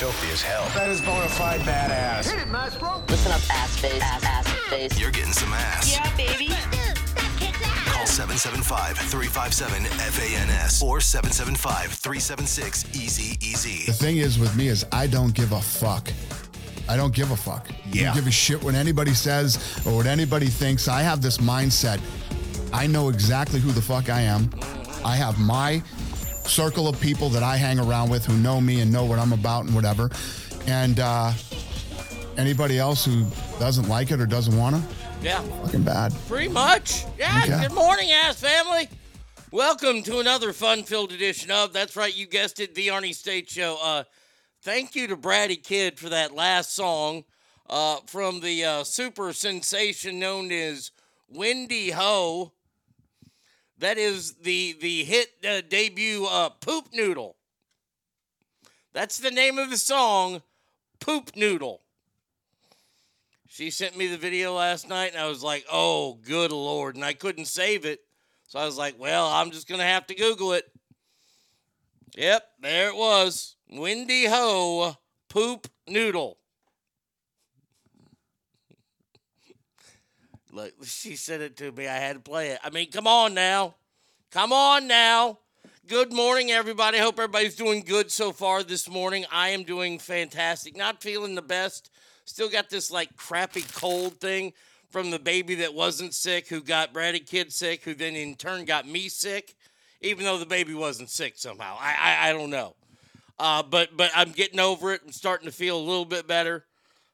filthy as hell. That is bona fide badass. Listen up, ass face, ass, ass face. You're getting some ass. Yeah, baby. Call 775-357-FANS or 775-376-EASY-EASY. The thing is with me is I don't give a fuck. I don't give a fuck. I Yeah. don't give a shit what anybody says or what anybody thinks. I have this mindset. I know exactly who the fuck I am. I have my circle of people that I hang around with who know me and know what I'm about and whatever. And uh, anybody else who doesn't like it or doesn't want to, Yeah, fucking bad. pretty much. Yeah, Okay. good morning, ass family. Welcome to another fun-filled edition of, that's right, you guessed it, The Arnie State Show. Uh, thank you to Bratty Kid for that last song uh, from the uh, super sensation known as Wendy Ho. That is the, the hit uh, debut uh, Poop Noodle. That's the name of the song, Poop Noodle. She sent me the video last night, and I was like, oh, good Lord. And I couldn't save it. So I was like, well, I'm just to have to Google it. Yep, there it was. Wendy Ho Poop Noodle. Look, she sent it to me. I had to play it. I mean, come on now. Come on now. Good morning, everybody. Hope everybody's doing good so far this morning. I am doing fantastic. Not feeling the best. Still got this like crappy cold thing from the baby that wasn't sick, who got Bratty Kid sick, who then in turn got me sick, even though the baby wasn't sick somehow. I I, I don't know. Uh, but but I'm getting over it. I'm starting to feel a little bit better.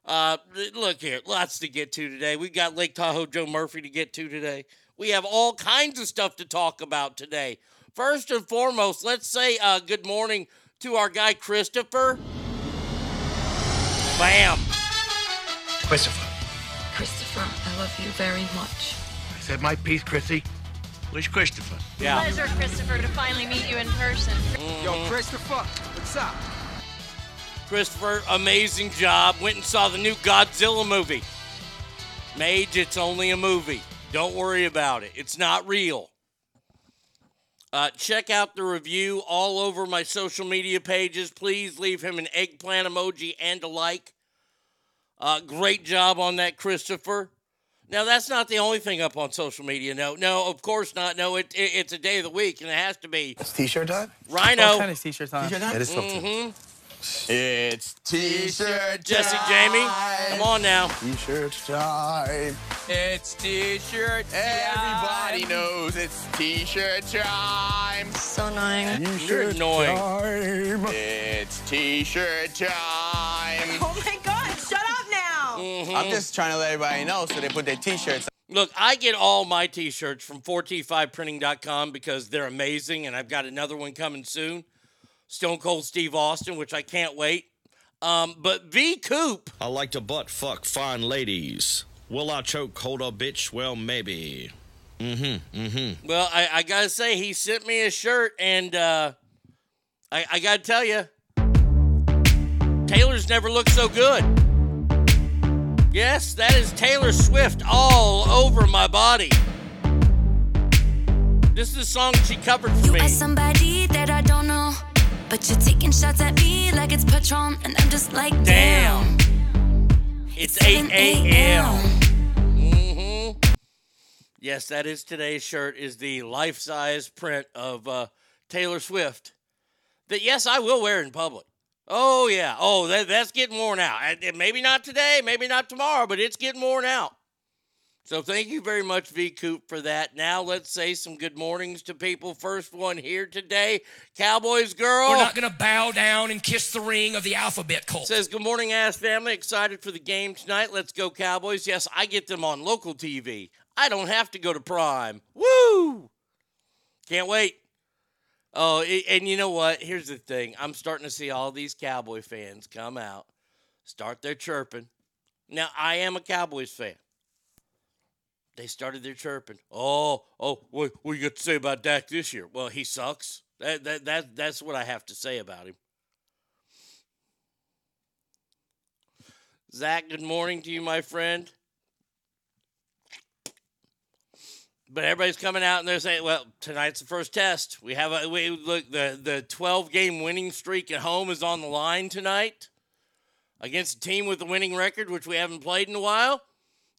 Uh, look here, lots to get to today. We got Lake Tahoe Joe Murphy to get to today. We have all kinds of stuff to talk about today. First and foremost, let's say uh, good morning to our guy Christopher. Bam. Christopher. Christopher, I love you very much. I said my piece, Chrissy. Where's Christopher? Yeah. Pleasure, Christopher, to finally meet you in person. Yo, Christopher, what's up? Christopher, amazing job. Went and saw the new Godzilla movie. Mage, it's only a movie. Don't worry about it. It's not real. Uh, check out the review all over my social media pages. Please leave him an eggplant emoji and a like. Uh, great job on that, Christopher. Now, that's not the only thing up on social media. No, no, of course not. No, it, it, it's a day of the week, and it has to be It's t-shirt time? Rhino. Tennis t-shirts on. It is filthy. It's t-shirt Jesse Jamie, come on now. T-shirt time. It's t-shirt. Everybody knows it's t-shirt time. So annoying. You're annoying. time. It's t-shirt time. Oh my God, shut up now. Mm-hmm. I'm just trying to let everybody know so they put their t-shirts. Look, I get all my t-shirts from 4t5printing.com because they're amazing, and I've got another one coming soon. Stone Cold Steve Austin, which I can't wait. Um, but V Coop, I like to butt fuck fine ladies. Will I choke hold a bitch? Well, maybe. Mm-hmm. Mm-hmm. well, I, I gotta say, he sent me a shirt, and uh, I, I gotta tell you, Taylor's never looked so good. Yes, that is Taylor Swift all over my body. This is a song she covered for You me. are somebody that I don't know. But you're taking shots at me like it's Patron. And I'm just like, Damn. damn. It's 8 a.m. hmm Yes, that is today's shirt. Is the life-size print of uh, Taylor Swift. That yes, I will wear in public. Oh yeah. Oh, that, that's getting worn out. Maybe not today, maybe not tomorrow, but it's getting worn out. So thank you very much, V Coop, for that. Now let's say some good mornings to people. First one here today, Cowboys girl. We're not going to bow down and kiss the ring of the alphabet cult. Says, Good morning, ass family. Excited for the game tonight. Let's go, Cowboys. Yes, I get them on local TV. I don't have to go to Prime. Woo! Can't wait. Oh, and you know what? Here's the thing I'm starting to see all these Cowboy fans come out, start their chirping. Now, I am a Cowboys fan. They started their chirping. Oh, oh, what, what you got to say about Dak this year? Well, he sucks. That, that, that, that's what I have to say about him. Zach, good morning to you, my friend. But everybody's coming out and they're saying, "Well, tonight's the first test. We have a we look the the 12 game winning streak at home is on the line tonight against a team with a winning record, which we haven't played in a while.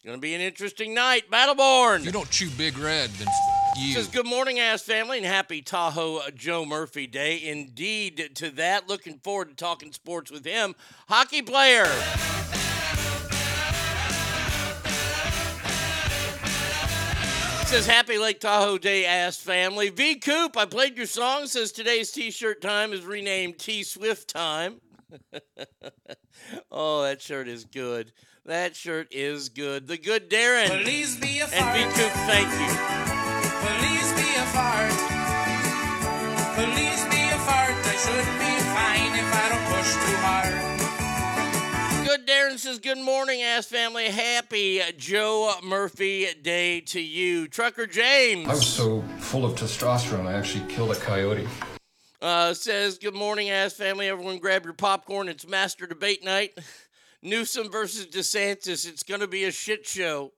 Going to be an interesting night. Battleborn. You don't chew Big Red, then f- you. Says good morning, ass family, and happy Tahoe uh, Joe Murphy Day. Indeed, to that. Looking forward to talking sports with him. Hockey player. Says happy Lake Tahoe Day, ass family. V Coop, I played your song. Says today's T-shirt time is renamed T Swift time. oh, that shirt is good. That shirt is good. The good Darren. Please be a and fart. V Coop, thank you. Please be a fart. Please be a fart. I should be fine if I don't push too hard. Good Darren says, Good morning, ass family. Happy Joe Murphy Day to you. Trucker James. I was so full of testosterone, I actually killed a coyote. Uh, says, Good morning, ass family. Everyone grab your popcorn. It's master debate night. Newsom versus DeSantis. It's going to be a shit show.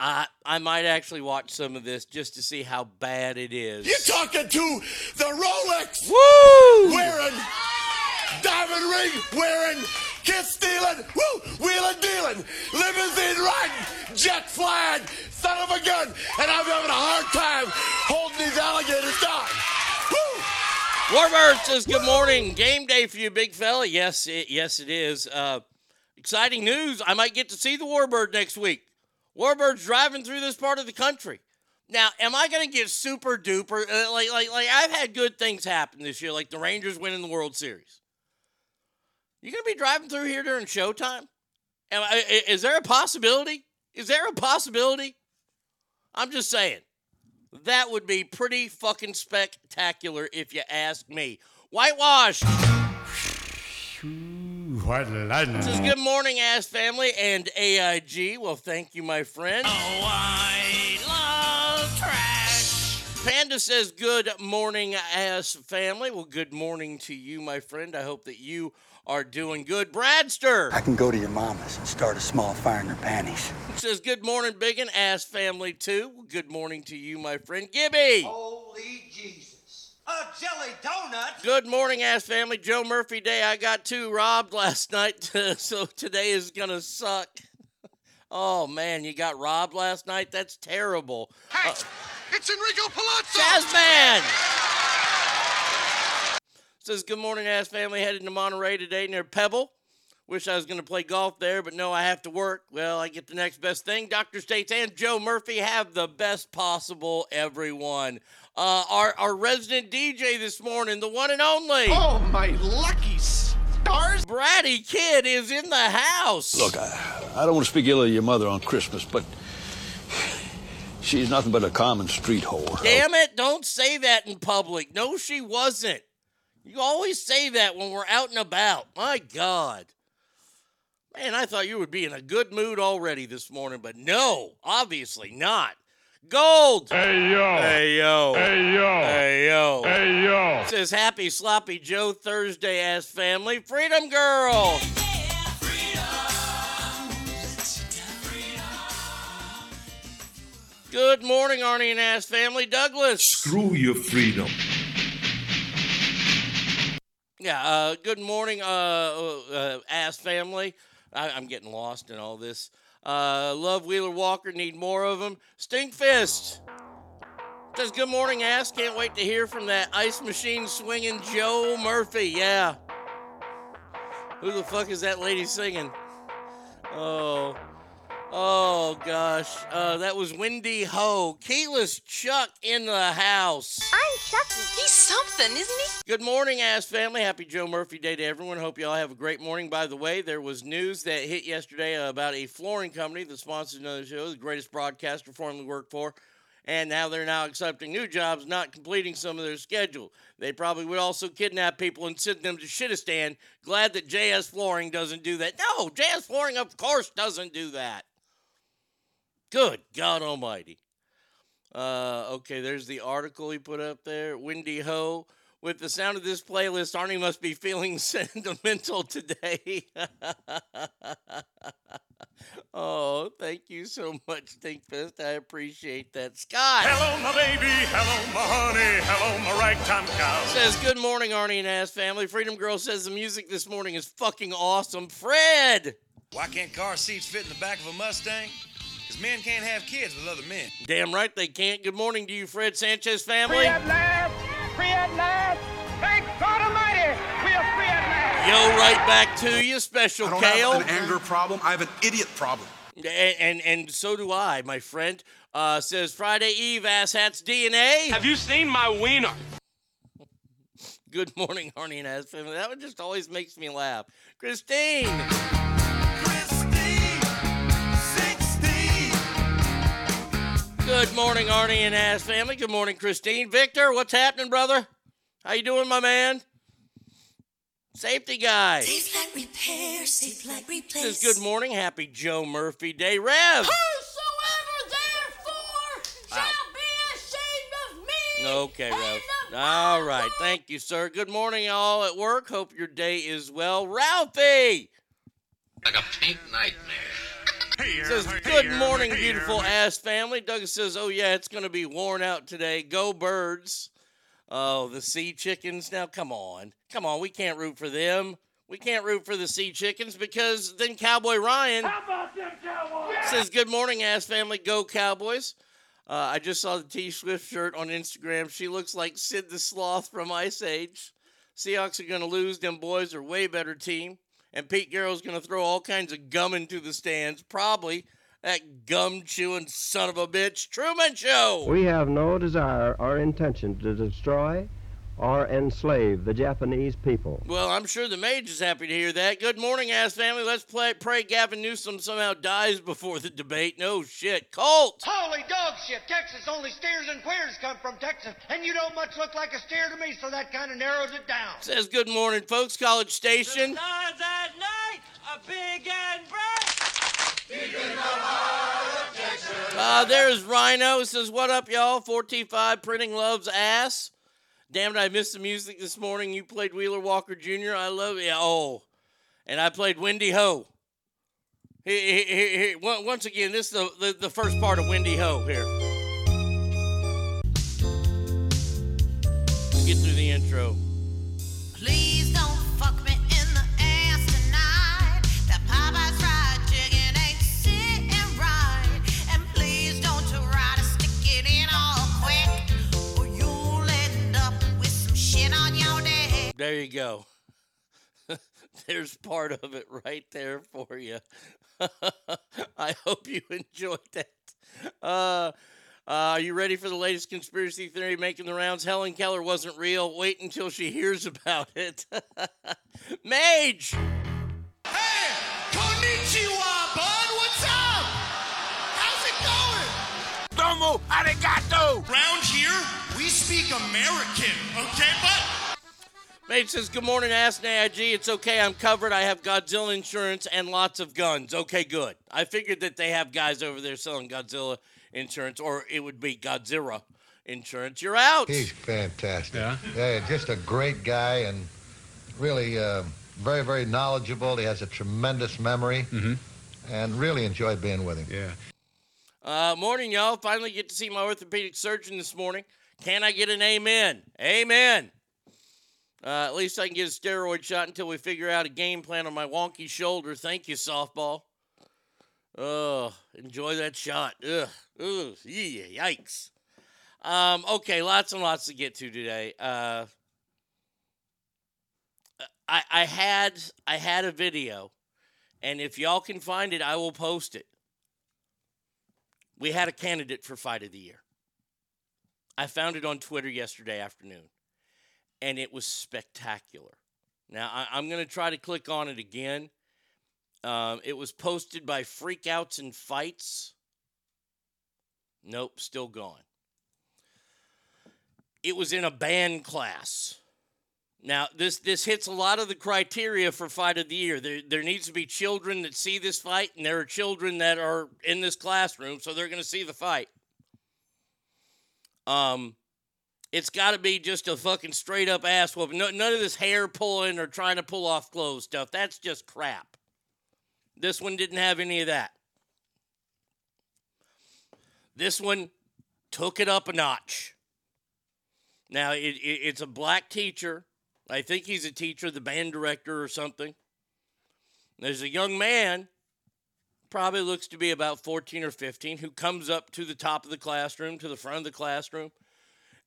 I, I might actually watch some of this just to see how bad it is. You're talking to the Rolex Woo! wearing, diamond ring wearing, kiss stealing, woo, wheeling dealing, limousine riding, jet flying, son of a gun, and I'm having a hard time holding these alligators down. Warbird says, "Good morning. Game day for you, big fella." Yes, it, yes, it is. Uh, exciting news! I might get to see the Warbird next week. Warbird's driving through this part of the country. Now, am I going to get super duper? Uh, like, like, like I've had good things happen this year, like the Rangers winning the World Series. You going to be driving through here during showtime? Am i- is there a possibility? Is there a possibility? I'm just saying. That would be pretty fucking spectacular if you ask me. Whitewash White lightning. says, Good morning, ass family and AIG. Well, thank you, my friend. Oh, I love trash. Panda says, Good morning, ass family. Well, good morning to you, my friend. I hope that you are doing good. Bradster I can go to your mama's and start a small fire in her panties. says, Good morning, big and ass family, too. Good morning to you, my friend. Gibby. Holy Jesus. A jelly donut? Good morning, ass family. Joe Murphy Day. I got two robbed last night, so today is gonna suck. Oh man, you got robbed last night? That's terrible. Hey, Uh, it's Enrico Palazzo. Jazzman says, "Good morning, ass family. Headed to Monterey today near Pebble. Wish I was gonna play golf there, but no, I have to work. Well, I get the next best thing. Doctor States and Joe Murphy have the best possible. Everyone." Uh, our, our resident DJ this morning, the one and only. Oh, my lucky stars. Bratty Kid is in the house. Look, I, I don't want to speak ill of your mother on Christmas, but she's nothing but a common street whore. Damn it, don't say that in public. No, she wasn't. You always say that when we're out and about. My God. Man, I thought you would be in a good mood already this morning, but no, obviously not. Gold. Hey yo. Hey yo. Hey yo. Hey yo. Hey yo. Says happy sloppy Joe Thursday ass family. Freedom girl. Yeah, freedom. Freedom. Good morning, Arnie and ass family. Douglas. Screw your freedom. Yeah, uh, good morning, uh, uh, uh, ass family. I, I'm getting lost in all this. Uh, love Wheeler Walker, need more of them. Stinkfist says, Good morning, ass. Can't wait to hear from that ice machine swinging Joe Murphy. Yeah. Who the fuck is that lady singing? Oh. Oh, gosh. Uh, that was Wendy Ho. Keyless Chuck in the house. I'm Chucky. He's something, isn't he? Good morning, ass family. Happy Joe Murphy Day to everyone. Hope you all have a great morning. By the way, there was news that hit yesterday about a flooring company that sponsors another show, the greatest broadcaster formerly worked for, and now they're now accepting new jobs, not completing some of their schedule. They probably would also kidnap people and send them to Shitistan. Glad that JS Flooring doesn't do that. No, JS Flooring, of course, doesn't do that. Good God Almighty. Uh, okay, there's the article he put up there. Wendy Ho. With the sound of this playlist, Arnie must be feeling sentimental today. oh, thank you so much, Thinkfest. I appreciate that. Scott Hello, my baby. Hello, my honey. Hello, my ragtime cow. says, Good morning, Arnie and Ass family. Freedom Girl says the music this morning is fucking awesome. Fred! Why can't car seats fit in the back of a Mustang? Because men can't have kids with other men. Damn right they can't. Good morning to you, Fred Sanchez family. Free at last! Free at last! Thank God Almighty! We are free at last! Yo, right back to you, Special Kale. I don't Kale. have an anger problem. I have an idiot problem. And, and and so do I, my friend. Uh, says Friday Eve, ass hats DNA. Have you seen my wiener? Good morning, Arnie and Ass family. That one just always makes me laugh. Christine. Good morning, Arnie and Ass family. Good morning, Christine. Victor, what's happening, brother? How you doing, my man? Safety guy. Safe like repair, safe like replace. Says good morning. Happy Joe Murphy Day. Rev. Whosoever therefore ah. shall be ashamed of me. Okay, Rev. All right. Thank you, sir. Good morning, all at work. Hope your day is well. Ralphie Like a pink nightmare. Says, Good morning, beautiful ass family. Douglas says, Oh, yeah, it's going to be worn out today. Go, birds. Oh, the sea chickens. Now, come on. Come on. We can't root for them. We can't root for the sea chickens because then Cowboy Ryan says, Good morning, ass family. Go, Cowboys. Uh, I just saw the T Swift shirt on Instagram. She looks like Sid the Sloth from Ice Age. Seahawks are going to lose. Them boys are way better team. And Pete Carroll's going to throw all kinds of gum into the stands. Probably that gum chewing son of a bitch. Truman Show. We have no desire or intention to destroy or enslave the Japanese people. Well, I'm sure the mage is happy to hear that. Good morning, ass family. Let's play, pray Gavin Newsom somehow dies before the debate. No shit. Colt. Holy dog shit! Texas only steers and queers come from Texas, and you don't much look like a steer to me, so that kind of narrows it down. Says good morning, folks. College Station. Stars at night are big and bright. Uh, there's Rhino. Says, what up, y'all? 4T5 printing loves ass. Damn it, I missed the music this morning. You played Wheeler Walker Jr. I love it. Oh, and I played Wendy Ho. Here. Once again, this is the, the, the first part of Wendy Ho here. Get through the intro. There you go. There's part of it right there for you. I hope you enjoyed that. Uh, uh, are you ready for the latest conspiracy theory making the rounds? Helen Keller wasn't real. Wait until she hears about it. Mage! Hey! Konnichiwa, bud. What's up? How's it going? Domo arigato. Round here, we speak American, okay, bud? Mage says, Good morning, Ask AIG. It's okay. I'm covered. I have Godzilla insurance and lots of guns. Okay, good. I figured that they have guys over there selling Godzilla insurance, or it would be Godzilla insurance. You're out. He's fantastic. Yeah? just a great guy and really uh, very, very knowledgeable. He has a tremendous memory and really enjoyed being with him. Yeah. Uh, morning, y'all. Finally get to see my orthopedic surgeon this morning. Can I get an amen? Amen. Uh, at least I can get a steroid shot until we figure out a game plan on my wonky shoulder. Thank you, softball. Oh, enjoy that shot. Ugh. Ugh. Yeah, yikes. Um, okay, lots and lots to get to today. Uh, I, I had I had a video, and if y'all can find it, I will post it. We had a candidate for fight of the year. I found it on Twitter yesterday afternoon, and it was spectacular. Now I, I'm going to try to click on it again. Um, it was posted by Freakouts and Fights. Nope, still gone. It was in a band class. Now, this this hits a lot of the criteria for fight of the year. There there needs to be children that see this fight, and there are children that are in this classroom, so they're going to see the fight. Um, it's got to be just a fucking straight up ass whooping. No, none of this hair pulling or trying to pull off clothes stuff. That's just crap. This one didn't have any of that. This one took it up a notch. Now, it, it, it's a black teacher. I think he's a teacher, the band director or something. There's a young man, probably looks to be about 14 or 15, who comes up to the top of the classroom, to the front of the classroom,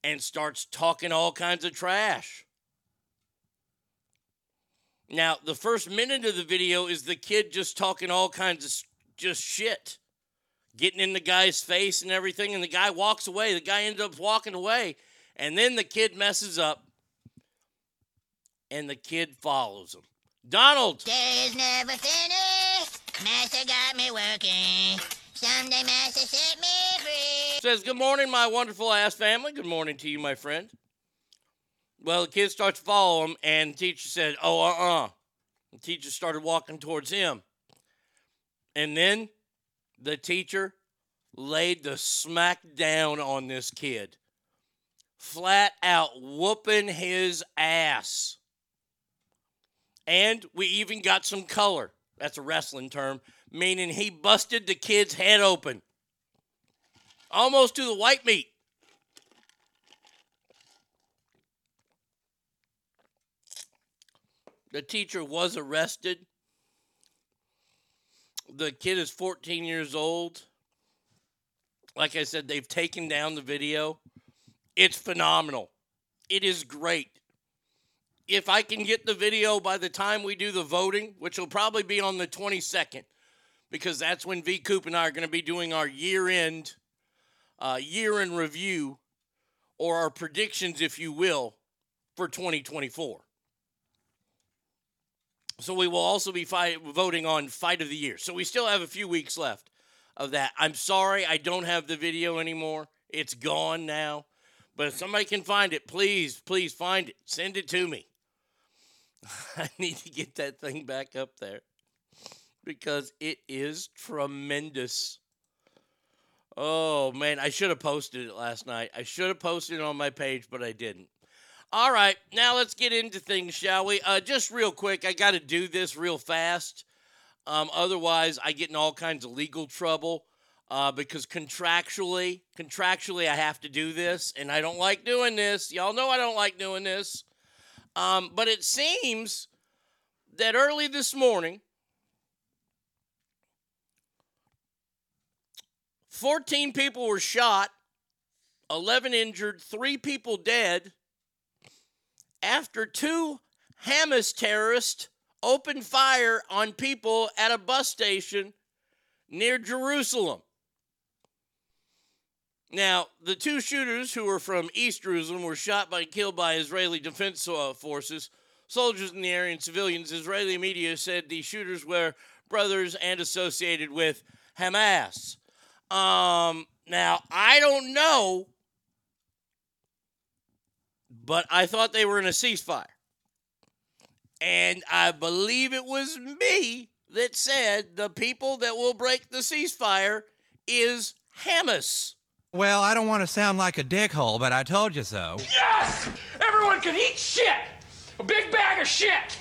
and starts talking all kinds of trash. Now, the first minute of the video is the kid just talking all kinds of just shit, getting in the guy's face and everything, and the guy walks away. The guy ends up walking away, and then the kid messes up, and the kid follows him. Donald! Day's never finished. Master got me working. Someday Master set me free. says, Good morning, my wonderful ass family. Good morning to you, my friend. Well, the kid starts to follow him, and the teacher said, Oh, uh uh The teacher started walking towards him. And then the teacher laid the smack down on this kid, flat out whooping his ass. And we even got some color. That's a wrestling term, meaning he busted the kid's head open almost to the white meat. The teacher was arrested. The kid is 14 years old. Like I said, they've taken down the video. It's phenomenal. It is great. If I can get the video by the time we do the voting, which will probably be on the 22nd, because that's when V Coop and I are going to be doing our year end uh, year in review or our predictions, if you will, for 2024. So we will also be fight, voting on fight of the year. So we still have a few weeks left of that. I'm sorry I don't have the video anymore. It's gone now. But if somebody can find it, please, please find it. Send it to me. I need to get that thing back up there because it is tremendous. Oh man, I should have posted it last night. I should have posted it on my page, but I didn't. All right, now let's get into things, shall we? Uh, just real quick, I got to do this real fast. Um, otherwise, I get in all kinds of legal trouble uh, because contractually, contractually, I have to do this, and I don't like doing this. Y'all know I don't like doing this. Um, but it seems that early this morning, 14 people were shot, 11 injured, three people dead after two Hamas terrorists opened fire on people at a bus station near Jerusalem. Now, the two shooters who were from East Jerusalem were shot by killed by Israeli defense uh, forces, soldiers in the area, and civilians. Israeli media said the shooters were brothers and associated with Hamas. Um, now, I don't know, but I thought they were in a ceasefire. And I believe it was me that said the people that will break the ceasefire is Hamas. Well, I don't want to sound like a dickhole, but I told you so. Yes! Everyone can eat shit! A big bag of shit!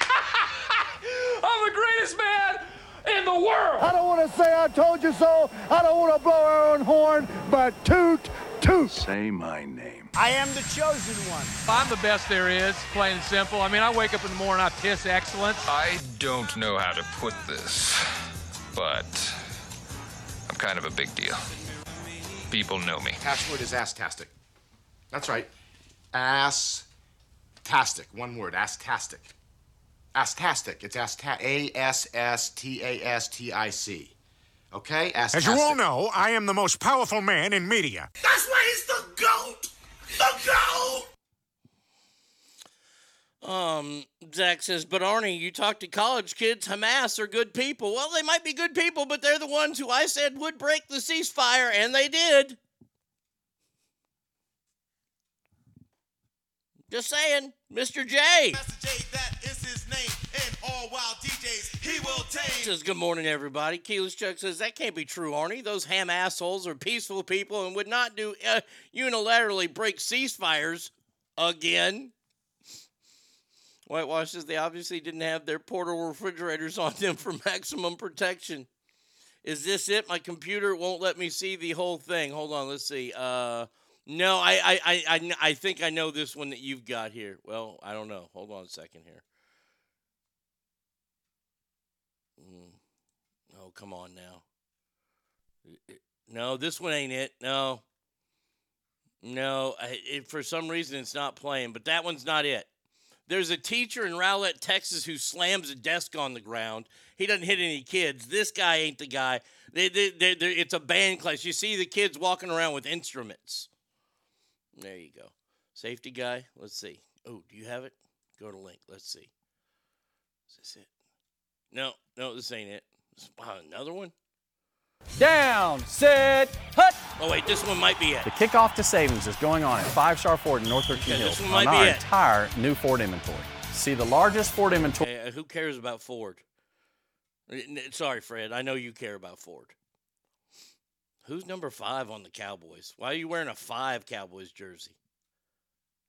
I'm the greatest man in the world! I don't want to say I told you so. I don't want to blow our own horn, but toot, toot. Say my name. I am the chosen one. I'm the best there is, plain and simple. I mean, I wake up in the morning, I piss excellence. I don't know how to put this, but I'm kind of a big deal. People know me. Password is ass-tastic. That's right. Ass-tastic. One word. Ass-tastic. Ass-tastic. It's ass A-S-S-T-A-S-T-I-C. Okay? ass As you all know, I am the most powerful man in media. That's why he's the GOAT! The GOAT! Um, Zach says, but Arnie, you talk to college kids, Hamas are good people. Well, they might be good people, but they're the ones who I said would break the ceasefire, and they did. Just saying, Mr. J. Says good morning, everybody. Keyless Chuck says that can't be true, Arnie. Those ham assholes are peaceful people and would not do uh, unilaterally break ceasefires again. Whitewash says they obviously didn't have their portable refrigerators on them for maximum protection. Is this it? My computer won't let me see the whole thing. Hold on, let's see. Uh, no, I, I, I, I think I know this one that you've got here. Well, I don't know. Hold on a second here. Mm. Come on now. No, this one ain't it. No. No, it, for some reason it's not playing, but that one's not it. There's a teacher in Rowlett, Texas, who slams a desk on the ground. He doesn't hit any kids. This guy ain't the guy. They, they, they- it's a band class. You see the kids walking around with instruments. There you go. Safety guy. Let's see. Oh, do you have it? Go to link. Let's see. Is this it? No, no, this ain't it. Wow, another one? Down, sit, hut. Oh, wait, this one might be it. The kickoff to savings is going on at Five Star Ford in North Richland Okay, Hills on our it. entire new Ford inventory. See the largest Ford inventory. Hey, uh, who cares about Ford? Uh, Sorry, Fred. I know you care about Ford. Who's number five on the Cowboys? Why are you wearing a five Cowboys jersey?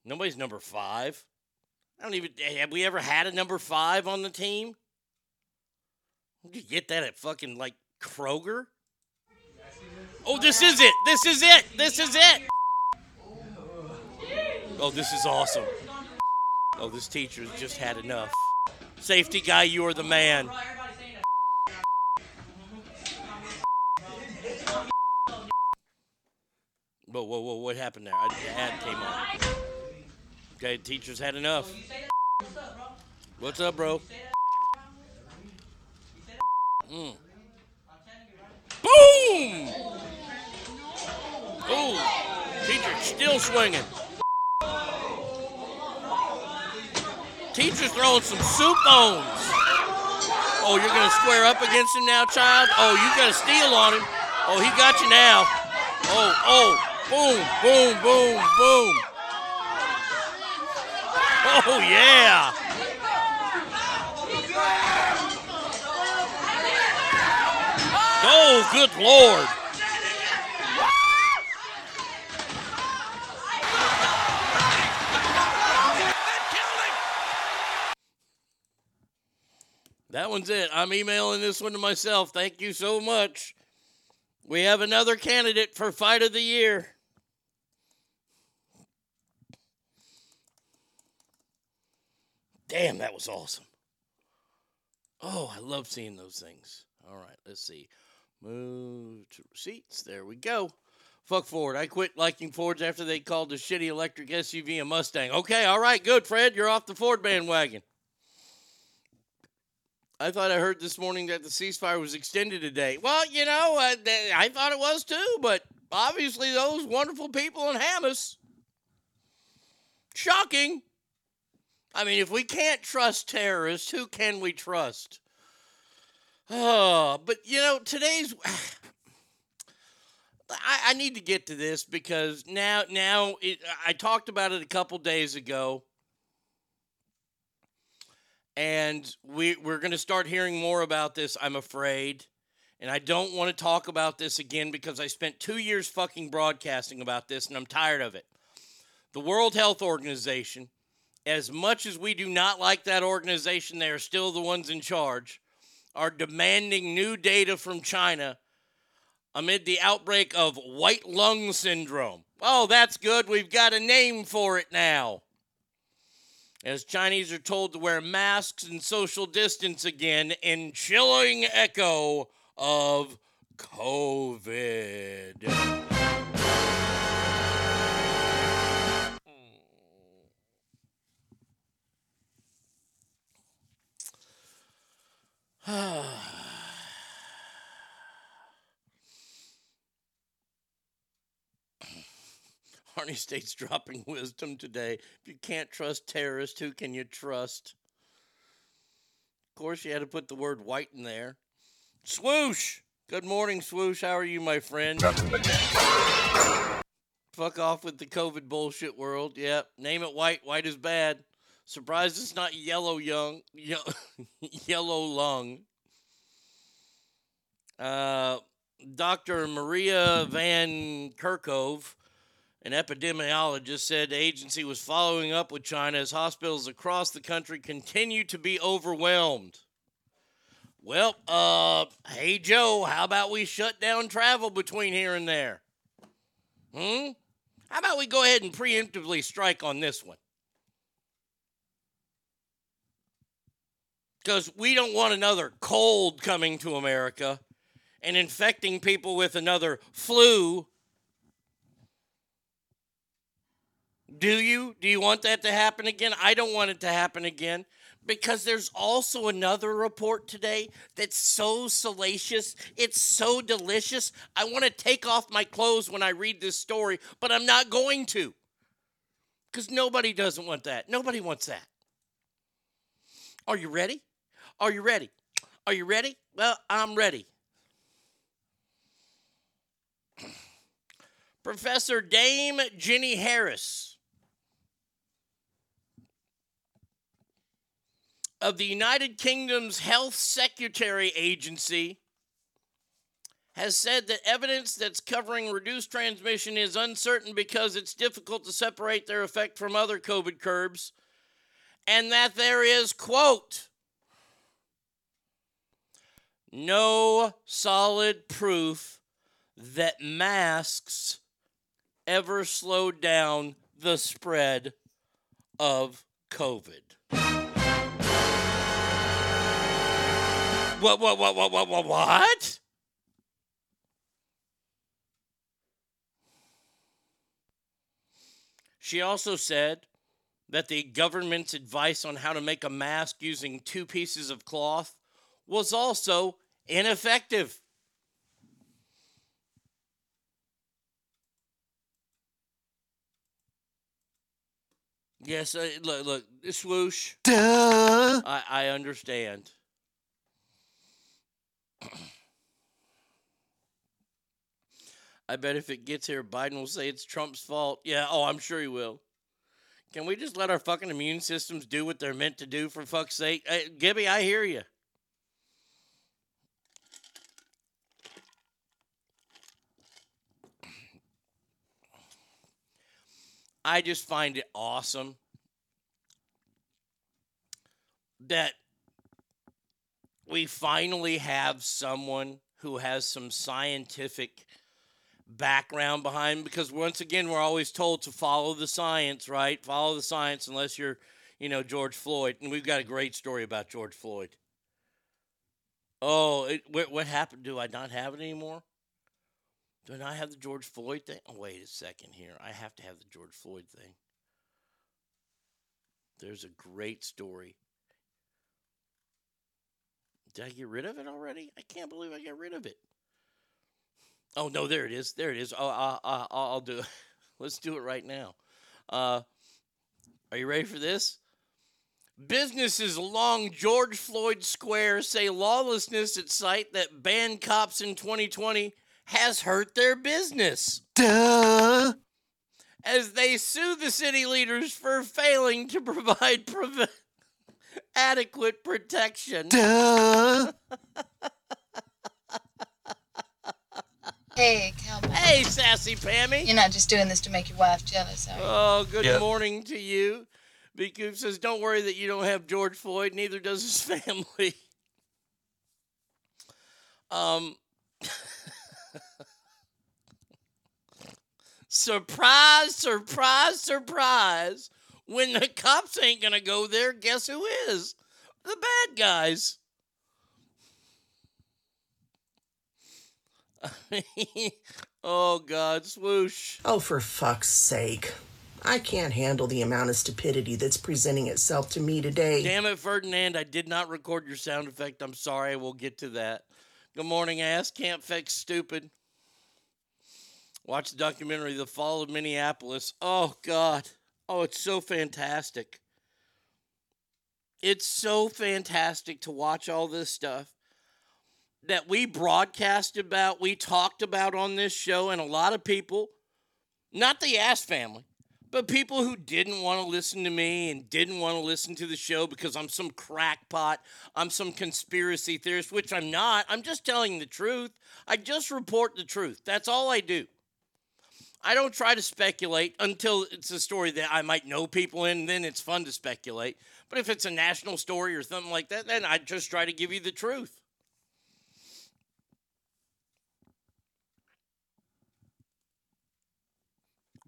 Nobody's number five. I don't even. Have we ever had a number five on the team? You get that at fucking like Kroger? Oh, this is it. This is it. This is it. Oh, this is awesome. Oh, this teacher's just had enough. Safety guy, you are the man. Whoa, whoa, whoa, what happened there? The ad came on. Okay, teacher's had enough. What's up, bro? Mm. Boom! Ooh, teacher still swinging. Teacher's throwing some soup bones. Oh, you're gonna square up against him now, child? Oh, you got a steal on him. Oh, he got you now. Oh, oh, boom, boom, boom, boom. Oh yeah. Oh, good lord. That one's it. I'm emailing this one to myself. Thank you so much. We have another candidate for fight of the year. Damn, that was awesome. Oh, I love seeing those things. All right, let's see. Move to receipts. There we go. Fuck Ford. I quit liking Fords after they called the shitty electric SUV a Mustang. Okay, all right, good, Fred. You're off the Ford bandwagon. I thought I heard this morning that the ceasefire was extended today. Well, you know, uh, th- I thought it was too, but obviously those wonderful people in Hamas. Shocking. I mean, if we can't trust terrorists, who can we trust? Oh, but you know, today's. I, I need to get to this because now, now it, I talked about it a couple days ago, and we we're going to start hearing more about this. I'm afraid, and I don't want to talk about this again because I spent two years fucking broadcasting about this, and I'm tired of it. The World Health Organization, as much as we do not like that organization, they are still the ones in charge, are demanding new data from China amid the outbreak of white lung syndrome. Oh, that's good. We've got a name for it now. As Chinese are told to wear masks and social distance again in chilling echo of COVID. Arnie State's dropping wisdom today. If you can't trust terrorists, who can you trust? Of course, you had to put the word white in there. Swoosh! Good morning, Swoosh. How are you, my friend? Fuck off with the COVID bullshit world. Yep. Name it white. White is bad. Surprised it's not yellow young. Ye- yellow lung. Uh, Dr. Maria Van Kerkhove, an epidemiologist, said the agency was following up with China as hospitals across the country continue to be overwhelmed. Well, uh, Hey, Joe, how about we shut down travel between here and there? Hmm? How about we go ahead and preemptively strike on this one? Because we don't want another cold coming to America and infecting people with another flu. Do you? Do you want that to happen again? I don't want it to happen again because there's also another report today that's so salacious. It's so delicious. I want to take off my clothes when I read this story, but I'm not going to because nobody doesn't want that. Nobody wants that. Are you ready? Are you ready? Are you ready? Well, I'm ready. Professor Dame Jenny Harries of the United Kingdom's Health Security Agency has said that evidence that's covering reduced transmission is uncertain because it's difficult to separate their effect from other COVID curves, and that there is, quote, no solid proof that masks ever slowed down the spread of COVID. What, what, what, what, what, what, what? She also said that the government's advice on how to make a mask using two pieces of cloth was also ineffective. Yes, uh, look, look, swoosh. Duh. I, I understand. I bet if it gets here, Biden will say it's Trump's fault. Yeah, oh, I'm sure he will. Can we just let our fucking immune systems do what they're meant to do for fuck's sake? Hey, Gibby, I hear you. I just find it awesome that we finally have someone who has some scientific background behind because once again we're always told to follow the science right? Follow the science unless you're you know george floyd. And we've got a great story about george floyd. Oh it, what, what happened? Do i not have it anymore do I not have the George Floyd thing? Oh, wait a second here. I have to have the George Floyd thing. There's a great story. Did I get rid of it already? I can't believe I got rid of it. Oh, no, there it is. There it is. Oh, uh, uh, I'll do it. Let's do it right now. Uh, are you ready for this? Businesses along George Floyd Square say lawlessness at site that banned cops in 2020 has hurt their business. Duh. As they sue the city leaders for failing to provide prov- adequate protection. Duh. Hey, cowboy. Hey, sassy Pammy. You're not just doing this to make your wife jealous, are you? Oh, good Yep. morning to you. B. Coop says, Don't worry that you don't have George Floyd, neither does his family. Um, surprise, surprise, surprise. When the cops ain't going to go there, guess who is? The bad guys. oh, God, swoosh. Oh, for fuck's sake. I can't handle the amount of stupidity that's presenting itself to me today. Damn it, Ferdinand. I did not record your sound effect. I'm sorry. We'll get to that. Good morning, ass. Can't fix stupid. Watch the documentary, The Fall of Minneapolis. Oh, God. Oh, it's so fantastic. It's so fantastic to watch all this stuff that we broadcast about, we talked about on this show, and a lot of people, not the ass family, but people who didn't want to listen to me and didn't want to listen to the show because I'm some crackpot, I'm some conspiracy theorist, which I'm not. I'm just telling the truth. I just report the truth. That's all I do. I don't try to speculate until it's a story that I might know people in, then it's fun to speculate. But if it's a national story or something like that, then I just try to give you the truth.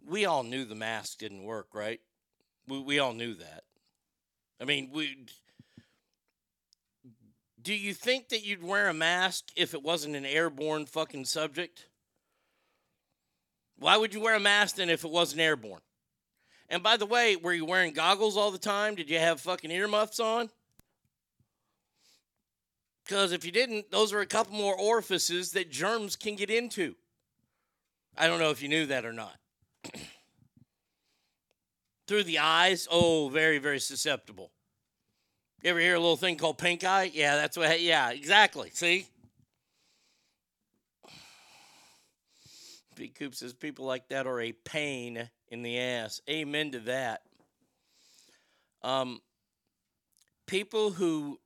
We all knew the mask didn't work, right? We, we all knew that. I mean, we. Do you think that you'd wear a mask if it wasn't an airborne fucking subject? Why would you wear a mask then if it wasn't airborne? And by the way, were you wearing goggles all the time? Did you have fucking earmuffs on? Because if you didn't, those are a couple more orifices that germs can get into. I don't know if you knew that or not. Through the eyes, oh, very, very susceptible. You ever hear a little thing called pink eye? Yeah, that's what, yeah, exactly. See? Coop says people like that are a pain in the ass. Amen to that. Um, people who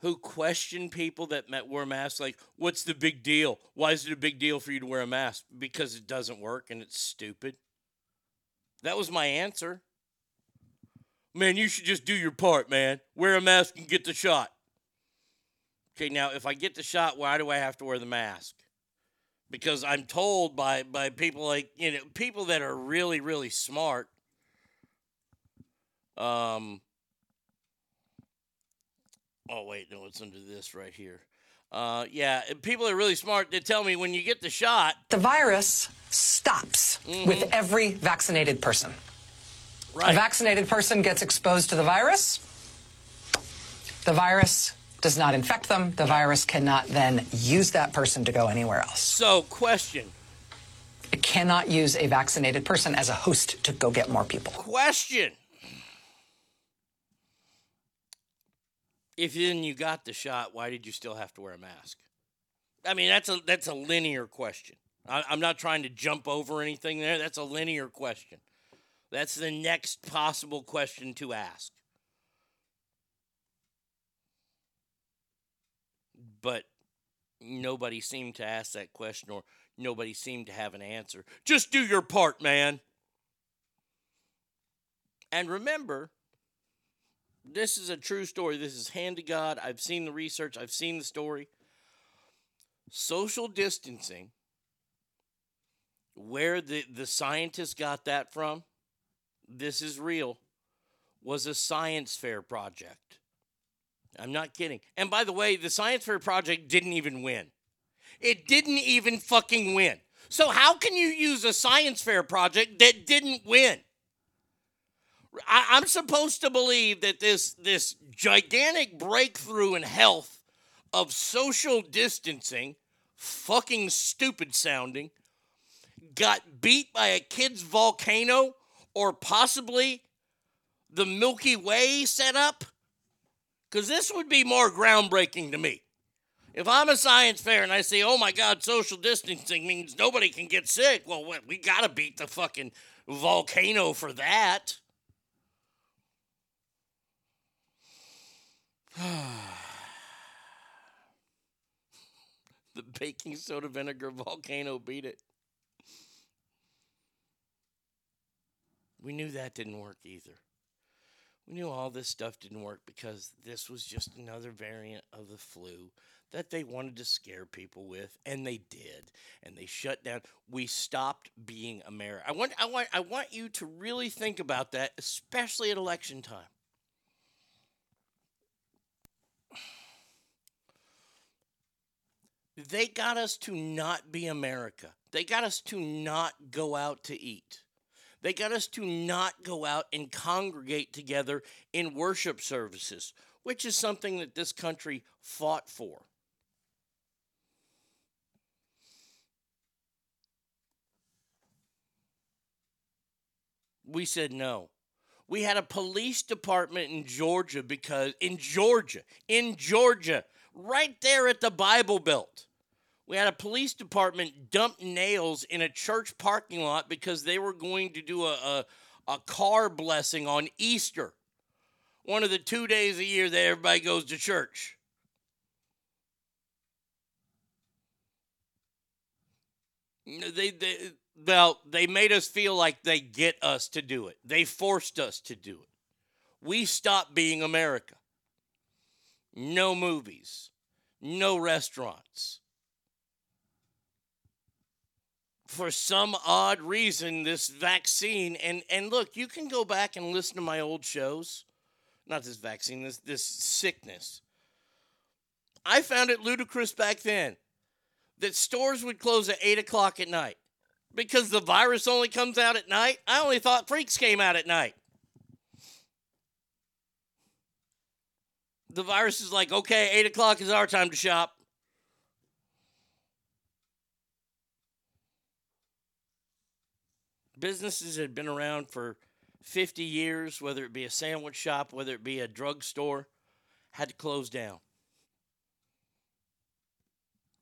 who question people that wear masks, like, what's the big deal? Why is it a big deal for you to wear a mask? Because it doesn't work and it's stupid. That was my answer. Man, you should just do your part, man. Wear a mask and get the shot. Okay, now if I get the shot, why do I have to wear the mask? Because I'm told by by people like you know people that are really really smart. Um. Oh wait, no, it's under this right here. Uh, yeah, people are really smart. They tell me when you get the shot, The virus stops with every vaccinated person. Right. A vaccinated person gets exposed to the virus. The virus does not infect them. The virus cannot then use that person to go anywhere else. So, question. It cannot use a vaccinated person as a host to go get more people. Question. If then you got the shot, why did you still have to wear a mask? I mean, that's a that's a linear question. I, I'm not trying to jump over anything there. That's a linear question. That's the next possible question to ask. But nobody seemed to ask that question or nobody seemed to have an answer. Just do your part, man. And remember, this is a true story. This is hand to God. I've seen the research, I've seen the story. Social distancing, where the, the scientists got that from, this is real, was a science fair project. I'm not kidding. And by the way, the science fair project didn't even win. It didn't even fucking win. So, how can you use a science fair project that didn't win? I, I'm supposed to believe that this this gigantic breakthrough in health of social distancing, fucking stupid sounding, got beat by a kid's volcano or possibly the Milky Way setup? Because this would be more groundbreaking to me. If I'm a science fair and I say, oh my God, social distancing means nobody can get sick, well, we got to beat the fucking volcano for that. the baking soda vinegar volcano beat it. We knew that didn't work either. We knew all this stuff didn't work because this was just another variant of the flu that they wanted to scare people with, and they did. And they shut down. We stopped being America. I want, I want, I want you to really think about that, especially at election time. They got us to not be America. They got us to not go out to eat. They got us to not go out and congregate together in worship services, which is something that this country fought for. We said no. We had a police department in Georgia because, in Georgia, in Georgia, right there at the Bible Belt. We had a police department dump nails in a church parking lot because they were going to do a, a, a car blessing on Easter, one of the two days a year that everybody goes to church. They, they, well, they made us feel like they get us to do it. They forced us to do it. We stopped being America. No movies, no restaurants for some odd reason this vaccine and and look you can go back and listen to my old shows. Not this vaccine this this sickness. I found it ludicrous back then that stores would close at 8 o'clock at night because the virus only comes out at night. I only thought freaks came out at night. The virus is like okay 8 o'clock is our time to shop businesses had been around for 50 years, whether it be a sandwich shop, whether it be a drugstore, had to close down.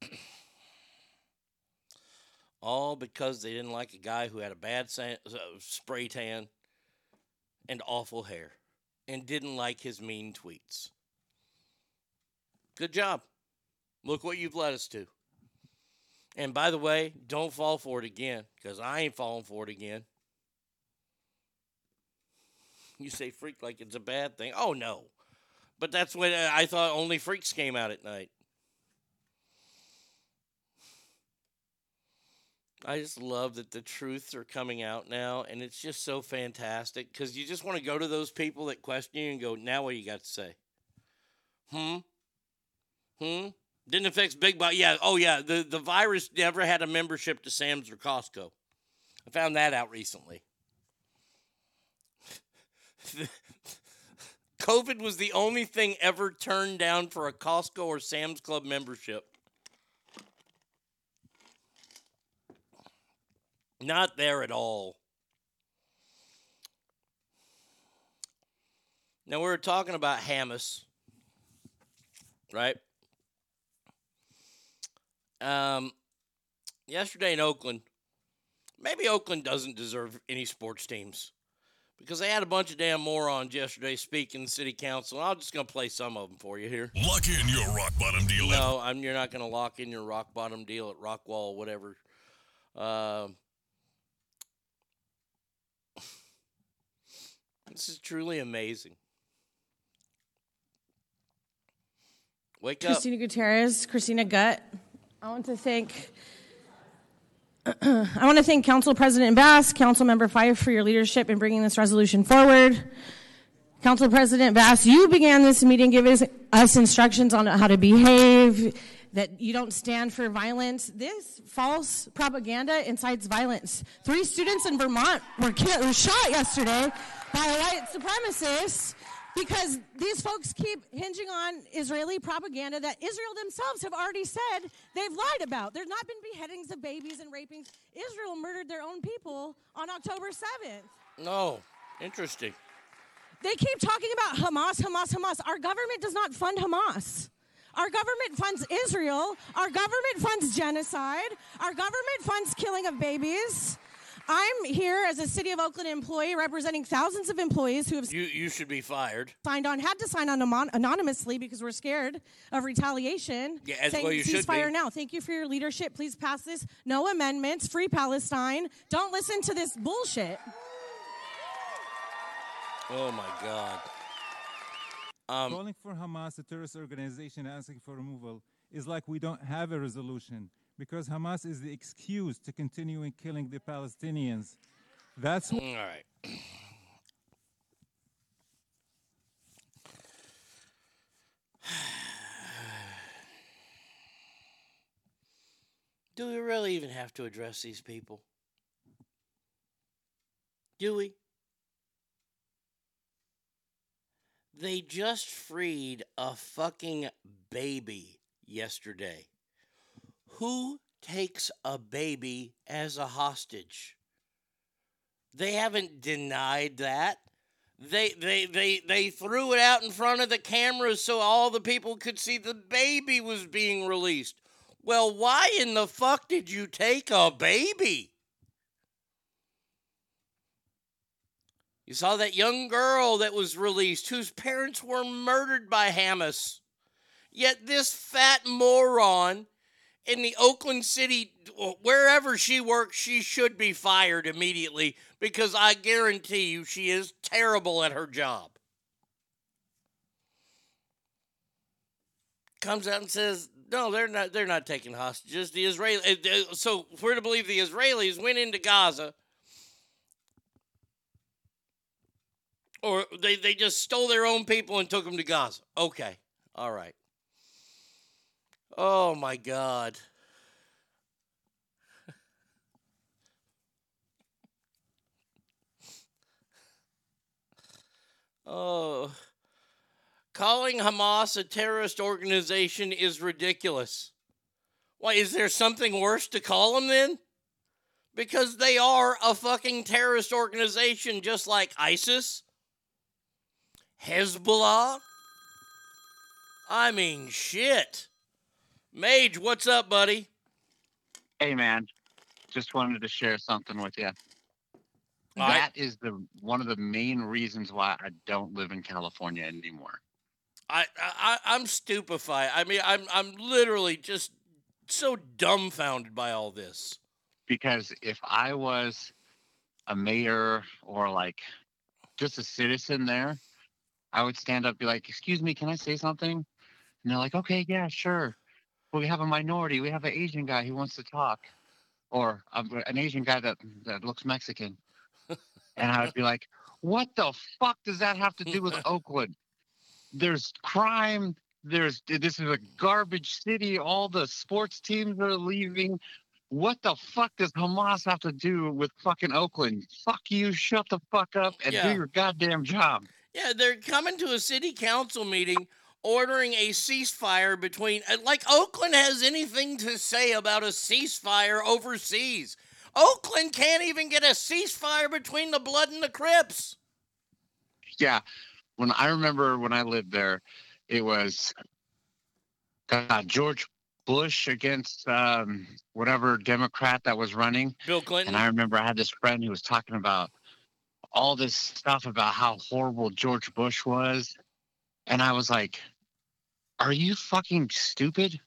All because they didn't like a guy who had a bad uh, spray tan and awful hair and didn't like his mean tweets. Good job. Look what you've led us to. And by the way, don't fall for it again because I ain't falling for it again. You say freak like it's a bad thing. Oh, no. But that's when uh, I thought only freaks came out at night. I just love that the truths are coming out now, and it's just so fantastic because you just want to go to those people that question you and go, now what you got to say? Hmm? Hmm? Didn't affect Big Box. Yeah. Oh, yeah. The, the virus never had a membership to Sam's or Costco. I found that out recently. COVID was the only thing ever turned down for a Costco or Sam's Club membership. Not there at all. Now, we were talking about Hamas, right? Um, yesterday in Oakland, maybe Oakland doesn't deserve any sports teams because they had a bunch of damn morons yesterday speaking in city council. I'm just gonna play some of them for you here. Lock in your rock bottom deal. No, I'm, you're not gonna lock in your rock bottom deal at Rockwall, whatever. Um, this is truly amazing. Wake up. Christina Gutierrez, Christina Gutt. I want to thank I want to thank Council President Bas, Council Member Fife for your leadership in bringing this resolution forward. Council President Bas, you began this meeting giving us instructions on how to behave, that you don't stand for violence. This false propaganda incites violence. Three students in Vermont were, killed, were shot yesterday by a white supremacist because these folks keep hinging on Israeli propaganda that Israel themselves have already said they've lied about. There's not been beheadings of babies and rapings. Israel murdered their own people on October 7th. No, interesting. They keep talking about Hamas, Hamas, Hamas. Our government does not fund Hamas. Our government funds Israel. Our government funds genocide. Our government funds killing of babies. I'm here as a City of Oakland employee representing thousands of employees who have You you should be fired. signed on, had to sign on amon- anonymously because we're scared of retaliation. Yeah, as saying well you should ceasefire be. now. Thank you for your leadership. Please pass this. No amendments. Free Palestine. Don't listen to this bullshit. Oh my God. Um, Calling for Hamas, a terrorist organization, asking for removal is like we don't have a resolution because Hamas is the excuse to continuing killing the Palestinians. That's all right. Do we really even have to address these people? Do we? They just freed a fucking baby yesterday. Who takes a baby as a hostage? They haven't denied that. They they they they threw it out in front of the cameras so all the people could see the baby was being released. Well, why in the fuck did you take a baby? You saw that young girl that was released whose parents were murdered by Hamas. Yet this fat moron in the Oakland City, wherever she works, she should be fired immediately because I guarantee you she is terrible at her job. Comes out and says No, they're not. They're not taking hostages. The Israeli. uh, So we're to believe the Israelis went into Gaza, or they they just stole their own people and took them to Gaza. Okay, all right. Oh my God. Oh. Calling Hamas a terrorist organization is ridiculous. Why, is there something worse to call them then? Because they are a fucking terrorist organization just like ISIS, Hezbollah. I mean, shit. Mage, what's up, buddy? Hey man, just wanted to share something with you. All right. That is the one of the main reasons why I don't live in California anymore. I, I I'm stupefied. I mean, I'm I'm literally just so dumbfounded by all this. Because if I was a mayor or like just a citizen there, I would stand up and be like, "Excuse me, can I say something?" And they're like, "Okay, yeah, sure." We have a minority. We have an Asian guy who wants to talk, or um, an Asian guy that that looks Mexican. and I would be like, "What the fuck does that have to do with Oakland? There's crime. There's this is a garbage city. All the sports teams are leaving. What the fuck does Hamas have to do with fucking Oakland? Fuck you. Shut the fuck up and Yeah. do your goddamn job." Yeah, they're coming to a city council meeting ordering a ceasefire between uh, like Oakland has anything to say about a ceasefire overseas. Oakland can't even get a ceasefire between the Blood and the Crips. Yeah. When I remember when I lived there, it was God, George Bush against um, whatever Democrat that was running. Bill Clinton. And I remember I had this friend who was talking about all this stuff about how horrible George Bush was. And I was like, Are you fucking stupid?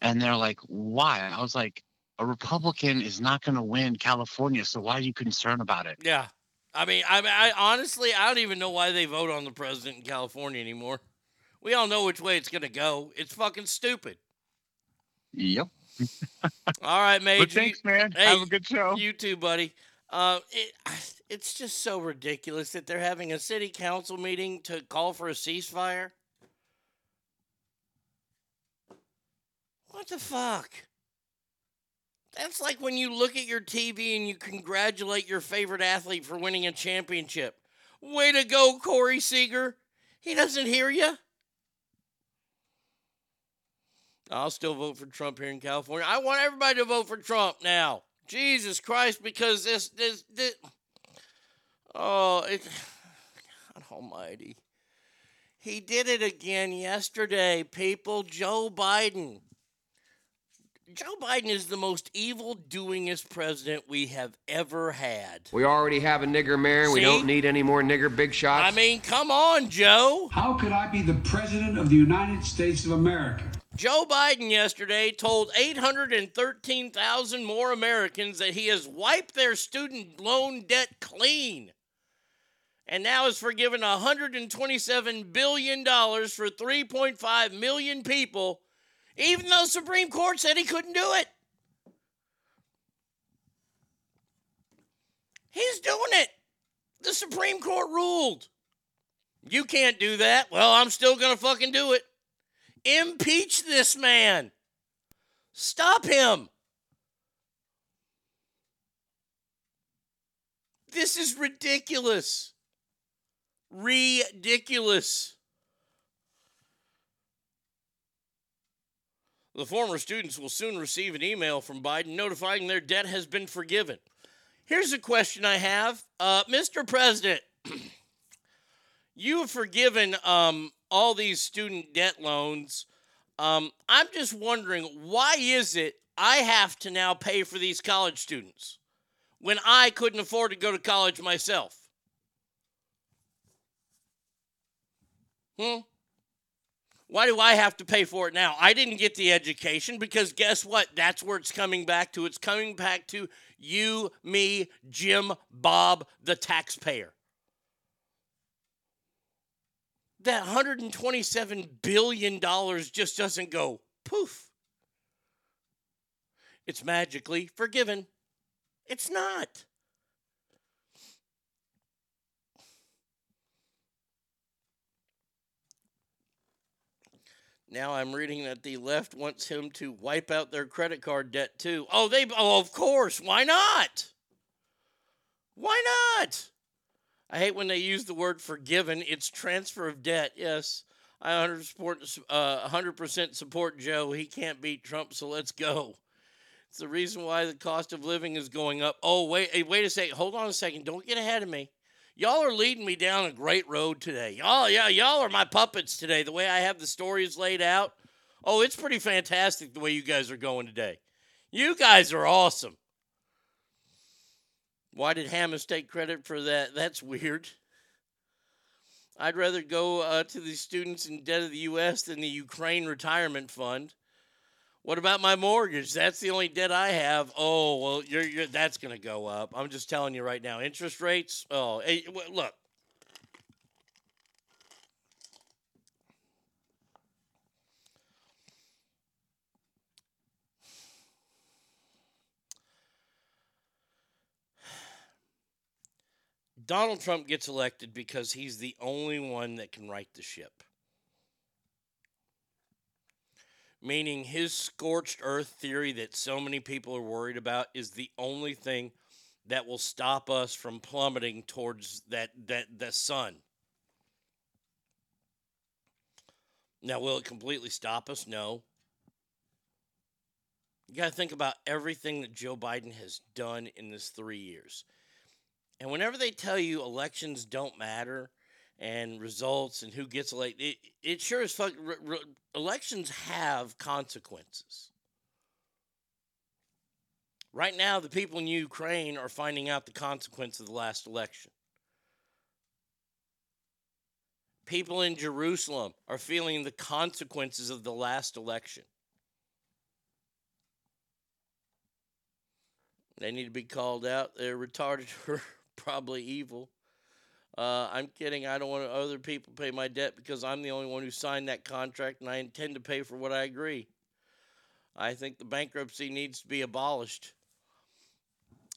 And they're like, Why? I was like, A Republican is not going to win California. So why are you concerned about it? Yeah. I mean, I, I honestly, I don't even know why they vote on the president in California anymore. We all know which way it's going to go. It's fucking stupid. Yep. All right, Major. But thanks, man. Have a good show. You too, buddy. Uh, it, it's just so ridiculous that they're having a city council meeting to call for a ceasefire. What the fuck? That's like when you look at your TV and you congratulate your favorite athlete for winning a championship. Way to go, Corey Seager. He doesn't hear you. I'll still vote for Trump here in California. I want everybody to vote for Trump now. Jesus Christ, because this, this, this oh, it, God Almighty. He did it again yesterday, people. Joe Biden. Joe Biden is the most evil doingest president we have ever had. We already have a nigger mayor. We See? don't need any more nigger big shots. I mean, come on, Joe. How could I be the President of the United States of America? Joe Biden yesterday told 813,000 more Americans that he has wiped their student loan debt clean and now has forgiven $127 billion for 3.5 million people, even though Supreme Court said he couldn't do it. He's doing it. The Supreme Court ruled. You can't do that. Well, I'm still going to fucking do it. Impeach this man. Stop him. This is ridiculous. Ridiculous. The former students will soon receive an email from Biden notifying their debt has been forgiven. Here's a question I have uh, Mr. President, you have forgiven um, all these student debt loans. Um, I'm just wondering why is it I have to now pay for these college students when I couldn't afford to go to college myself? Hmm? Why do I have to pay for it now? I didn't get the education because guess what? That's where it's coming back to. It's coming back to you, me, Jim, Bob, the taxpayer. That $127 billion just doesn't go poof. It's magically forgiven. It's not. Now I'm reading that the left wants him to wipe out their credit card debt too. Oh, they oh of course. Why not? Why not? I hate when they use the word forgiven. It's transfer of debt. Yes. I 100 support, uh, 100% support Joe. He can't beat Trump, so let's go. It's the reason why the cost of living is going up. Oh, wait, wait a second. Hold on a second. Don't get ahead of me. Y'all are leading me down a great road today. Y'all, yeah, y'all are my puppets today. The way I have the stories laid out. Oh, it's pretty fantastic the way you guys are going today. You guys are awesome. Why did Hamas take credit for that? That's weird. I'd rather go uh, to the students in debt of the U.S. than the Ukraine retirement fund. What about my mortgage? That's the only debt I have. Oh, well, you're, you're that's going to go up. I'm just telling you right now. Interest rates. Oh, eh, hey, look. Donald Trump gets elected because he's the only one that can right the ship. Meaning his scorched earth theory that so many people are worried about is the only thing that will stop us from plummeting towards that that the sun. Now will it completely stop us? No. You got to think about everything that Joe Biden has done in this 3 years. And whenever they tell you elections don't matter and results and who gets elected, it, it sure as fuck. Re, re, elections have consequences. Right now, the people in Ukraine are finding out the consequence of the last election. People in Jerusalem are feeling the consequences of the last election. They need to be called out. They're retarded or probably evil. Uh, I'm kidding. I don't want other people pay my debt because I'm the only one who signed that contract and I intend to pay for what I agree. I think the bankruptcy needs to be abolished.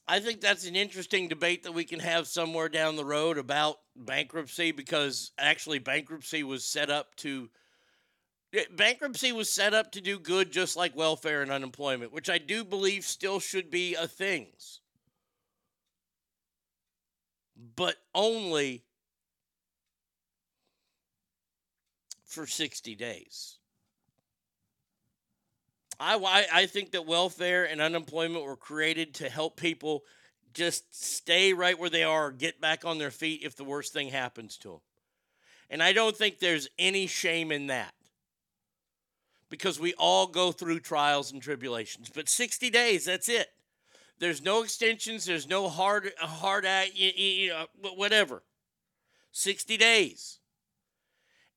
I think that's an interesting debate that we can have somewhere down the road about bankruptcy because actually bankruptcy was set up to bankruptcy was set up to do good just like welfare and unemployment, which I do believe still should be a things but only for 60 days. I, I think that welfare and unemployment were created to help people just stay right where they are get back on their feet if the worst thing happens to them. And I don't think there's any shame in that because we all go through trials and tribulations. But 60 days, that's it. There's no extensions. There's no hard hard act, you know, whatever. 60 days.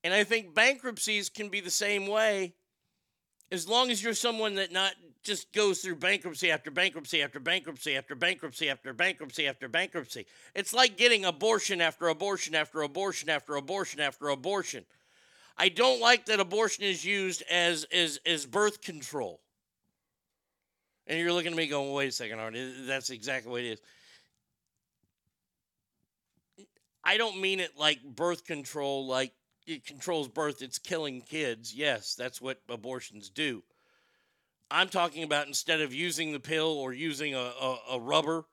And I think bankruptcies can be the same way as long as you're someone that not just goes through bankruptcy after bankruptcy after bankruptcy after bankruptcy after bankruptcy after bankruptcy. It's like getting abortion after abortion after abortion after abortion after abortion. I don't like that abortion is used as as as birth control. And you're looking at me going, wait a second, Arnie, that's exactly what it is. I don't mean it like birth control, like it controls birth, it's killing kids. Yes, that's what abortions do. I'm talking about instead of using the pill or using a, a, a rubber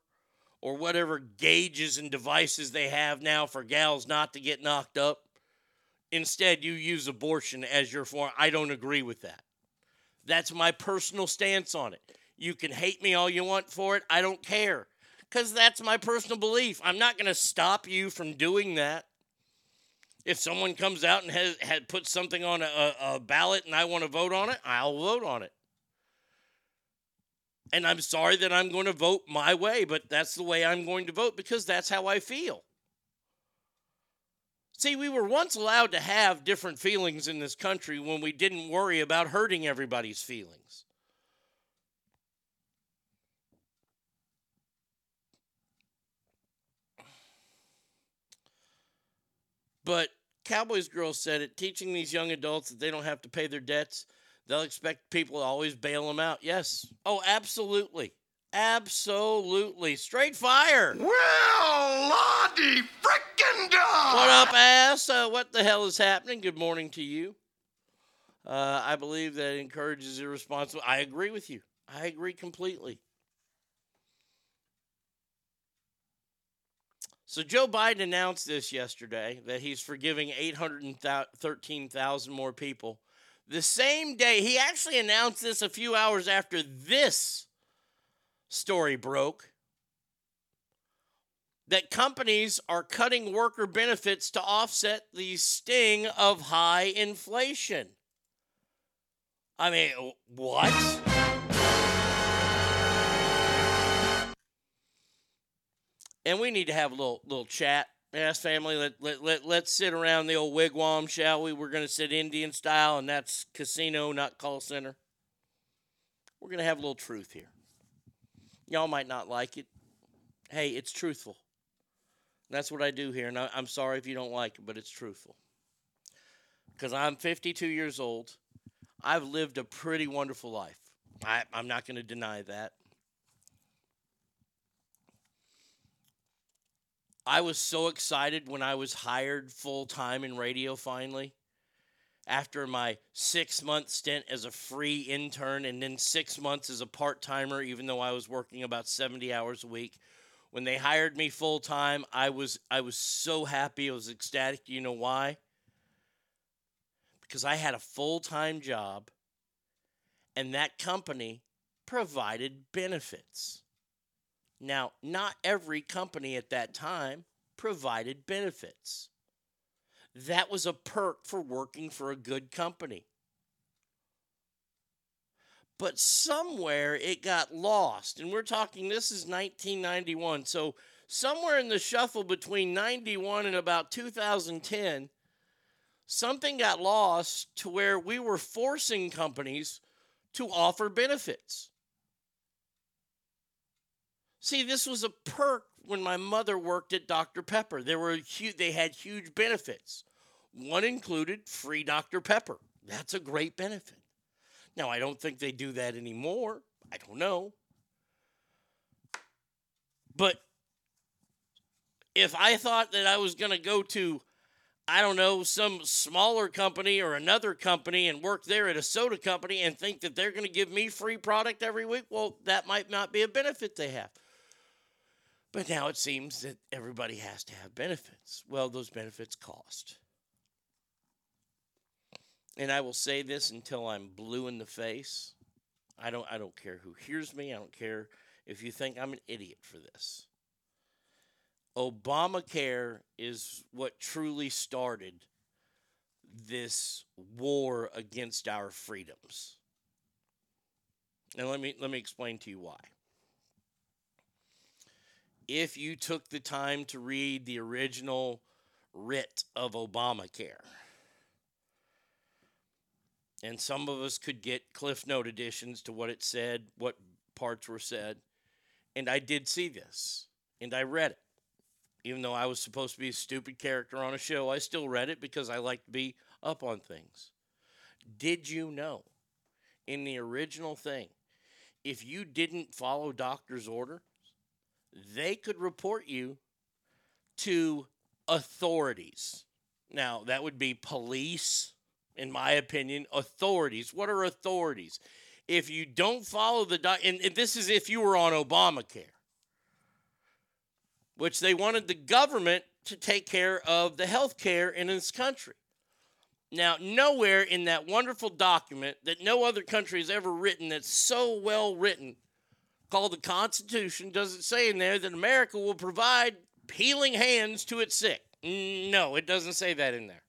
or whatever gauges and devices they have now for gals not to get knocked up, instead you use abortion as your form. I don't agree with that. That's my personal stance on it. You can hate me all you want for it. I don't care because that's my personal belief. I'm not going to stop you from doing that. If someone comes out and has, has put something on a, a ballot and I want to vote on it, I'll vote on it. And I'm sorry that I'm going to vote my way, but that's the way I'm going to vote because that's how I feel. See, we were once allowed to have different feelings in this country when we didn't worry about hurting everybody's feelings. But Cowboys Girl said it teaching these young adults that they don't have to pay their debts. They'll expect people to always bail them out. Yes. Oh, absolutely. Absolutely. Straight fire. Well, Lottie frickin' dog! What up, ass? Uh, what the hell is happening? Good morning to you. Uh, I believe that encourages irresponsible. I agree with you. I agree completely. So Joe Biden announced this yesterday that he's forgiving 813,000 more people. The same day, he actually announced this a few hours after this story broke that companies are cutting worker benefits to offset the sting of high inflation. I mean, what? And we need to have a little little chat. Yes, family, let, let, let, let's sit around the old wigwam, shall we? We're going to sit Indian style, and that's casino, not call center. We're going to have a little truth here. Y'all might not like it. Hey, it's truthful. That's what I do here, and I, I'm sorry if you don't like it, but it's truthful. Because I'm 52 years old. I've lived a pretty wonderful life. I, I'm not going to deny that. I was so excited when I was hired full time in radio finally. After my six month stint as a free intern and then six months as a part timer, even though I was working about 70 hours a week. When they hired me full time, I was I was so happy. I was ecstatic. You know why? Because I had a full time job and that company provided benefits. Now, not every company at that time provided benefits. That was a perk for working for a good company. But somewhere it got lost. And we're talking, this is 1991. So, somewhere in the shuffle between 91 and about 2010, something got lost to where we were forcing companies to offer benefits. See, this was a perk when my mother worked at Dr. Pepper. There were they had huge benefits. One included free Dr. Pepper. That's a great benefit. Now, I don't think they do that anymore. I don't know. But if I thought that I was going to go to, I don't know, some smaller company or another company and work there at a soda company and think that they're going to give me free product every week, well, that might not be a benefit they have. But now it seems that everybody has to have benefits. Well, those benefits cost. And I will say this until I'm blue in the face. I don't I don't care who hears me. I don't care if you think I'm an idiot for this. Obamacare is what truly started this war against our freedoms. And let me let me explain to you why if you took the time to read the original writ of Obamacare. And some of us could get Cliff Note additions to what it said, what parts were said. And I did see this, and I read it. Even though I was supposed to be a stupid character on a show, I still read it because I like to be up on things. Did you know in the original thing, if you didn't follow doctor's order, they could report you to authorities. Now, that would be police, in my opinion. Authorities. What are authorities? If you don't follow the, doc- and, and this is if you were on Obamacare, which they wanted the government to take care of the health care in this country. Now, nowhere in that wonderful document that no other country has ever written that's so well written called the Constitution doesn't say in there that America will provide healing hands to its sick. No, it doesn't say that in there.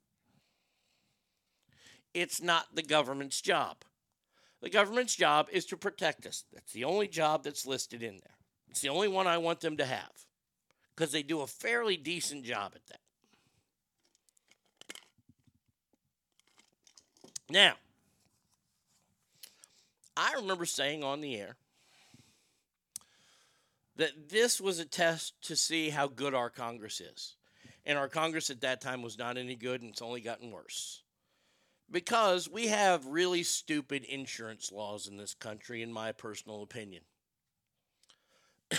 It's not the government's job. The government's job is to protect us. That's the only job that's listed in there. It's the only one I want them to have because they do a fairly decent job at that. Now, I remember saying on the air that this was a test to see how good our Congress is. And our Congress at that time was not any good, and it's only gotten worse. Because we have really stupid insurance laws in this country, in my personal opinion.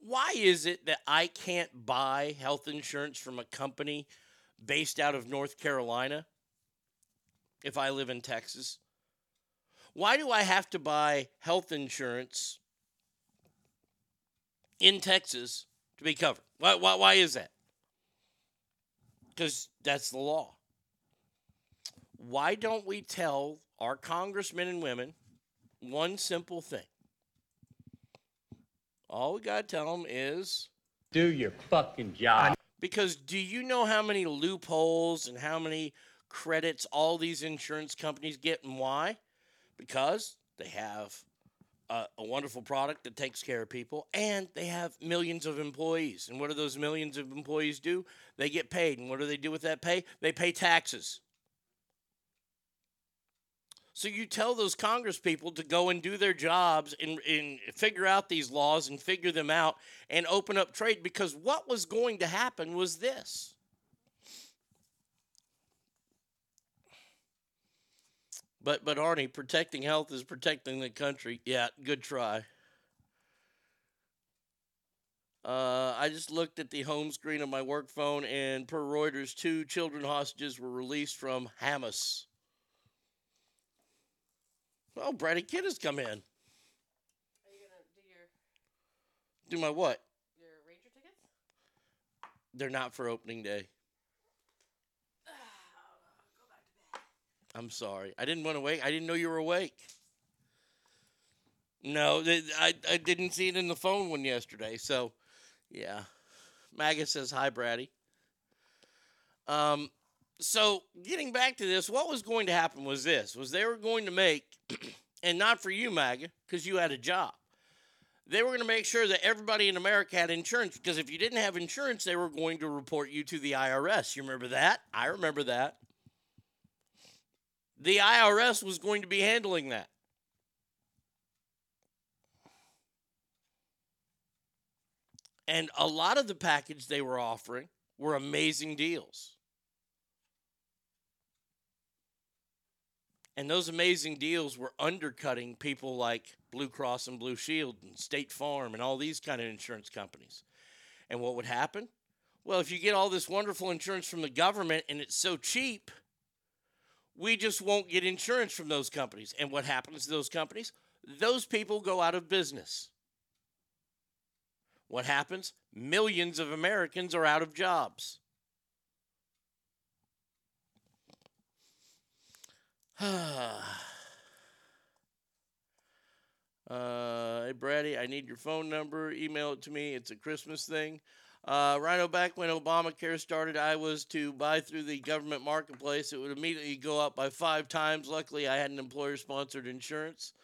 Why is it that I can't buy health insurance from a company based out of North Carolina if I live in Texas? Why do I have to buy health insurance in Texas to be covered? Why, why, why is that? Because that's the law. Why don't we tell our congressmen and women one simple thing? All we got to tell them is Do your fucking job. because do you know how many loopholes and how many credits all these insurance companies get and why? Because they have a, a wonderful product that takes care of people and they have millions of employees. And what do those millions of employees do? They get paid. And what do they do with that pay? They pay taxes. So you tell those Congress people to go and do their jobs and, and figure out these laws and figure them out and open up trade because what was going to happen was this. But but Arnie, protecting health is protecting the country. Yeah, good try. Uh, I just looked at the home screen of my work phone, and per Reuters, two children hostages were released from Hamas. Oh, Bratty Kid has come in. Are you gonna do your Do my what? your Ranger tickets? They're not for opening day. I'm sorry. I didn't want to wake. I didn't know you were awake. No, I, I didn't see it in the phone one yesterday. So, yeah. Maga says, hi, Brady. Um, so getting back to this, what was going to happen was this, was they were going to make, and not for you, Maga, because you had a job. They were going to make sure that everybody in America had insurance because if you didn't have insurance, they were going to report you to the IRS. You remember that? I remember that. The IRS was going to be handling that. And a lot of the package they were offering were amazing deals. And those amazing deals were undercutting people like Blue Cross and Blue Shield and State Farm and all these kind of insurance companies. And what would happen? Well, if you get all this wonderful insurance from the government and it's so cheap, we just won't get insurance from those companies. And what happens to those companies? Those people go out of business. What happens? Millions of Americans are out of jobs. uh, hey, Brady, I need your phone number. Email it to me. It's a Christmas thing. Uh, Rhino, back when Obamacare started, I was to buy through the government marketplace. It would immediately go up by five times. Luckily, I had an employer sponsored insurance.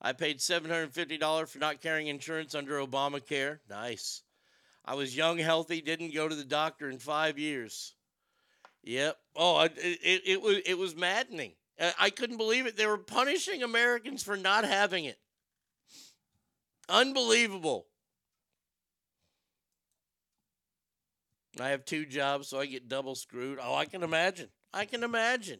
I paid $750 for not carrying insurance under Obamacare. Nice. I was young, healthy, didn't go to the doctor in five years. Yep. Oh, it, it, was it was maddening. I couldn't believe it. They were punishing Americans for not having it. Unbelievable. I have two jobs, so I get double screwed. Oh, I can imagine. I can imagine.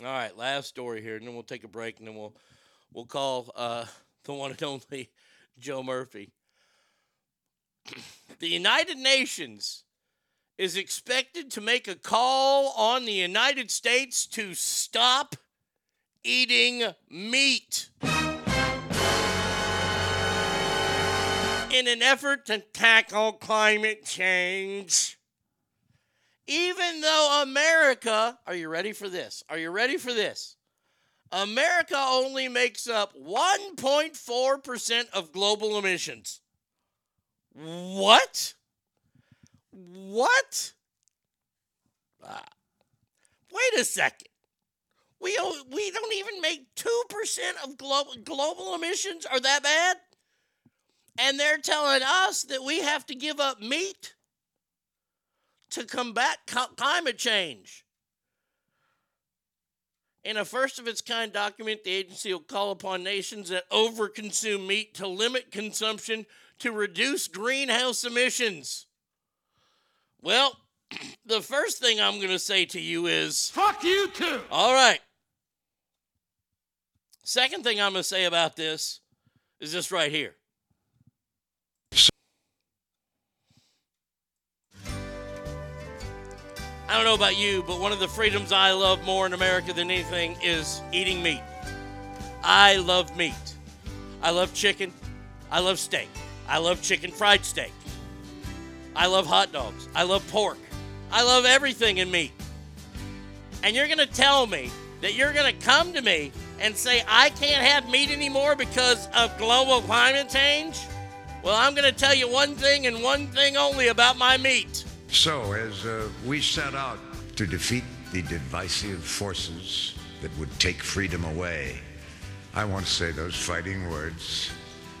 All right, last story here, and then we'll take a break, and then we'll we'll call uh, the one and only Joe Murphy. the United Nations is expected to make a call on the United States to stop eating meat. In an effort to tackle climate change. Even though America, are you ready for this? Are you ready for this? America only makes up 1.4% of global emissions. What? What? Ah. wait a second. We we don't even make 2% of global, global emissions are that bad? And they're telling us that we have to give up meat to combat climate change. In a first of its kind document, the agency will call upon nations that overconsume meat to limit consumption to reduce greenhouse emissions. Well, the first thing I'm going to say to you is Fuck you too. all right. Second thing I'm going to say about this is this right here. I don't know about you, but one of the freedoms I love more in America than anything is eating meat. I love meat. I love chicken. I love steak. I love chicken fried steak. I love hot dogs. I love pork. I love everything in meat. And you're going to tell me that you're going to come to me and say I can't have meat anymore because of global climate change? Well, I'm going to tell you one thing and one thing only about my meat. So, as uh, we set out to defeat the divisive forces that would take freedom away, I want to say those fighting words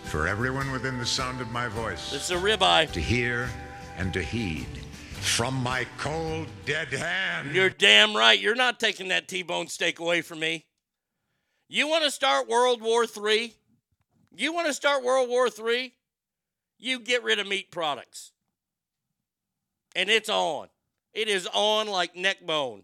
for everyone within the sound of my voice. It's a ribeye. To hear and to heed from my cold, dead hand. You're damn right. You're not taking that T-bone steak away from me. You want to start World War III? You want to start World War III? You get rid of meat products. And it's on. It is on like neck bone.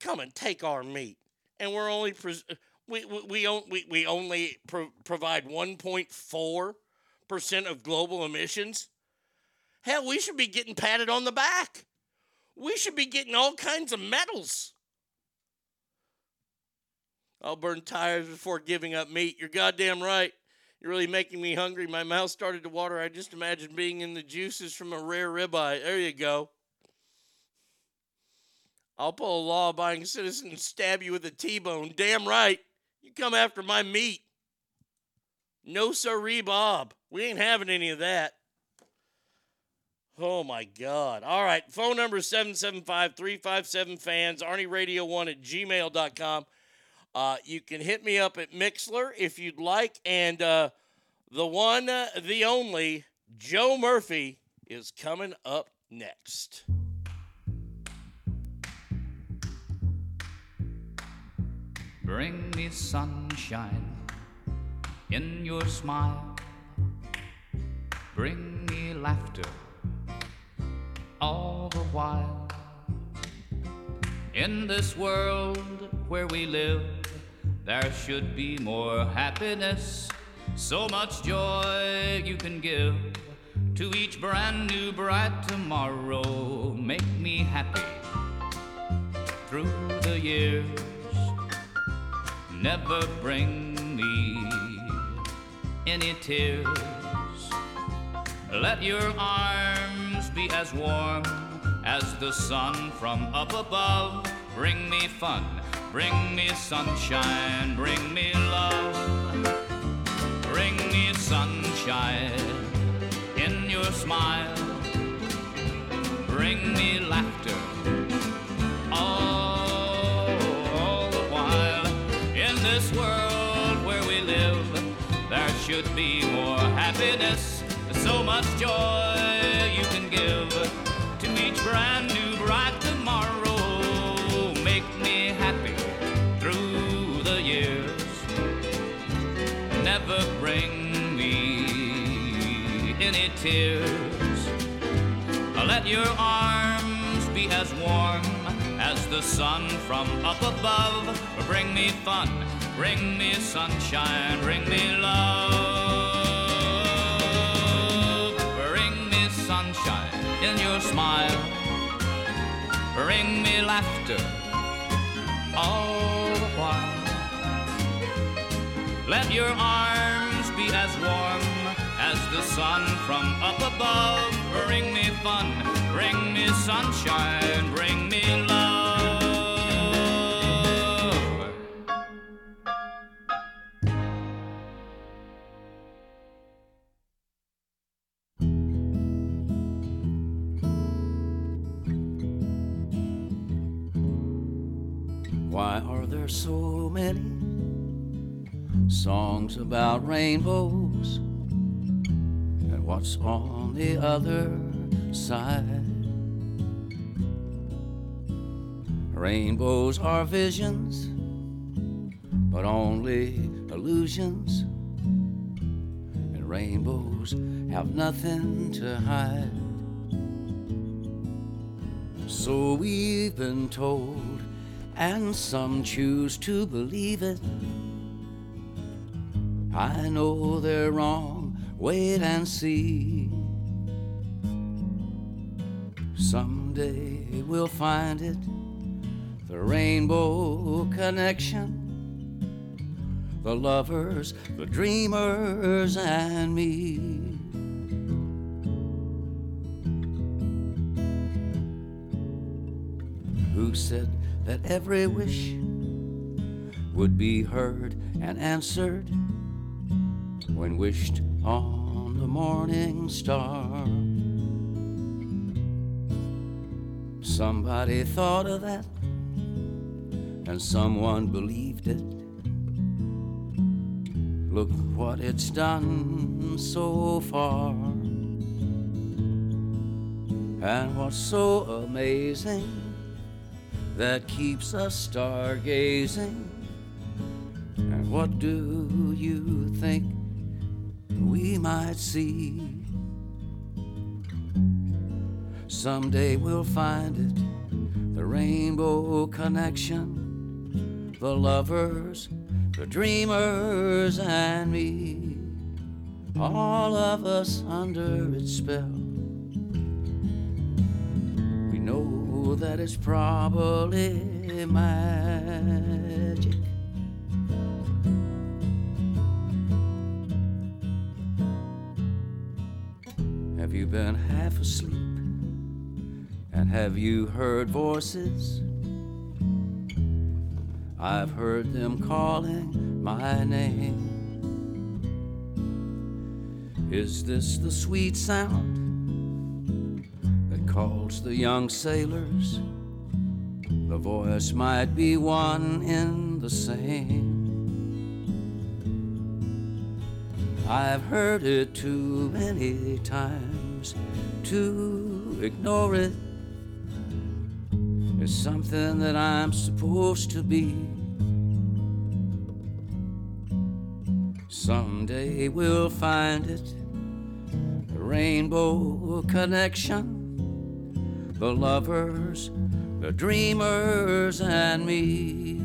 Come and take our meat. And we're only pres- we we we, we, only pro- provide 1.4% of global emissions. Hell, we should be getting patted on the back. We should be getting all kinds of medals. I'll burn tires before giving up meat. You're goddamn right. You're really making me hungry. My mouth started to water. I just imagined being in the juices from a rare ribeye. There you go. I'll pull a law abiding citizen and stab you with a T bone. Damn right. You come after my meat. No, sirree, Bob. We ain't having any of that. Oh my God. All right. Phone number 775 357 fans, ArnieRadio1 at gmail.com. Uh, you can hit me up at Mixlr if you'd like. And uh, the one, uh, the only, Joe Murphy is coming up next. Bring me sunshine in your smile. Bring me laughter all the while. In this world where we live, there should be more happiness. So much joy you can give to each brand new bright tomorrow. Make me happy through the years. Never bring me any tears. Let your arms be as warm as the sun from up above. Bring me fun, bring me sunshine, bring me love. Bring me sunshine in your smile. Bring me laughter. all all the while. In this world where we live, there should be more happiness. So much joy you can give to each brand tears. Let your arms be as warm as the sun from up above. Bring me fun, bring me sunshine, bring me love. Bring me sunshine in your smile. Bring me laughter all the while. Let your arms be as warm as the sun from up above. Bring me fun, bring me sunshine, bring me love. Why are there so many songs about rainbows? What's on the other side? Rainbows are visions, but only illusions. And rainbows have nothing to hide. So we've been told, and some choose to believe it. I know they're wrong, wait and see. Someday we'll find it, the rainbow connection. The lovers, the dreamers, and me. Who said that every wish would be heard and answered when wished on the morning star? Somebody thought of that, and someone believed it. Look what it's done so far. And what's so amazing that keeps us stargazing? And what do you think we might see? Someday we'll find it, the rainbow connection, the lovers, the dreamers, and me. All of us under its spell. We know that it's probably magic. Have you been half asleep? And have you heard voices? I've heard them calling my name. Is this the sweet sound that calls the young sailors? The voice might be one in the same. I've heard it too many times to ignore it. It's something that I'm supposed to be. Someday we'll find it the rainbow connection, the lovers, the dreamers, and me.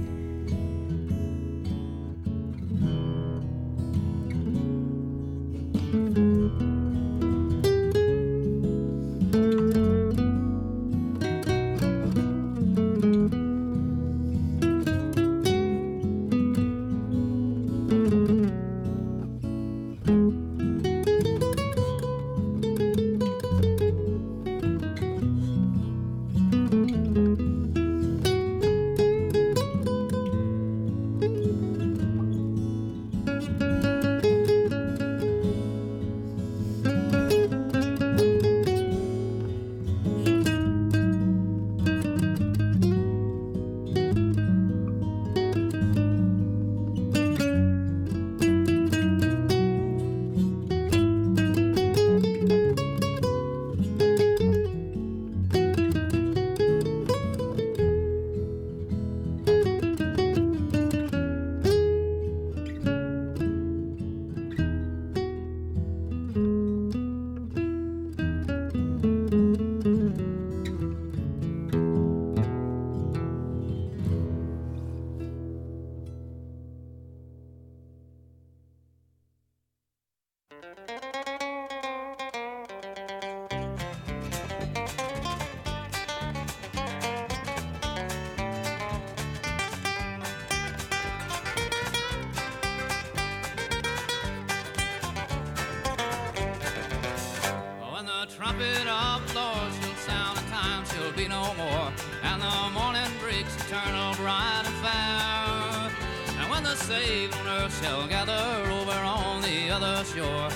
Breaks eternal, bright and fair. And when the saved on earth shall gather over on the other shore,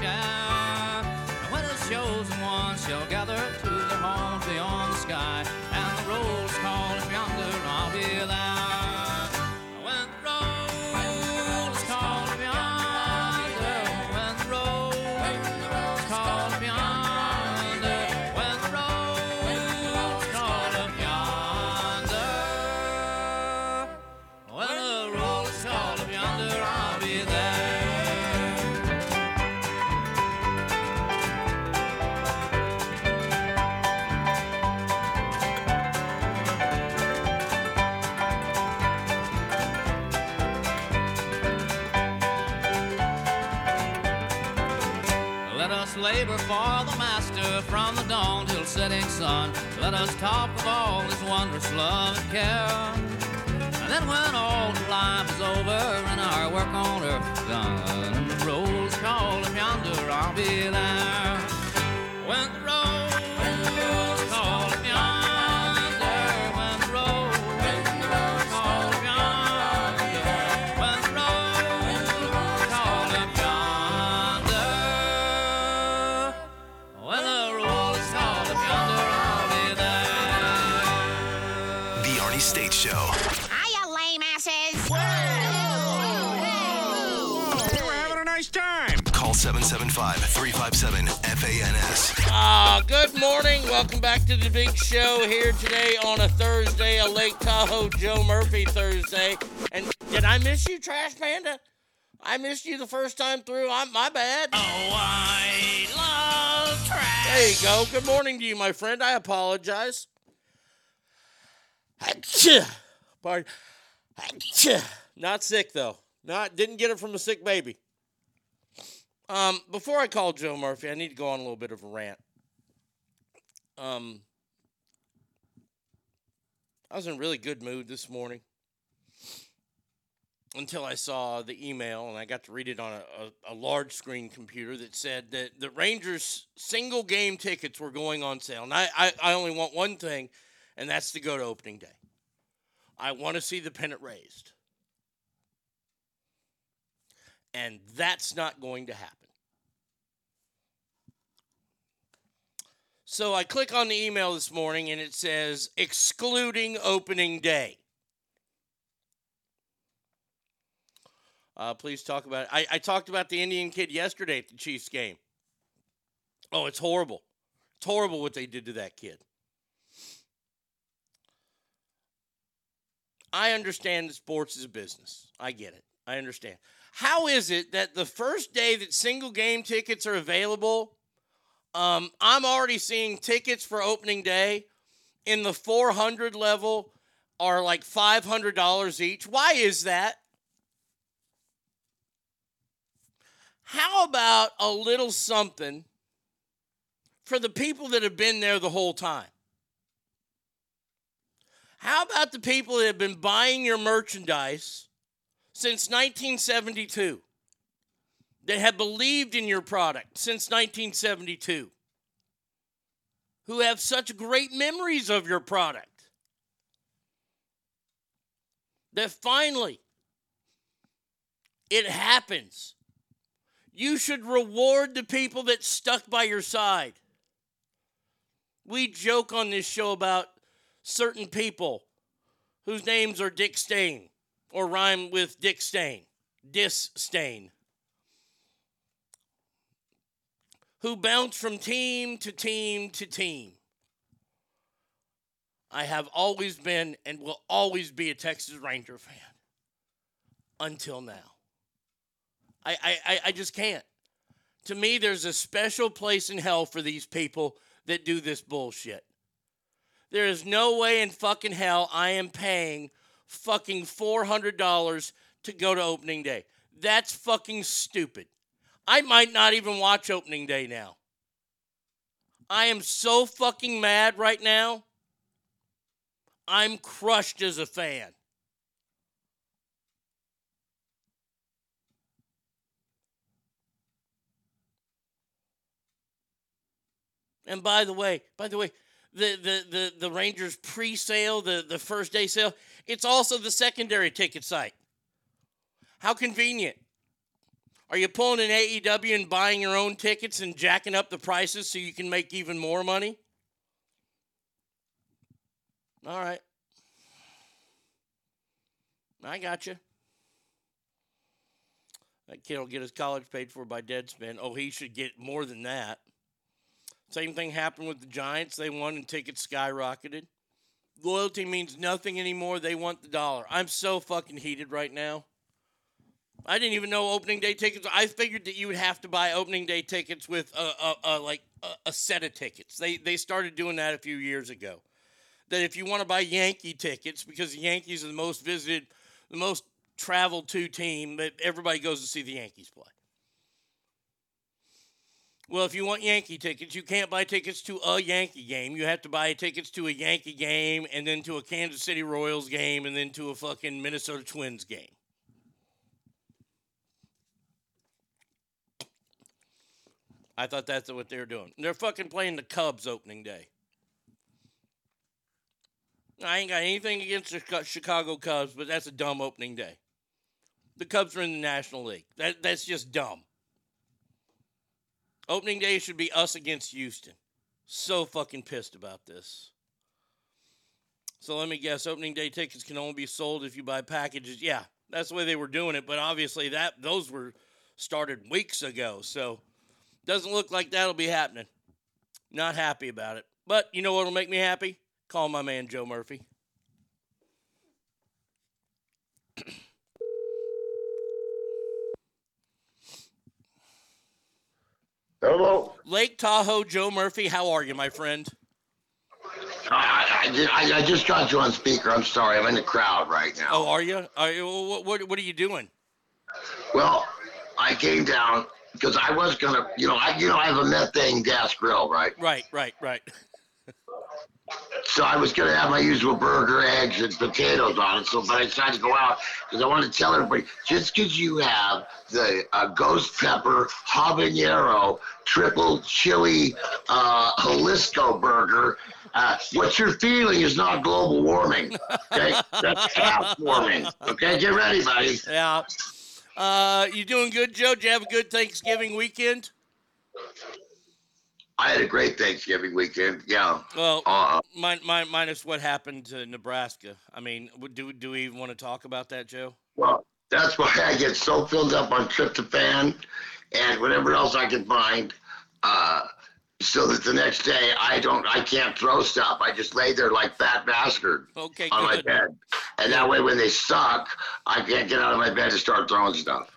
resurrection. And when his chosen ones shall gather to their homes beyond the sky, us talk of all His wondrous love and care. And then when all life is over and our work on earth done, and the rolls call yonder, I'll be there. When Welcome back to the big show here today on a Thursday, a Lake Tahoe Joe Murphy Thursday. And did I miss you, Trash Panda? I missed you the first time through. I'm my bad. Oh, I love trash. There you go. Good morning to you, my friend. I apologize. Achoo. Pardon. Achoo. Not sick though. Not didn't get it from a sick baby. Um, before I call Joe Murphy, I need to go on a little bit of a rant. Um, I was in really good mood this morning until I saw the email and I got to read it on a, a, a large screen computer that said that the Rangers single game tickets were going on sale. And I, I, I only want one thing, and that's to go to opening day. I want to see the pennant raised. And that's not going to happen. So I click on the email this morning and it says excluding opening day. Uh, please talk about it. I, I talked about the Indian kid yesterday at the Chiefs game. Oh, it's horrible. It's horrible what they did to that kid. I understand that sports is a business. I get it. I understand. How is it that the first day that single game tickets are available, um, I'm already seeing tickets for opening day in the 400 level are like $500 each? Why is that? How about a little something for the people that have been there the whole time? How about the people that have been buying your merchandise since 1972? That have believed in your product since 1972? Who have such great memories of your product? That finally it happens. You should reward the people that stuck by your side. We joke on this show about certain people whose names are Dick Stain or rhyme with Dick Stain, Dis Stain, who bounce from team to team to team. I have always been and will always be a Texas Ranger fan until now. I, I, I just can't. To me, there's a special place in hell for these people that do this bullshit. There is no way in fucking hell I am paying fucking $400 to go to opening day. That's fucking stupid. I might not even watch opening day now. I am so fucking mad right now. I'm crushed as a fan. And by the way, by the way, the the the, the Rangers pre-sale, the, the first day sale, it's also the secondary ticket site. How convenient. Are you pulling an AEW and buying your own tickets and jacking up the prices so you can make even more money? All right. I got you. That kid will get his college paid for by Deadspin. Oh, he should get more than that. Same thing happened with the Giants. They won and tickets skyrocketed. Loyalty means nothing anymore. They want the dollar. I'm so fucking heated right now. I didn't even know opening day tickets. I figured that you would have to buy opening day tickets with a, a, a like a, a set of tickets. They they started doing that a few years ago. That if you want to buy Yankee tickets because the Yankees are the most visited, the most traveled to team, that everybody goes to see the Yankees play. Well, if you want Yankee tickets, you can't buy tickets to a Yankee game. You have to buy tickets to a Yankee game and then to a Kansas City Royals game and then to a fucking Minnesota Twins game. I thought that's what they were doing. They're fucking playing the Cubs opening day. I ain't got anything against the Chicago Cubs, but that's a dumb opening day. The Cubs are in the National League. That that's just dumb. Opening day should be us against Houston. So fucking pissed about this. So let me guess, opening day tickets can only be sold if you buy packages. Yeah, that's the way they were doing it, but obviously that those were started weeks ago. So doesn't look like that'll be happening. Not happy about it. But you know what'll make me happy? Call my man Joe Murphy. Hello. Lake Tahoe Joe Murphy, how are you, my friend? I, I, I, just got you on speaker. I'm sorry. I'm in the crowd right now. Oh, are you? Are you what, what, what are you doing? Well, I came down because I was gonna, you know, I you know I have a methane gas grill, right? Right, right, right. So I was gonna have my usual burger, eggs, and potatoes on it. So, but I decided to go out because I wanted to tell everybody just because you have the uh, ghost pepper habanero triple chili uh, Jalisco burger. Uh, what you're feeling is not global warming. Okay, that's half warming. Okay, get ready, buddy. Yeah. Uh, you doing good, Joe? Did you have a good Thanksgiving weekend? I had a great Thanksgiving weekend. Yeah. Well, Uh, min- min- minus what happened to Nebraska. I mean, do do we even want to talk about that, Joe? Well, that's why I get so filled up on tryptophan and whatever else I can find, uh, so that the next day I don't, I can't throw stuff. I just lay there like fat bastard Okay, on my bed, and that way when they suck, I can't get out of my bed to start throwing stuff.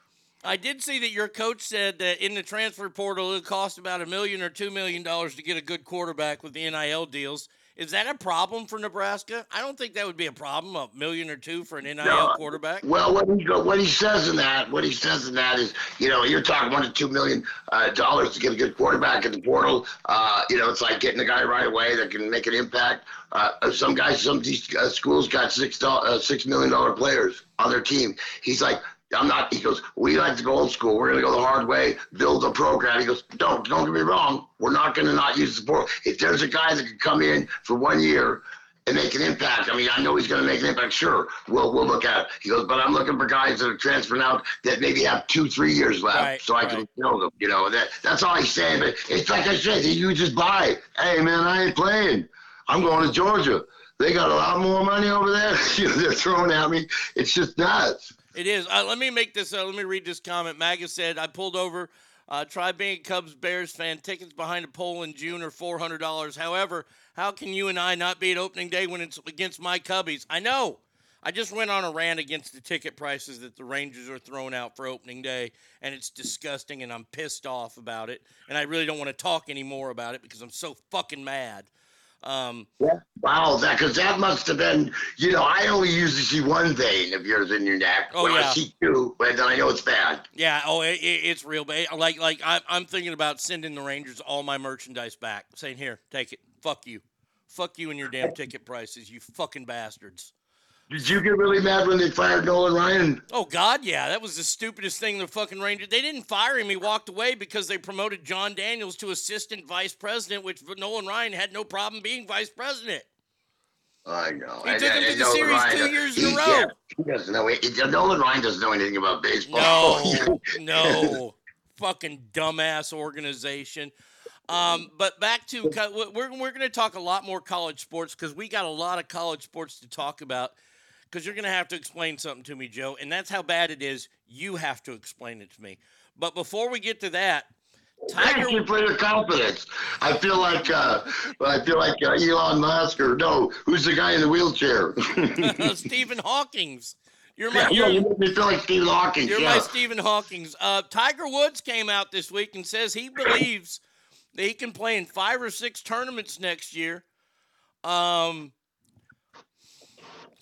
I did see that your coach said that in the transfer portal it cost about a million or two million dollars to get a good quarterback with the NIL deals. Is that a problem for Nebraska? I don't think that would be a problem. A million or two for an NIL No. quarterback. Well, what he what he says in that, what he says in that is, you know, you're talking one to two million uh, dollars to get a good quarterback in the portal. Uh, you know, it's like getting a guy right away that can make an impact. Uh, some guys, some of these uh, schools got six uh, six million dollar players on their team. He's like. I'm not. He goes. We like to go old school. We're gonna go the hard way. Build a program. He goes. Don't don't get me wrong. We're not gonna not use the. If there's a guy that can come in for one year and make an impact. I mean, I know he's going to make an impact. Sure, we'll we'll look at it. He goes, but I'm looking for guys that are transferring out that maybe have two, three years left, Right, so I can build them. You know, that that's all he's saying. But it's like I said, you just buy. Hey, man, I ain't playing. I'm going to Georgia. They got a lot more money over there. you know, they're throwing at me. It's just nuts. It is. Uh, let me make this. Uh, let me read this comment. Maga said, "I pulled over. Uh, try being a Cubs Bears fan. Tickets behind a pole in June are four hundred dollars. However, how can you and I not be at opening day when it's against my Cubbies? I know. I just went on a rant against the ticket prices that the Rangers are throwing out for opening day, and it's disgusting, and I'm pissed off about it. And I really don't want to talk anymore about it because I'm so fucking mad. Um, Yeah. Wow, that because that must have been. You know, I only usually see one vein of yours in your neck. Oh, well, yeah. I see two, but then I know it's bad. Yeah, oh, it, it, it's real bad. Like, like I'm, I'm thinking about sending the Rangers all my merchandise back, saying, "Here, take it. Fuck you, fuck you and your damn ticket prices, you fucking bastards." Did you get really mad when they fired Nolan Ryan? Oh God, yeah, that was the stupidest thing the fucking Rangers. They didn't fire him. He walked away because they promoted Jon Daniels to assistant vice president, which Nolan Ryan had no problem being vice president. I know. He And- took him to the series Ryan, two years in a row. yeah, he doesn't know. He, Nolan Ryan doesn't know anything about baseball. No, no, fucking dumbass organization. Um, but back to we're we're going to talk a lot more college sports because we got a lot of college sports to talk about. Because you're going to have to explain something to me, Joe, and that's how bad it is. You have to explain it to me. But before we get to that, Thank you for your confidence. I feel like uh, I feel like uh, Elon Musk or no, who's the guy in the wheelchair? Stephen Hawking's. You're my yeah, you're, you make me feel like Stephen Hawking. You're yeah. my Stephen Hawking's. Uh, Tiger Woods came out this week and says he believes that he can play in five or six tournaments next year. Um,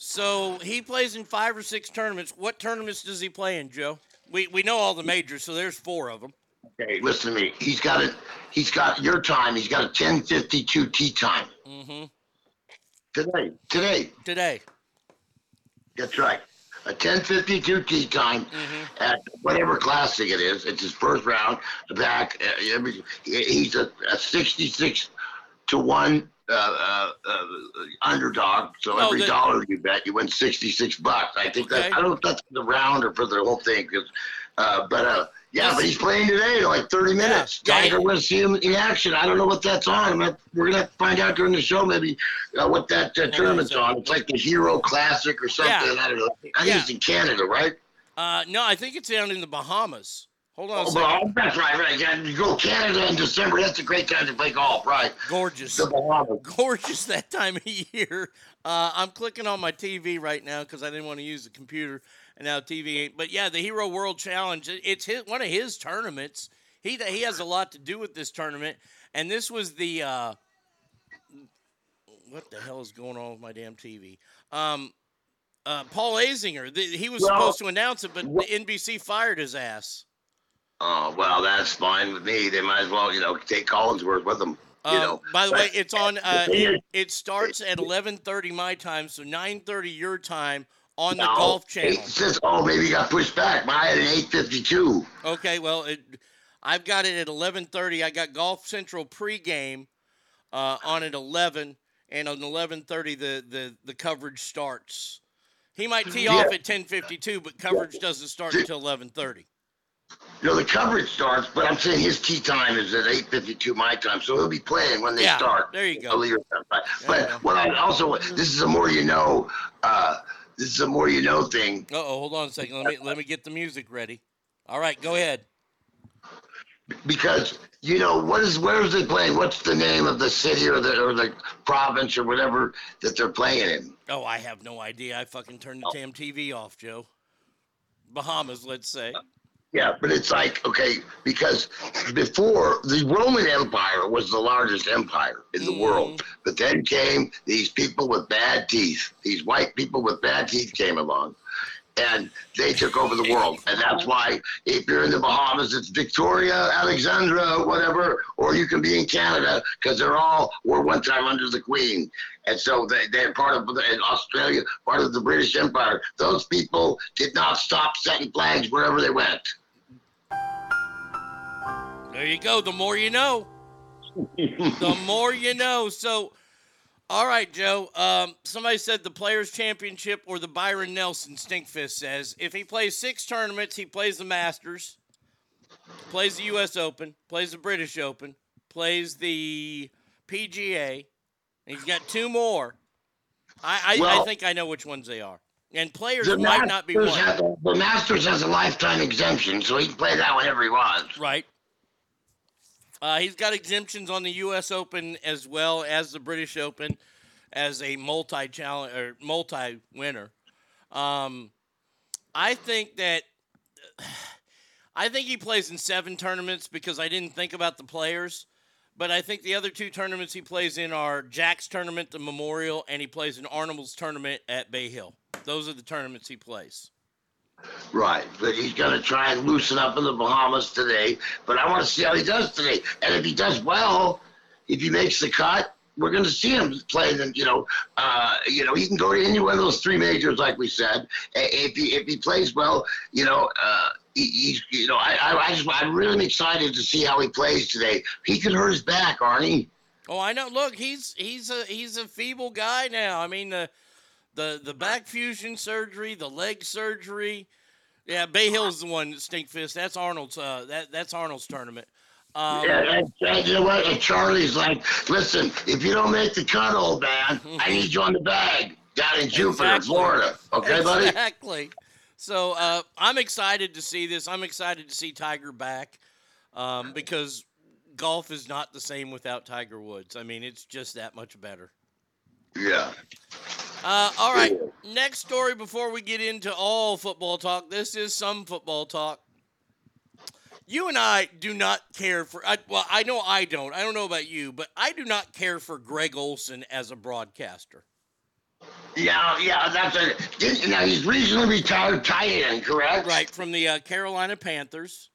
so he plays in five or six tournaments. What tournaments does he play in, Joe? We we know all the majors, so there's four of them. Okay, listen to me. He's got it. He's got your time. He's got a 10:52 tee time Mm-hmm. today. Today. Today. That's right. A 10:52 tee time Mm-hmm. at whatever classic it is. It's his first round back. Uh, he's a, a 66 to one uh, uh, uh, underdog. So No, every dollar you bet, you win 66 bucks. I think Okay. that I don't know if that's for the round or for the whole thing. uh, but uh, yeah, but he's playing today, like 30 minutes. Yeah, Tiger want to see him in action. I don't know what that's on. Gonna- we're gonna have to find out during the show maybe uh, what that uh, tournament's on. It's like the Hero Classic or something. Yeah. I don't know. I think Yeah. it's in Canada, right? Uh, no, I think it's down in the Bahamas. Hold on a Oh, second. well, that's right, right. You go Canada in December. That's a great time to play golf, right? Gorgeous. Gorgeous that time of year. Uh, I'm clicking on my TV right now because I didn't want to use the computer, and now TV ain't. But yeah, the Hero World Challenge. It's his, one of his tournaments. He he has a lot to do with this tournament, and this was the. Uh, what the hell is going on with my damn TV? Um, uh, Paul Azinger. The, he was Well, supposed to announce it, but the NBC fired his ass. Oh well, that's fine with me. They might as well, you know, take Collinsworth with them. You Uh, know. by the But way, it's on. Uh, it, it starts at 11:30 my time, so 9:30 your time on the No, Golf Channel. Says, oh, maybe got pushed back. Mine had an 852. Okay, well, it, I've got it at 11:30. I got Golf Central pregame uh, on at 11, and on 11:30 the the the coverage starts. He might tee Yeah. off at 10:52, but coverage doesn't start until 11:30. You know, the coverage starts, but I'm saying his tee time is at 8:52 my time, so he'll be playing when they Yeah, start. there you go. Time. But, but what I also this is a more you know. Uh, this is a more you know thing. Uh oh, hold on a second. Let me let me get the music ready. All right, go ahead. because you know what is where is they playing? What's the name of the city or the or the province or whatever that they're playing in? Oh, I have no idea. I fucking turned the damn TV off, Joe. Bahamas, let's say. Yeah, but it's like okay because before the Roman Empire was the largest empire in the world, mm. but then came these people with bad teeth. These white people with bad teeth came along. And they took over the world, and that's why if you're in the Bahamas, it's Victoria, Alexandra, whatever, or you can be in Canada because they're all were one time under the Queen, and so they, they're part of the, in Australia, part of the British Empire. Those people did not stop setting flags wherever they went. There you go. The more you know. the more you know. So, all right, Joe. Um, somebody said the Players Championship or the Byron Nelson. Stinkfist says if he plays six tournaments, he plays the Masters, plays the U.S. Open, plays the British Open, plays the PGA. and He's got two more. I, I, I think I know which ones they are. And players might not be one. has the Masters has a lifetime exemption, so he can play that whenever he wants. Right. Uh, he's got exemptions on the U.S. Open as well as the British Open as a multi challenge or multi winner. Um, I think that I think he plays in seven tournaments because I didn't think about the players. But I think the other two tournaments he plays in are Jack's tournament, the Memorial, and he plays in Arnold's tournament at Bay Hill. Those are the tournaments he plays. Right, but he's going to try and loosen up in the Bahamas today. But I want to see how he does today. And if he does well, if he makes the cut, we're going to see him playing. Then you know, uh, you know, he can go to any one of those three majors, like we said. If he if he plays well, you know, uh, he, he's you know, I, I I just I'm really excited to see how he plays today. He could hurt his back, Arnie. Oh, I know. Look, he's he's a he's a feeble guy now. I mean the the the back fusion surgery, the leg surgery. Yeah, Bay Hill's the one stink fist. That's Arnold's. Uh, that that's Arnold's tournament. Um, yeah, and, and you know what? And Charlie's like, listen, if you don't make the cut, old man, I need you on the bag down in Jupiter, Exactly. Florida. Okay, buddy? Exactly. So uh, I'm excited to see this. I'm excited to see Tiger back um, because golf is not the same without Tiger Woods. I mean, it's just that much better. Yeah. Uh, all right. Next story before we get into all football talk. This is some football talk. You and I do not care for. I, well, I know I don't. I don't know about you, but I do not care for Greg Olsen as a broadcaster. Yeah, yeah, that's a. Now he's recently retired tight end, correct? Right from the uh, Carolina Panthers.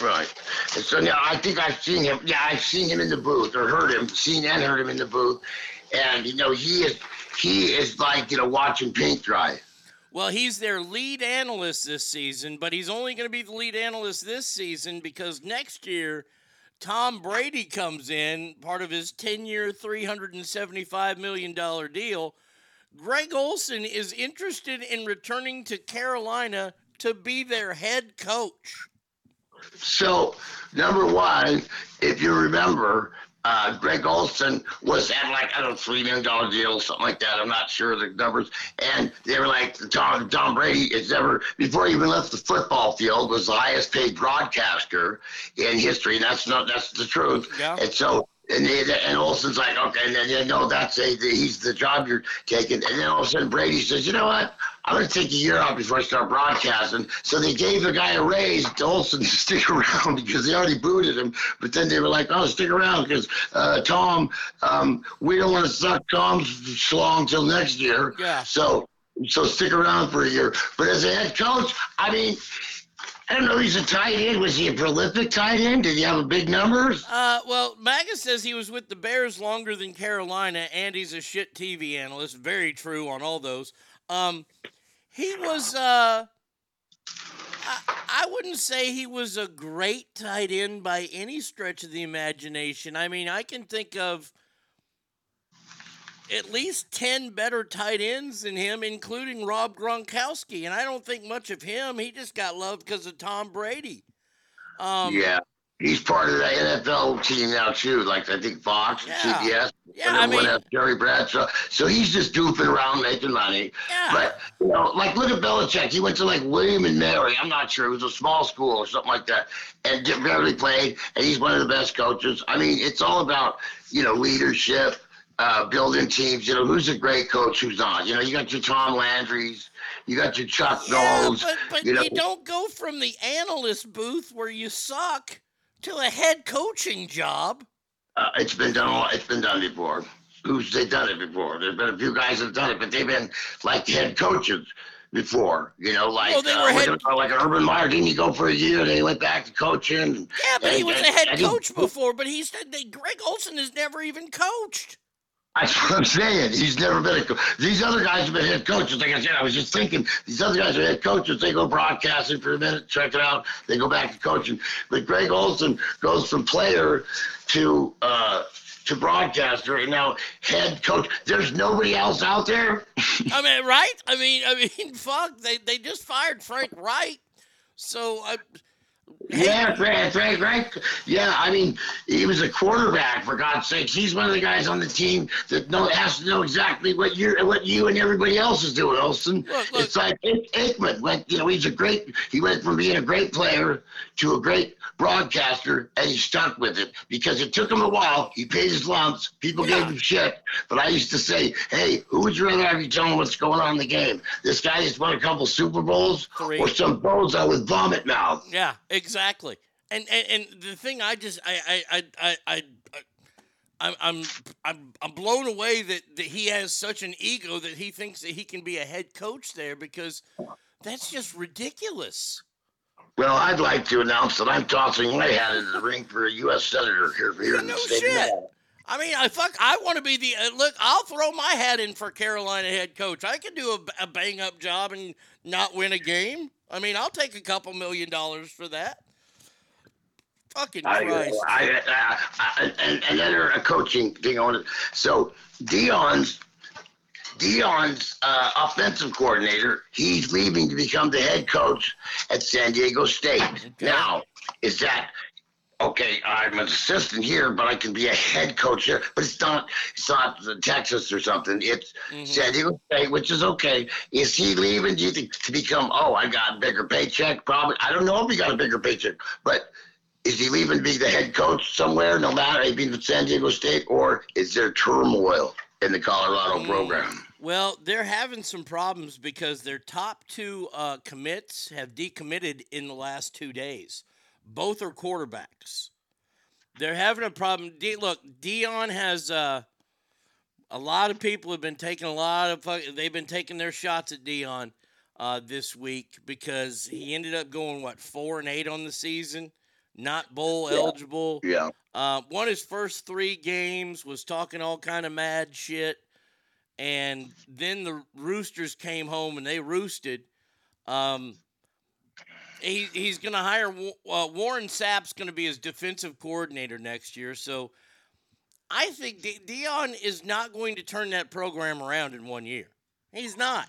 Right. And so now I think I've seen him. Yeah, I've seen him in the booth or heard him, seen and heard him in the booth, and you know he is he is like you know watching paint dry. Well, he's their lead analyst this season, but he's only going to be the lead analyst this season because next year Tom Brady comes in, part of his 10 year, $375 million deal. Greg Olsen is interested in returning to Carolina to be their head coach. So number one, if you remember, uh, Greg Olsen was at like I don't know three million dollar deal, something like that. I'm not sure the numbers. And they were like Tom Tom Brady is ever before he even left the football field was the highest paid broadcaster in history. And that's not that's the truth. Yeah. And so. And, they, and Olsen's like, okay, and then you know that's a he's the job you're taking. And then all of a sudden Brady says, you know what? I'm going to take a year off before I start broadcasting. So they gave the guy a raise to Olsen to stick around because they already booted him. But then they were like, oh, stick around because uh, Tom, um, we don't want to suck Tom's schlong until next year. Yeah. So so stick around for a year. But as a head coach, I mean, I don't know. He's a tight end. Was he a prolific tight end? Did he have a big numbers? Uh, well, Magus says he was with the Bears longer than Carolina, and he's a shit TV analyst. Very true on all those. Um, he was. Uh, I, I wouldn't say he was a great tight end by any stretch of the imagination. I mean, I can think of at least 10 better tight ends than him, including Rob Gronkowski. And I don't think much of him. He just got loved because of Tom Brady. Um, yeah. He's part of the NFL team now too, like I think Fox, Yeah. CBS, Yeah, and I mean- else, Jerry Bradshaw. So he's just goofing around making money. Yeah. But you know, like look at Belichick. He went to like William and Mary. I'm not sure. It was a small school or something like that, and barely played. And he's one of the best coaches. I mean, it's all about you know leadership, uh, building teams. You know, who's a great coach, who's not. You know, you got your Tom Landry's, you got your Chuck Yeah, Noll's. but, but you you, don't go from the analyst booth where you suck to a head coaching job. Uh, it's been done. It's been done before. Who's they done it before? There's been a few guys that have done it, but they've been like head coaches before. You know, like Well, they uh, head- like Urban Meyer. Didn't he go for a year? Then he went back to coaching. Yeah, but he And- was and- a head and he- coach before. But he said that Greg Olsen has never even coached. That's what I'm saying. He's never been a coach. These other guys have been head coaches. Like I said, I was just thinking, these other guys are head coaches. They go broadcasting for a minute, check it out. They go back to coaching. But Greg Olsen goes from player to uh, to broadcaster, and now head coach. There's nobody else out there. I mean, right? I mean, I mean, fuck. They they just fired Frank Reich. So I, Yeah, Frank, Frank, Frank. Yeah, I mean, he was a quarterback for God's sakes. He's one of the guys on the team that know has to know exactly what you what you and everybody else is doing, Olsen. It's like Ik- Aikman went. You know, he's a great. He went from being a great player to a great broadcaster, and he stuck with it because it took him a while. He paid his lumps. People gave him shit, but I used to say, "Hey, who would you rather have you tell me what's going on in the game? This guy that's won a couple Super Bowls, Three. or some bozo with vomit mouth?" yeah, exactly. And and, and the thing I just I I I I. I I'm, I'm I'm blown away that, that he has such an ego that he thinks that he can be a head coach there because that's just ridiculous. Well, I'd like to announce that I'm tossing my hat into the ring for a U.S. senator here, here in the No state. of shit. I mean, I fuck. I want to be the uh, look. I'll throw my hat in for Carolina head coach. I can do a, a bang up job and not win a game. I mean, I'll take a couple million dollars for that. Fucking I, Christ. I, I, I, and another a coaching thing on it. So Deion's Deion's uh, offensive coordinator. He's leaving to become the head coach at San Diego State. Now, is that okay? I'm an assistant here, but I can be a head coach here. But it's not. It's not Texas or something. It's San Diego State, which is okay. Is he leaving? Do you think to become? Oh, I got a bigger paycheck. Probably. I don't know if he got a bigger paycheck, but is he leaving to be the head coach somewhere, no matter if he's at San Diego State, or is there turmoil in the Colorado program? Well, they're having some problems because their top two uh, commits have decommitted in the last two days. Both are quarterbacks. They're having a problem. De- look, Deion has uh, a lot of people have been taking a lot of. fuck- They've been taking their shots at Deion uh, this week because he ended up going what four and eight on the season, not bowl Yeah. eligible. Yeah. Uh, won his first three games, was talking all kind of mad shit, and then the Roosters came home and they roosted. Um, he, he's going to hire uh, Warren Sapp's going to be his defensive coordinator next year. So I think De- Deion is not going to turn that program around in one year. He's not.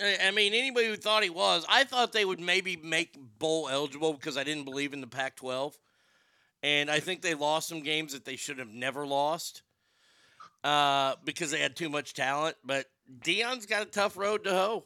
I mean, anybody who thought he was, I thought they would maybe make bowl eligible because I didn't believe in the Pac 12. And I think they lost some games that they should have never lost uh, because they had too much talent. But Deion's got a tough road to hoe.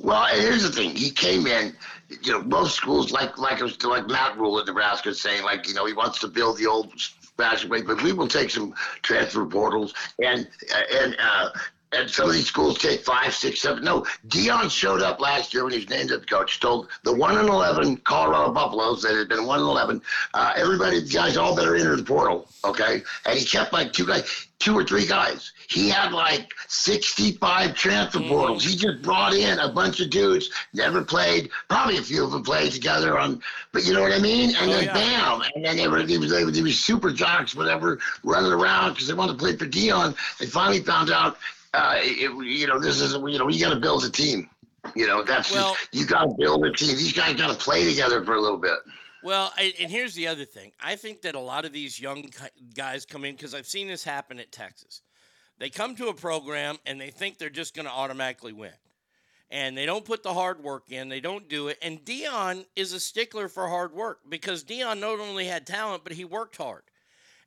Well, here's the thing. He came in, you know, most schools like like it was like Matt Rhule at Nebraska saying, like, you know, he wants to build the old fashioned way, but we will take some transfer portals and and uh and some of these schools take five, six, seven. No, Deion showed up last year when he was named head coach. Told the one and eleven Colorado Buffaloes that had been one and eleven. Uh, everybody, the guys all better enter the portal. Okay, and he kept like two guys, two or three guys. He had like sixty-five transfer portals. He just brought in a bunch of dudes never played. Probably a few of them played together on, but you know what I mean. And Oh, then yeah. bam, and then they were they were, they were, they were super jocks, whatever, running around because they wanted to play for Deion. They finally found out, uh, it, you know, this is you know, you got to build a team. You know, that's Well- just, you got to build a team. These guys got to play together for a little bit. Well, I, and here's the other thing. I think that a lot of these young guys come in because I've seen this happen at Texas. They come to a program and they think they're just going to automatically win. And they don't put the hard work in, they don't do it. And Deion is a stickler for hard work because Deion not only had talent, but he worked hard.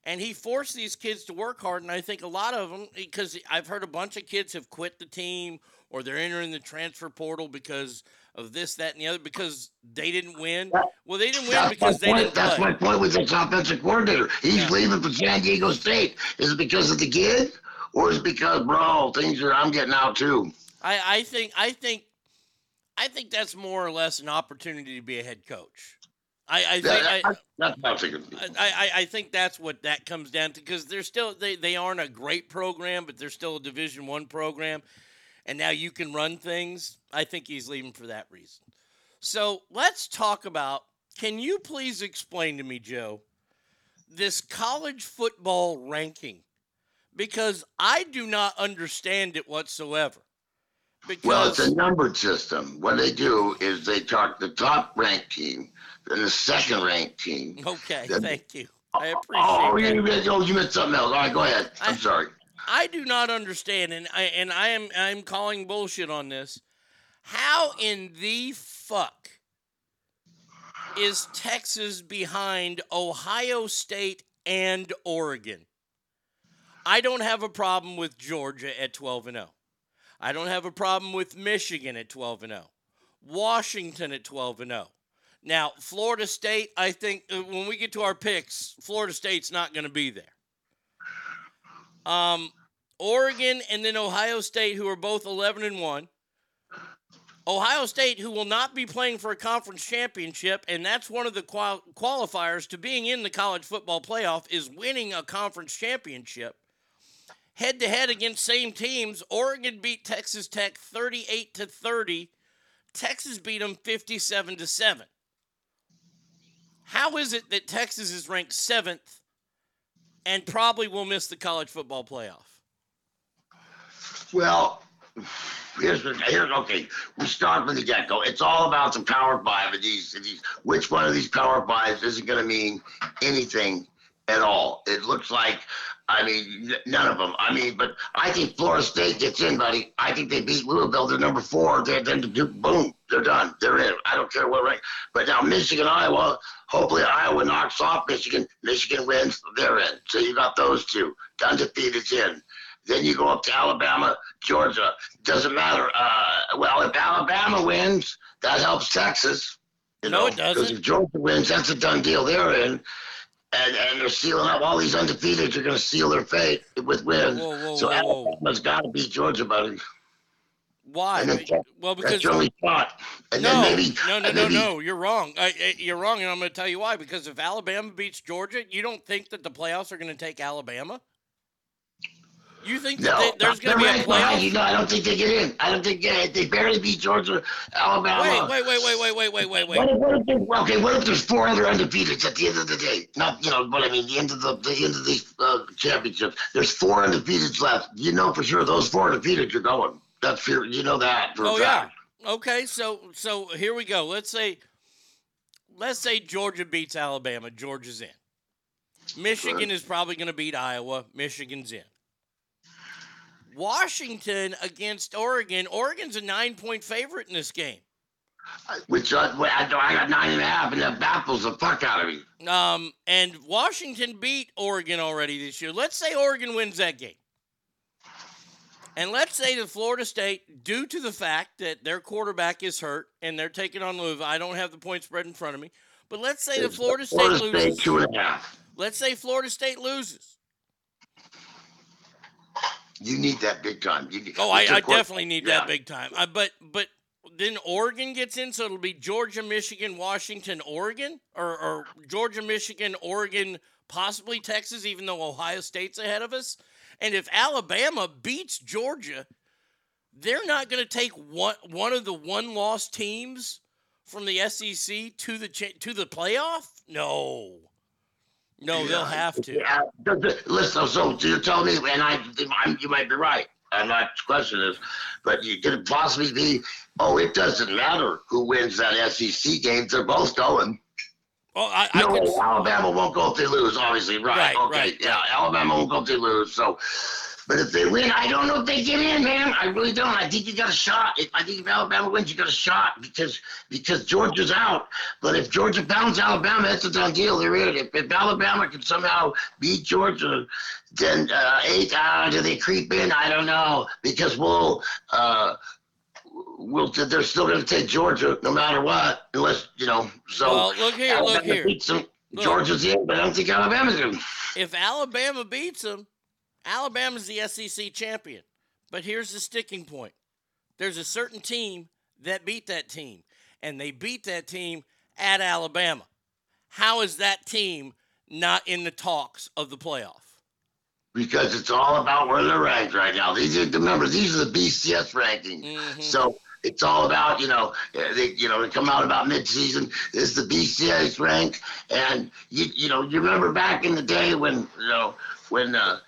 And he forced these kids to work hard. And I think a lot of them, because I've heard a bunch of kids have quit the team or they're entering the transfer portal because of this, that, and the other, because they didn't win. Well, they didn't win That's because they didn't That's play. my point with this offensive coordinator. He's leaving for San Diego State. Is it because of the kid, or is it because, bro, things are I'm getting out too? I, I think I think I think that's more or less an opportunity to be a head coach. I, I think Yeah, I, that's. I, I, I think that's what that comes down to because they're still they, they aren't a great program, but they're still a Division One program, and now you can run things. I think he's leaving for that reason. So let's talk about. Can you please explain to me, Joe, this college football ranking? Because I do not understand it whatsoever. Because Well, it's a numbered system. What they do is they talk the top ranked team, then the second ranked team. Okay, Then- thank you. I oh, appreciate Oh, that. oh, you missed something else. All right, go ahead. I'm sorry. I do not understand, and I and I am I'm calling bullshit on this. How in the fuck is Texas behind Ohio State and Oregon? I don't have a problem with Georgia at 12 and 0. I don't have a problem with Michigan at 12 and 0. Washington at 12 and 0. Now, Florida State, I think uh, when we get to our picks, Florida State's not going to be there. Um, Oregon and then Ohio State, who are both 11 and 1. Ohio State, who will not be playing for a conference championship, and that's one of the qual- qualifiers to being in the college football playoff, is winning a conference championship. Head to head against same teams, Oregon beat Texas Tech 38 to 30. Texas beat them 57 to 7. How is it that Texas is ranked seventh and probably will miss the college football playoff? Well, here's here's okay. We start from the get go. It's all about the power five of these. these which one of these power fives isn't going to mean anything at all? It looks like. I mean, none of them. I mean, but I think Florida State gets in, buddy. I think they beat Louisville. They're number four. They're then boom, they're done. They're in. I don't care what rank. But now Michigan, Iowa. Hopefully Iowa knocks off Michigan. Michigan wins. They're in. So you got those two undefeated in. Then you go up to Alabama, Georgia. Doesn't matter. Uh, well, if Alabama wins, that helps Texas. You No, know, it doesn't. Because if Georgia wins, that's a done deal. They're in. And, and they're sealing up. All these undefeated are going to seal their fate with wins. Whoa, whoa, so whoa, whoa. Alabama's got to beat Georgia, buddy. Why? Well, because That's only shot. And no, then maybe, no, no, no, no. You're wrong. You're wrong, and I'm going to tell you why. Because if Alabama beats Georgia, you don't think that the playoffs are going to take Alabama? You think that No, they, there's going to be a behind playoff? You know, I don't think they get in. I don't think they, they barely beat Georgia, Alabama. Wait, wait, wait, wait, wait, wait, wait, wait, What if, what if okay, what if there's four other undefeateds at the end of the day? Not, you know, but I mean, the end of the, the end of these uh, championships. There's four undefeateds left. You know for sure those four undefeateds are going. That's for you know that for Oh a yeah. Okay, so so here we go. Let's say let's say Georgia beats Alabama. Georgia's in. Michigan is probably going to beat Iowa. Michigan's in. Washington against Oregon. Oregon's a nine point favorite in this game. Which I, I got nine and a half, and that baffles the fuck out of me. Um, and Washington beat Oregon already this year. Let's say Oregon wins that game. And let's say that Florida State, due to the fact that their quarterback is hurt and they're taking on Louisville, I don't have the point spread in front of me, but let's say that Florida State Florida loses. State two and a half. Let's say Florida State loses. You need that big time. You, Oh, I, I definitely need yeah. that big time. I, but but then Oregon gets in, so it'll be Georgia, Michigan, Washington, Oregon, or, or Georgia, Michigan, Oregon, possibly Texas, even though Ohio State's ahead of us. And if Alabama beats Georgia, they're not going to take one one of the one loss teams from the SEC to the cha- to the playoff. No, no, they'll have to. Yeah, listen, so do you're telling me, and I, I'm, you might be right. I'm not questioning this, but you could it possibly be, oh, it doesn't matter who wins that SEC game. They're both going. Oh, I, I no, could- Alabama won't go if they lose, obviously. Right. Right, okay. right, yeah, Alabama won't go if they lose. So, but if they win, I don't know if they get in, man. I really don't. I think you got a shot. If, I think if Alabama wins, you got a shot because because Georgia's out. But if Georgia pounds Alabama, that's a done deal. They're in. If, if Alabama can somehow beat Georgia, then uh, eight. Uh, do they creep in? I don't know because we'll. Uh, We'll, they're still going to take Georgia no matter what, unless you know. So Well, look here, look here. Look. Georgia's in, but I don't think Alabama's in. If Alabama beats them, Alabama's the SEC champion. But here's the sticking point there's a certain team that beat that team, and they beat that team at Alabama. How is that team not in the talks of the playoff? because it's all about where they're ranked right now. These are remember these are the BCS rankings, Mm-hmm. so it's all about you know they you know they come out about midseason. This is the BCS rank, and you you know you remember back in the day when you know when uh,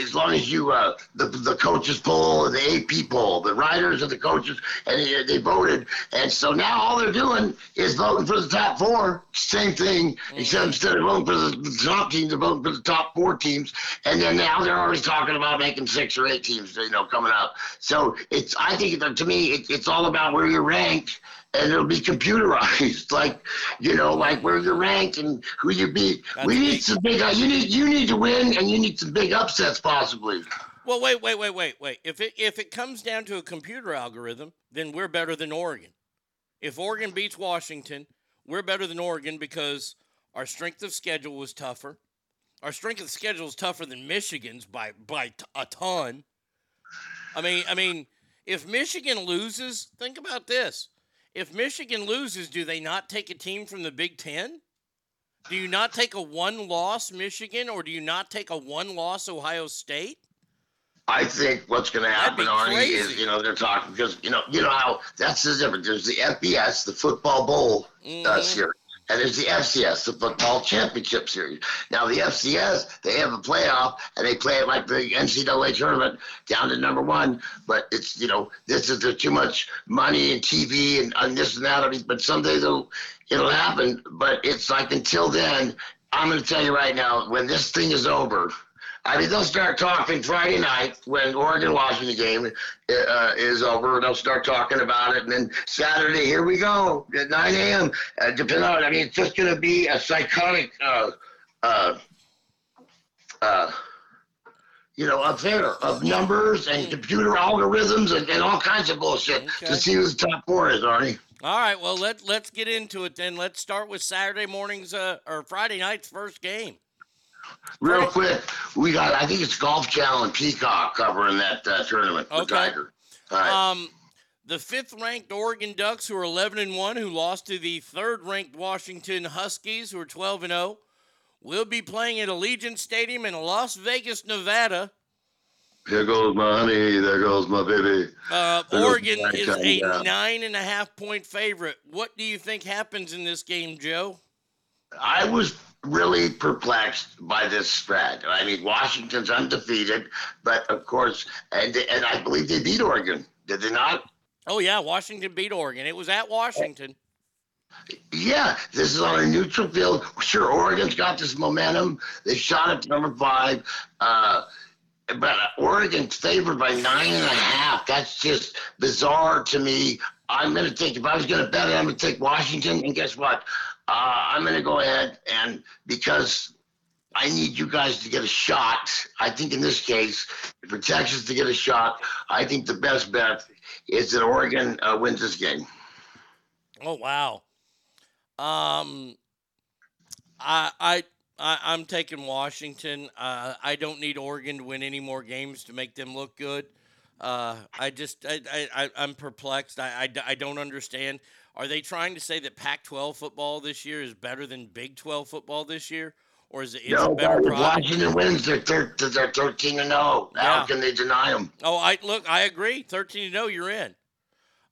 as long as you uh, the the coaches poll and the AP poll, the writers and the coaches, and they, they voted, and so now all they're doing is voting for the top four. Same thing, except instead of voting for the top teams, they're voting for the top four teams, and then now they're already talking about making six or eight teams, you know, coming up. So it's I think to me it, it's all about where you're ranked. And it'll be computerized, like you know, like where you're ranked and who you beat. we need some big. Uh, you need you need to win, and you need some big upsets possibly. Well, wait, wait, wait, wait, wait. If it if it comes down to a computer algorithm, then we're better than Oregon. If Oregon beats Washington, we're better than Oregon because our strength of schedule was tougher. Our strength of schedule is tougher than Michigan's by by t- a ton. I mean, I mean, if Michigan loses, think about this. If Michigan loses, do they not take a team from the Big Ten? Do you not take a one loss Michigan or do you not take a one loss Ohio State? I think what's going to happen, Arnie, is you know they're talking because you know you know how that's the difference. There's the FBS, the football bowl uh, Mhm. series, and there's the FCS, the Football Championship Series. Now the FCS, they have a playoff, and they play it like the NCAA tournament down to number one. But it's you know this is there's too much money and TV and, and this and that. I mean, but someday it'll it'll happen. But it's like until then, I'm going to tell you right now, when this thing is over. I mean, they'll start talking Friday night when Oregon Washington game uh, is over. They'll start talking about it, and then Saturday, here we go at 9 a.m. Uh, depending on, I mean, it's just going to be a psychotic, uh, uh, uh, you know, affair of numbers and computer algorithms and, and all kinds of bullshit Okay. to see who the top four is, Arnie. All right, well let let's get into it then. Let's start with Saturday morning's uh, or Friday night's first game. Real quick, we got, I think it's Golf Channel and Peacock covering that uh, tournament for Okay. Tiger. All right. Um, the fifth-ranked Oregon Ducks, who are 11 and one, who lost to the third-ranked Washington Huskies, who are 12 and 0, will be playing at Allegiant Stadium in Las Vegas, Nevada. Here goes my honey. There goes my baby. Uh, Oregon is a nine and a half point favorite. What do you think happens in this game, Joe? I was really perplexed by this spread. I mean, Washington's undefeated, but of course, and and I believe they beat Oregon. Did they not? Oh yeah, Washington beat Oregon. It was at Washington. Yeah, this is on a neutral field. Sure, Oregon's got this momentum. They shot it to number five. Uh, but Oregon's favored by nine and a half. That's just bizarre to me. I'm going to take, if I was going to bet it, I'm going to take Washington. And guess what? Uh, I'm going to go ahead and because I need you guys to get a shot. I think in this case, for Texas to get a shot, I think the best bet is that Oregon uh, wins this game. Oh wow. Um, I I. I, I'm taking Washington. Uh, I don't need Oregon to win any more games to make them look good. Uh, I just, I, I- I'm perplexed. I, I, I don't understand. Are they trying to say that Pac-12 football this year is better than Big 12 football this year, or is it no, better product? Washington wins, they're, thir- they're 13 and 0. Yeah. How can they deny them? Oh, I look. I agree. 13 to 0, you're in.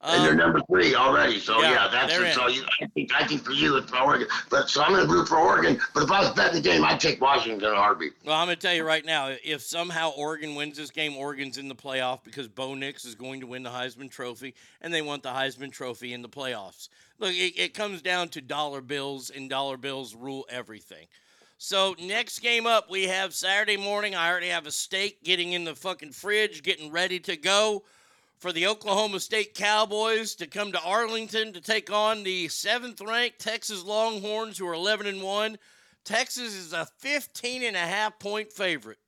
And they're number three already. So Um, yeah, yeah, that's it. So you, I think I think for you it's Oregon. But so I'm going to root for Oregon. But if I was betting the game, I'd take Washington in a heartbeat. Well, I'm going to tell you right now, if somehow Oregon wins this game, Oregon's in the playoff because Bo Nix is going to win the Heisman Trophy, and they want the Heisman Trophy in the playoffs. Look, it, it comes down to dollar bills, and dollar bills rule everything. So next game up, we have Saturday morning. I already have a steak getting in the fucking fridge, getting ready to go for the Oklahoma State Cowboys to come to Arlington to take on the seventh-ranked Texas Longhorns, who are 11 and one. Texas is a 15 and a half point favorite.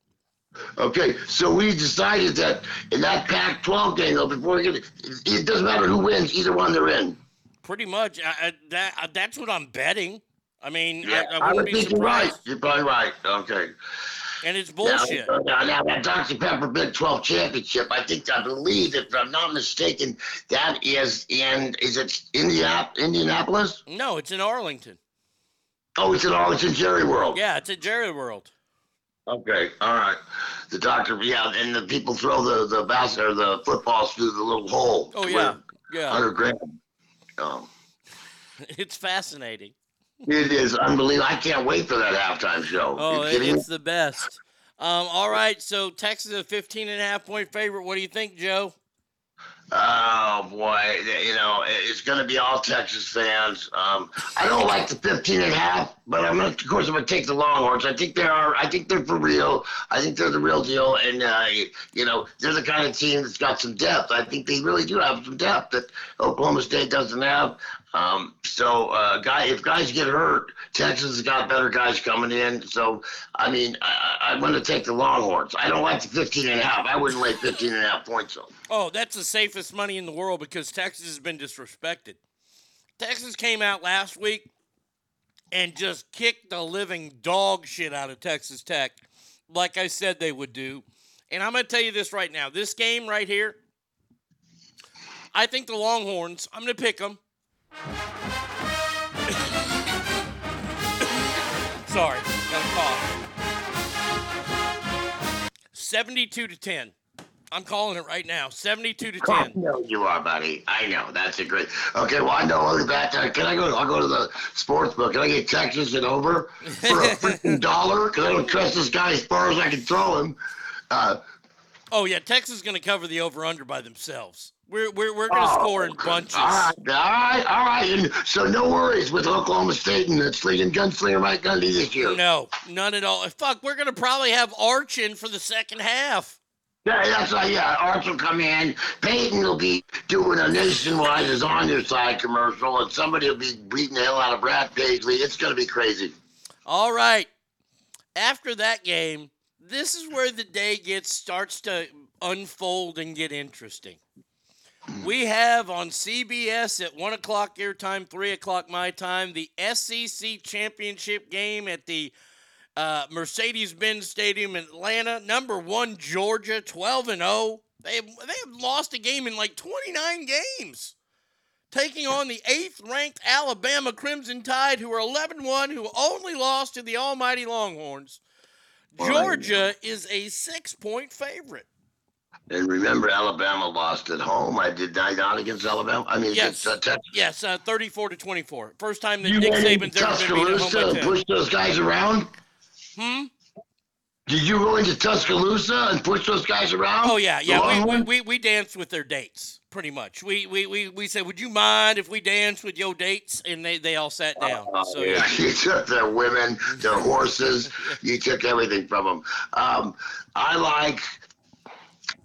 Okay, so we decided that in that Pac-12 game, though, before we get it, it doesn't matter who wins, either one they're in. Pretty much. I, I, that, I, that's what I'm betting. I mean, Yeah, I, I I, wouldn't would be think you're right. You're probably right. Okay. And it's bullshit. Now, now, now that Dr. Pepper Big 12 championship, I think, I believe, if I'm not mistaken, that is in, is it Indiana, Indianapolis? No, it's in Arlington. Oh, it's in Arlington, Jerry World. Yeah, it's at Jerry World. Okay, all right. The doctor, yeah, and the people throw the the basket or the footballs through the little hole. Oh, yeah. Yeah. Hunter Graham. Um, It's fascinating. It is unbelievable. I can't wait for that halftime show. Oh, it, it's the best. Um, all right, so Texas is a 15 and a half point favorite. What do you think, Joe? Oh boy, you know it's going to be all Texas fans. Um, I don't like the 15 and a half, but I'm gonna, of course I'm going to take the Longhorns. I think they are. I think they're for real. I think they're the real deal, and uh, you know they're the kind of team that's got some depth. I think they really do have some depth that Oklahoma State doesn't have. Um, so, uh, guy, if guys get hurt, Texas has got better guys coming in. So, I mean, I, I'm going to take the Longhorns. I don't like the 15 and a half. I wouldn't lay 15 and a half points on. Oh, that's the safest money in the world because Texas has been disrespected. Texas came out last week and just kicked the living dog shit out of Texas Tech, like I said they would do. And I'm going to tell you this right now this game right here, I think the Longhorns, I'm going to pick them. Sorry, got a cough. 72 to 10. I'm calling it right now. 72 to I 10. know you are, buddy. I know. That's a great. Okay, well, I know. I'll get back to Can I go? I'll go to the sports book. Can I get Texas and over for a freaking dollar? Because I don't trust this guy as far as I can throw him. Uh, Oh yeah, Texas is going to cover the over under by themselves. We're we're, we're going to Oh, score in bunches. all right, all right, all right. And so no worries with Oklahoma State and that slinging gunslinger Mike Gundy this year. No, none at all. Fuck, we're going to probably have Arch in for the second half. Yeah, that's right. Yeah, Arch will come in. Peyton will be doing a nationwide is on your side commercial, and somebody will be beating the hell out of Brad Paisley. It's going to be crazy. All right. After that game, this is where the day gets starts to unfold and get interesting. We have on CBS at one o'clock your time, three o'clock my time, the SEC championship game at the uh, Mercedes-Benz Stadium in Atlanta. Number one Georgia, twelve and zero. They have, they have lost a game in like twenty nine games taking on the eighth ranked Alabama Crimson Tide, who are 11 1, who only lost to the almighty Longhorns. Georgia is a six point favorite. And remember, Alabama lost at home. I did I not against Alabama. I mean, Yes. it's, uh. Yes, uh, 34 to 24. First time that You Nick Saban's ever been beat at home Tuscaloosa by 10. push those guys around. Hmm? Did you go into Tuscaloosa and push those guys around? Oh, yeah, yeah. We, we, we, we danced with their dates, pretty much. We, we, we, we said, Would you mind if we danced with your dates? And they, they all sat down. Oh, so, yeah. you took their women, their horses. You took everything from them. Um, I like.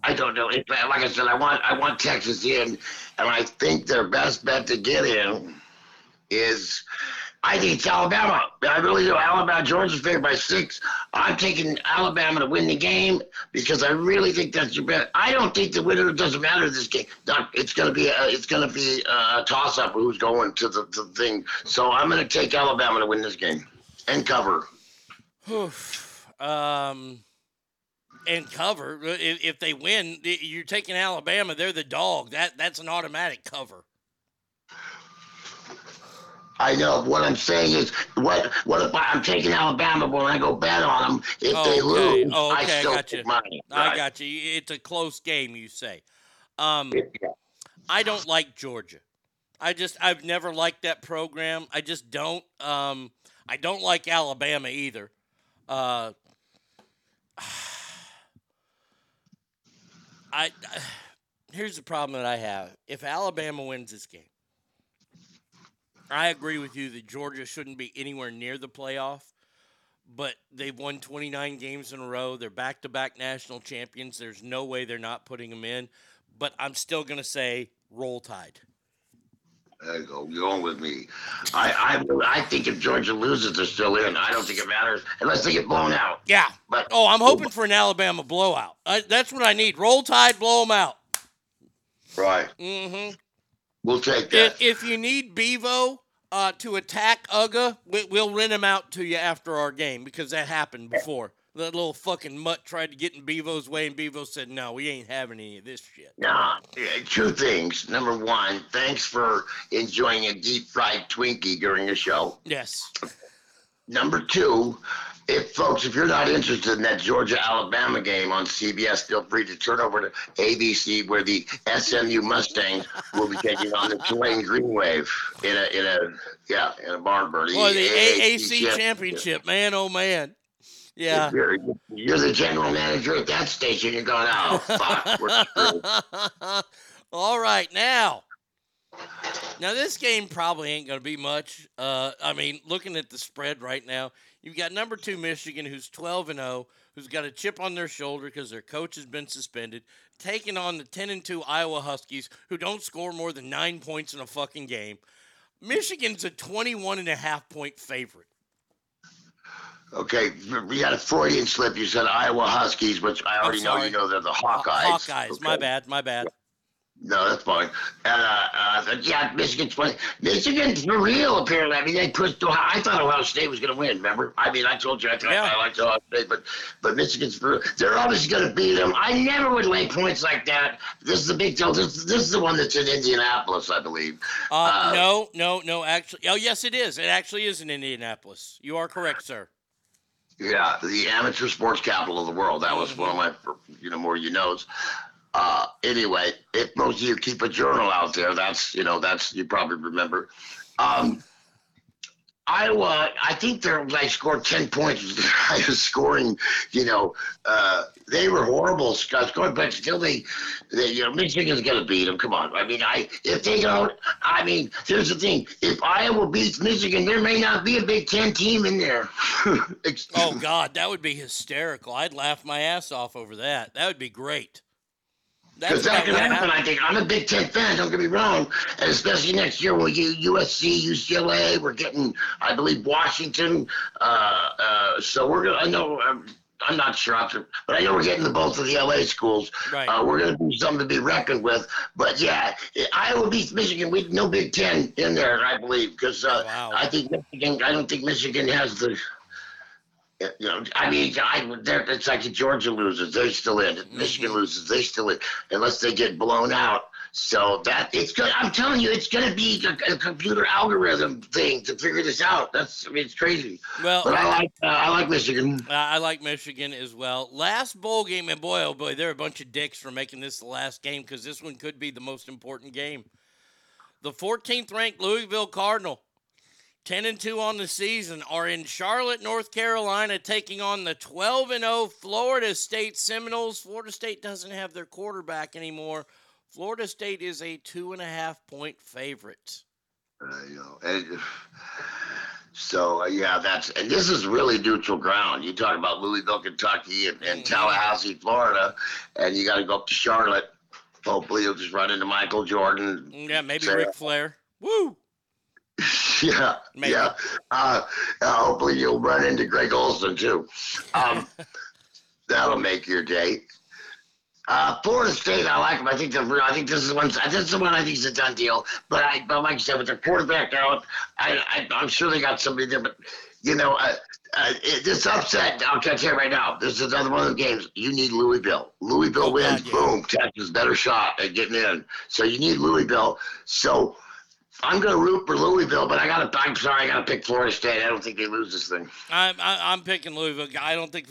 I don't know. Like I said, I want I want Texas in, and I think their best bet to get in is. I think it's Alabama. I really do. Alabama, Georgia's favored by six. I'm taking Alabama to win the game because I really think that's your bet. I don't think the winner doesn't matter this game. It's gonna be a, it's gonna be a toss up who's going to the, the thing. So I'm gonna take Alabama to win this game and cover. Oof. um, and cover. If, if they win, you're taking Alabama. They're the dog. That That's an automatic cover. I know. What I'm saying is, what what if I, I'm taking Alabama, when I go bet on them, if they lose, Oh, I okay, I still got you. money. I got you. It's a close game, you say. Um, I don't like Georgia. I just I've never liked that program. I just don't. Um, I don't like Alabama either. Uh, I here's the problem that I have. If Alabama wins this game, I agree with you that Georgia shouldn't be anywhere near the playoff but they've won 29 games in a row. They're back to back national champions. There's no way they're not putting them in. But I'm still going to say roll tide. There you go. You're going with me. I, I I think if Georgia loses, they're still in. I don't think it matters unless they get blown out. Yeah. But Oh, I'm hoping for an Alabama blowout. I, that's what I need. Roll tide, blow them out. right, Mm-hmm. we'll take that. If, if you need Bevo uh, to attack Uga, we, we'll rent him out to you after our game because that happened before. That little fucking mutt tried to get in Bevo's way, and Bevo said, "No, we ain't having any of this shit." Nah, two things. Number one, thanks for enjoying a deep fried Twinkie during the show. Yes. Number two, if folks, if you're not interested in that Georgia Alabama game on CBS, feel free to turn over to ABC, where the SMU Mustangs will be taking on the Tulane Green Wave in a in a yeah in a barn burner. Boy, the AAC championship, man, oh man. Yeah. You're, you're the general manager at that station. You're going, oh fuck, we're. All right, now. Now this game probably ain't going to be much. Uh, I mean, looking at the spread right now, you've got number two Michigan, who's twelve and zero, who's got a chip on their shoulder because their coach has been suspended, taking on the ten and two Iowa Huskies, who don't score more than nine points in a fucking game. Michigan's a 21 and a half point favorite. Okay, we had a Freudian slip. You said Iowa Huskies, which I already know you know they're the Hawkeyes. Hawkeyes, my bad, my bad. No, that's fine. And uh, uh, yeah, Michigan's funny. Michigan's for real, apparently. I mean, they pushed Ohio. I thought Ohio State was going to win. Remember? I mean, I told you I thought I liked Ohio State, but but Michigan's for. They're obviously going to beat them. I never would lay points like that. This is a big deal. This this is the one that's in Indianapolis, I believe. Uh, no, no, no. Actually, oh yes, it is. It actually is in Indianapolis. You are correct, sir. Yeah, the amateur sports capital of the world. That was one of my, you know, more you knows. Uh, anyway, if most of you keep a journal out there, that's you know that's you probably remember. Um, Iowa, I think they're like scored ten points. was highest scoring. You know, uh, they were horrible scoring, but still they, they you know, Michigan's gonna beat them. Come on, I mean, I if they don't, I mean, here's the thing: if Iowa beats Michigan, there may not be a Big Ten team in there. Oh God, that would be hysterical. I'd laugh my ass off over that. That would be great. Because that can happen, I think. I'm a Big Ten fan, don't get me wrong. And especially next year, we'll get USC, UCLA. We're getting, I believe, Washington. Uh, uh, so we're going to, I know, um, I'm not sure, but I know we're getting the both of the LA schools. Right. Uh, we're going to do something to be reckoned with. But yeah, Iowa beats Michigan. We no Big Ten in there, I believe, because uh, I think Michigan, I don't think Michigan has the. You know, I mean, I, it's like if Georgia loses, they still in. If Michigan loses, they still in, unless they get blown out. So that it's good. I'm telling you, it's going to be a, a computer algorithm thing to figure this out. That's I mean, it's crazy. Well, but I like uh, I like Michigan. Uh, I like Michigan as well. Last bowl game, and boy, oh boy, they're a bunch of dicks for making this the last game because this one could be the most important game. The 14th ranked Louisville Cardinal, 10 and 2 on the season, are in Charlotte, North Carolina, taking on the 12 and 0 Florida State Seminoles. Florida State doesn't have their quarterback anymore. Florida State is a two and a half point favorite. Uh, you know, and so uh, yeah, that's and this is really neutral ground. You talk about Louisville, Kentucky, and, and Tallahassee, Florida, and you got to go up to Charlotte. Hopefully, you'll just run into Michael Jordan. Yeah, maybe Say- Ric Flair. Woo! Yeah, yeah. Uh, uh, hopefully, you'll run into Greg Olsen too. Um, that'll make your day. Uh, Florida State, I like them. I think the I think this is one. This is the one I think is a done deal. But I, but like you said, with their quarterback out, I, I I'm sure they got somebody there. But you know, uh, uh, it, this upset, I'll tell you right now. This is another one of the games. You need Louisville. Louisville wins. Boom. Texas better shot at getting in. So you need Louisville. So. I'm going to root for Louisville, but I got to. I'm sorry, I got to pick Florida State. I don't think they lose this thing. I'm I, I'm picking Louisville. I don't think.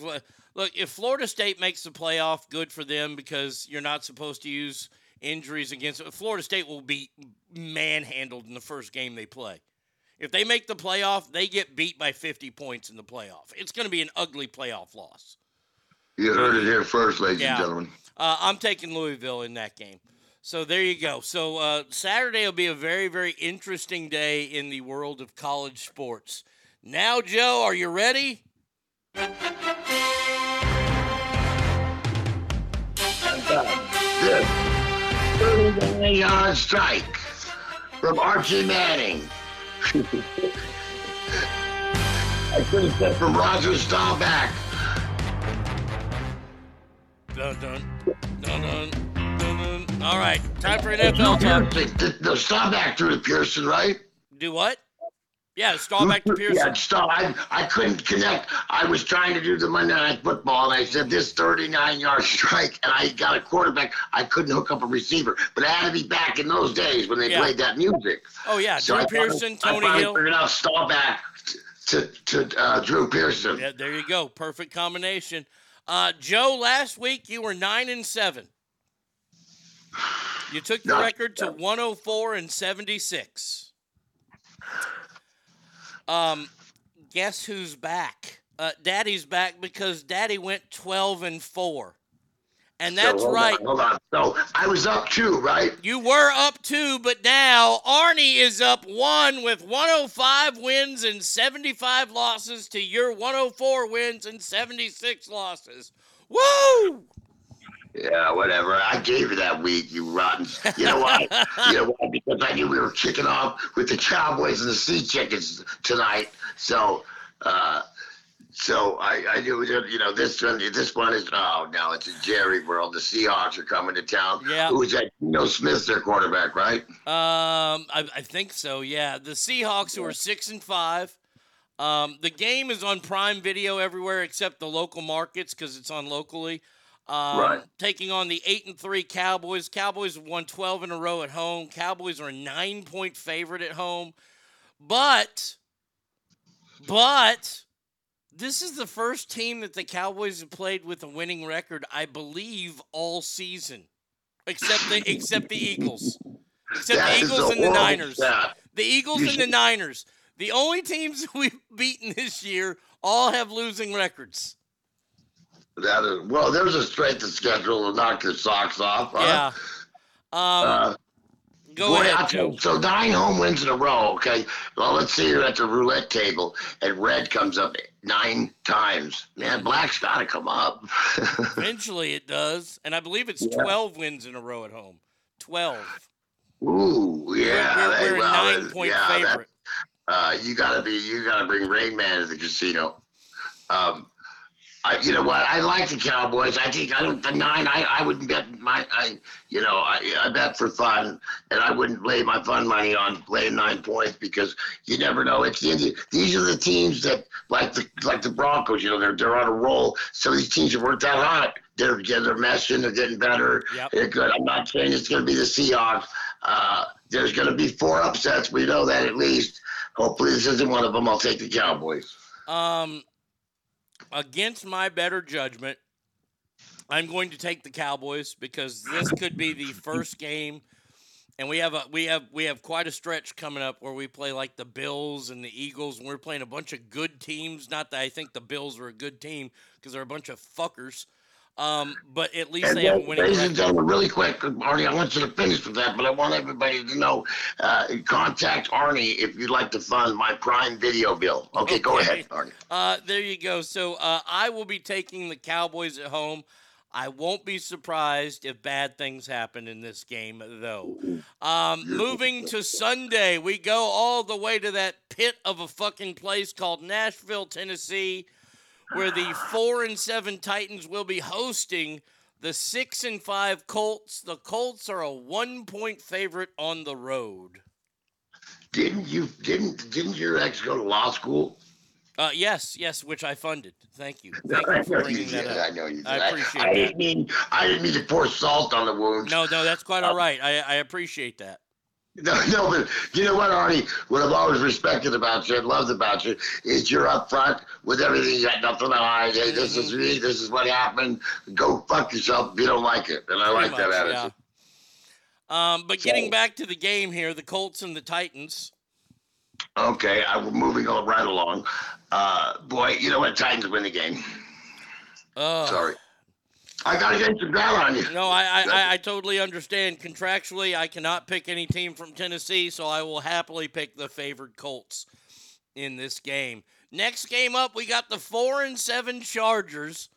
Look, if Florida State makes the playoff, good for them because you're not supposed to use injuries against. Florida State will be manhandled in the first game they play. If they make the playoff, they get beat by 50 points in the playoff. It's going to be an ugly playoff loss. You heard it here first, ladies Yeah. and gentlemen. Uh, I'm taking Louisville in that game. So there you go. So uh, Saturday will be a very, very interesting day in the world of college sports. Now, Joe, are you ready? Good. 39 yard strike from Archie Manning. I could have said from Roger Staubach. Dun, dun, dun, dun. All right, time for NFL talk. The, Staubach threw to Pearson, right? Do what? Yeah, Staubach to Pearson. Yeah, stop. I, I couldn't connect. I was trying to do the Monday Night Football, and I said this 39 yard strike, and I got a quarterback. I couldn't hook up a receiver, but I had to be back in those days when they Yeah. played that music. Oh yeah, So Drew I finally- Pearson, I Tony finally Hill. figured out Staubach to to uh, Drew Pearson. Yeah, there you go. Perfect combination. Uh, Joe, last week you were nine and seven. You took the Not- record to 104 and 76. Um, guess who's back? Uh, Daddy's back because Daddy went 12 and four, and So, that's hold right. On, hold on. So I was up two, right? You were up two, but now Arnie is up one with 105 wins and 75 losses to your 104 wins and 76 losses. Woo! Yeah, whatever. I gave you that week, you rotten. You know why? you know why? Because I knew we were kicking off with the Cowboys and the Sea Chickens tonight. So, uh, so I, I knew you know this one. This one is oh no, it's a Jerry world. The Seahawks are coming to town. Yeah. Who is that? Geno Smith's their quarterback, right? Um, I, I think so. Yeah, the Seahawks who are six and five. Um, the game is on Prime Video everywhere except the local markets because it's on locally. Um, Right. Taking on the eight and three Cowboys. Cowboys have won twelve in a row at home. Cowboys are a nine point favorite at home, but but this is the first team that the Cowboys have played with a winning record, I believe, all season. except the except the Eagles, except That the Eagles and the Niners. stat. The Eagles You and the Niners, the only teams we've beaten this year, all have losing records. That is well. There's a strength of schedule to knock your socks off. huh? Yeah. Um, Uh, go boy, ahead, Joe. So nine home wins in a row. Okay. Well, let's see you're at the roulette table, and red comes up nine times. Man, black's got to come up. Eventually, it does, and I believe it's Yeah. twelve wins in a row at home. Twelve. Ooh, yeah. we're, we're a well, nine-point yeah, that- favorite. uh, you gotta be, you gotta bring Rain Man to the casino. Um, I, you know what? I like the Cowboys. I think I don't the nine. I, I wouldn't bet my. I you know I, I bet for fun, and I wouldn't lay my fun money on laying nine points because you never know. It's the Indi- these are the teams that like the like the Broncos. You know they're they're on a roll. So these teams have worked out hot. They're getting they're meshing. They're getting better. Yep. They're good. I'm not saying it's going to be the Seahawks. Uh, there's going to be four upsets. We know that at least. Hopefully this isn't one of them. I'll take the Cowboys. Um, against my better judgment, I'm going to take the Cowboys because this could be the first game, and we have a we have we have quite a stretch coming up where we play like the Bills and the Eagles, and we're playing a bunch of good teams. Not that I think the Bills are a good team because they're a bunch of fuckers. Um, but at least And they have winning ladies and gentlemen, really quick, Arnie, I want you to finish with that, but I want everybody to know, uh, contact Arnie if you'd like to fund my Prime Video bill. Okay, go ahead, Arnie. Uh, there you go. So uh, I will be taking the Cowboys at home. I won't be surprised if bad things happen in this game, though. Um, moving to Sunday, we go all the way to that pit of a fucking place called Nashville, Tennessee, where the four and seven Titans will be hosting the six and five Colts. The Colts are a one point favorite on the road. Didn't you didn't didn't your ex go to law school? Uh, yes, yes, which I funded. Thank you. Thank you for I know you that did. up. I know you did. I appreciate I that. didn't mean I didn't mean to pour salt on the wounds. No, no, that's quite all right. I, I appreciate that. No, no, but you know what, Arnie? What I've always respected about you and loved about you is you're up front with everything. You got nothing to hide. Hey, this is me. This is what happened. Go fuck yourself if you don't like it. And I Pretty like that attitude. yeah. Um, but getting back to the game here, the Colts and the Titans. Okay, I, we're moving on right along. Uh, boy, you know what? Titans win the game. Uh, Sorry. I got to get some down on you. No, I, I, I, I totally understand. Contractually, I cannot pick any team from Tennessee, so I will happily pick the favored Colts in this game. Next game up, we got the four and seven Chargers.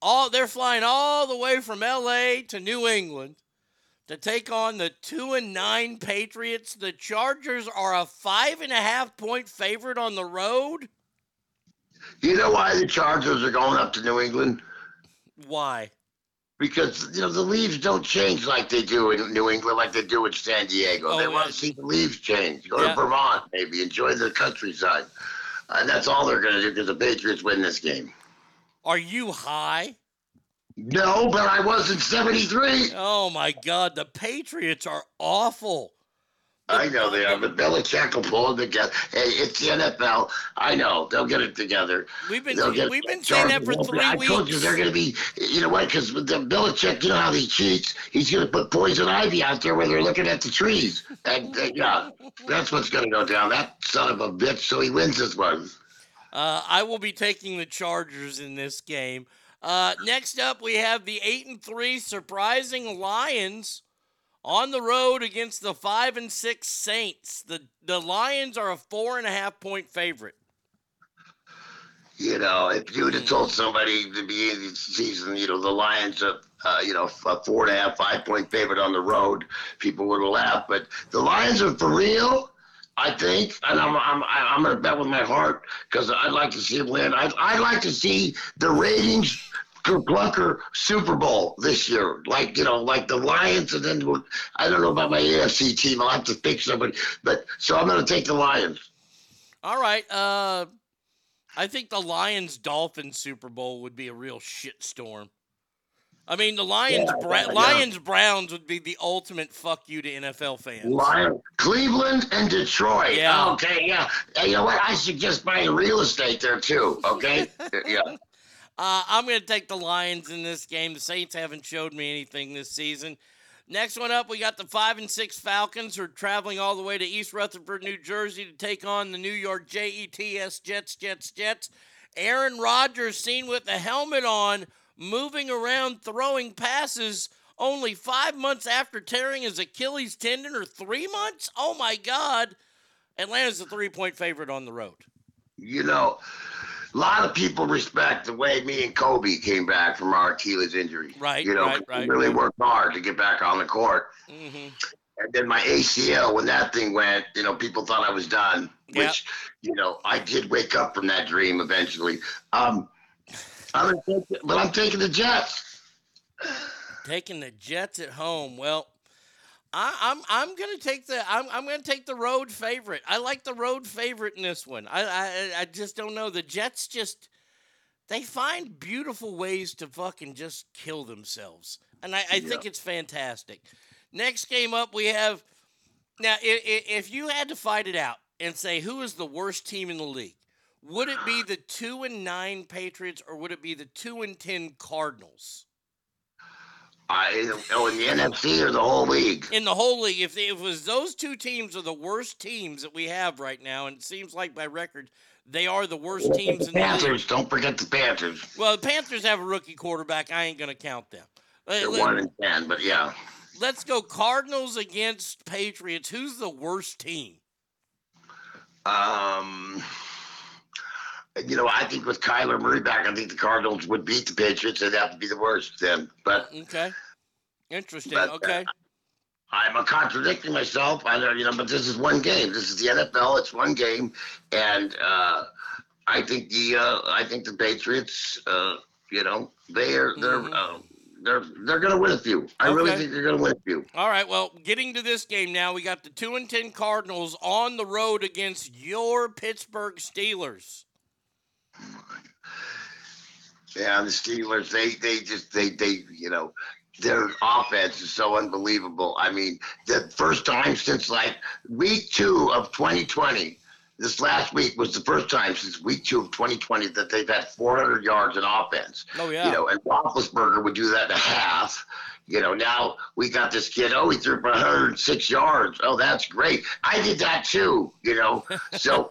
All they're flying all the way from L.A. to New England to take on the two and nine Patriots. The Chargers are a five and a half point favorite on the road. You know why the Chargers are going up to New England? Why? Because you know the leaves don't change like they do in New England, like they do in San Diego. Oh, they yeah. want to see the leaves change. Go Yeah. to Vermont, maybe enjoy the countryside, and that's all they're going to do because the Patriots win this game. Are you high? No, but I was in '73. Oh my God, the Patriots are awful. I know they are, but Belichick will pull them together. Hey, it's the NFL. I know they'll get it together. We've been They'll get we've been saying that for three I told you weeks. they're going to be. You know what? Because Belichick, you know how he cheats. He's going to put poison ivy out there where they're looking at the trees. And uh, yeah, that's what's going to go down. That son of a bitch. So he wins this one. Uh, I will be taking the Chargers in this game. Uh, next up, we have the eight and three surprising Lions on the road against the five and six Saints. The the Lions are a four and a half point favorite. You know, if you would have told somebody at the beginning of the season, you know, the Lions are, uh, you know, a four and a half, five point favorite on the road, people would have laughed. But the Lions are for real, I think, and I'm I'm I'm going to bet with my heart because I'd like to see them win. I'd, I'd like to see the ratings. Clunker Super Bowl this year, like you know, like the Lions, and then I don't know about my AFC team. I'll have to pick somebody, but so I'm going to take the Lions. All right. Uh, I think the Lions Dolphins Super Bowl would be a real shitstorm. I mean, the Lions Yeah, Bra- yeah. Lions Browns would be the ultimate fuck you to NFL fans. Lions, Cleveland and Detroit. Yeah. Okay, yeah. Hey, you know what? I suggest buying real estate there too. Okay. yeah. Uh, I'm going to take the Lions in this game. The Saints haven't showed me anything this season. Next one up, we got the five and six Falcons who are traveling all the way to East Rutherford, New Jersey to take on the New York Jets, Jets, Jets, Jets. Aaron Rodgers seen with the helmet on, moving around, throwing passes only five months after tearing his Achilles tendon, or three months? Oh my God. Atlanta's a three point favorite on the road. You know, a lot of people respect the way me and Kobe came back from our Achilles injury. Right, You know, right, right, really right. worked hard to get back on the court. Mm-hmm. And then my ACL, when that thing went, you know, people thought I was done. Which, you know, I did wake up from that dream eventually. Um, I'm but I'm taking the Jets. Taking the Jets at home. Well, I, I'm I'm gonna take the I'm I'm gonna take the road favorite. I like the road favorite in this one. I I I just don't know. The Jets just they find beautiful ways to fucking just kill themselves, and I, I think it's fantastic. Next game up, we have now. If, if you had to fight it out and say who is the worst team in the league, would it be the two and nine Patriots or would it be the two and ten Cardinals? I, oh, in the NFC or the whole league? in the whole league, if, if it was those two teams are the worst teams that we have right now, and it seems like by record they are the worst teams in the league. Panthers. Don't forget the Panthers. Well, the Panthers have a rookie quarterback. I ain't gonna count them. Uh, They're let- one and ten, but yeah. Let's go Cardinals against Patriots. Who's the worst team? Um, you know, I think with Kyler Murray back, I think the Cardinals would beat the Patriots. They'd have to be the worst then. But Okay, interesting. But, uh, okay, I'm uh, contradicting myself. I don't, you know, but this is one game. This is the NFL. It's one game, and uh, I think the uh, I think the Patriots. Uh, you know, they're they're uh, they're they're gonna win a few. I really Mm-hmm. Think they're gonna win a few. all right. Well, getting to this game now, we got the two and ten Cardinals on the road against your Pittsburgh Steelers. Yeah, the Steelers, they they just they they you know their offense is so unbelievable. I mean, the first time since like week two of 2020, this last week was the first time since week two of 2020 that they've had 400 yards in offense. Oh, yeah. You know, and Roethlisberger would do that in a half. You know, now we got this kid. Oh, he threw for 106 yards. Oh, that's great. I did that too. You know, so.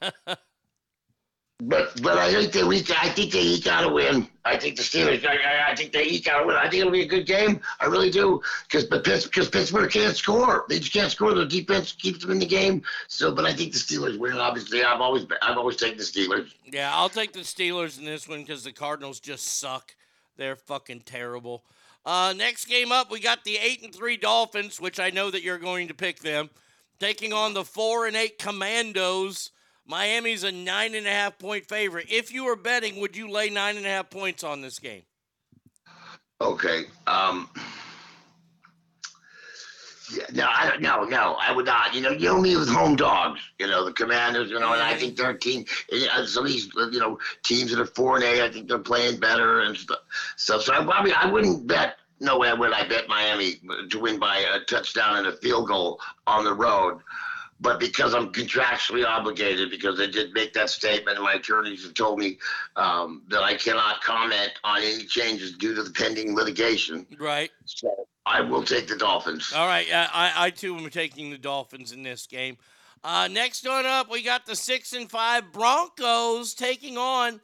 But but I think they eke, I think they eke out a win. I think the Steelers. I, I, I think they eke out a win. I think it'll be a good game. I really do. Because but because Pittsburgh can't score. They just can't score. Their defense keeps them in the game. So, but I think the Steelers win. Obviously, I've always I've always taken the Steelers. Yeah, I'll take the Steelers in this one because the Cardinals just suck. They're fucking terrible. Uh, next game up, we got the eight and three Dolphins, which I know that you're going to pick them, taking on the four and eight Commanders. Miami's a nine and a half point favorite. If you were betting, would you lay nine and a half points on this game? Okay. Um. Yeah, no, I don't. No, no, I would not. You know, you me with home dogs. You know, the Commanders. You know, and I think their team. uh, Some of these, uh, you know, teams that are four and eight, I think they're playing better and stuff. So, so I probably I wouldn't bet. No way would I bet Miami to win by a touchdown and a field goal on the road. But because I'm contractually obligated, because I did make that statement, and my attorneys have told me um, that I cannot comment on any changes due to the pending litigation. Right. So I will take the Dolphins. All right. Yeah, I, I too am taking the Dolphins in this game. Uh, next one up, we got the six and five Broncos taking on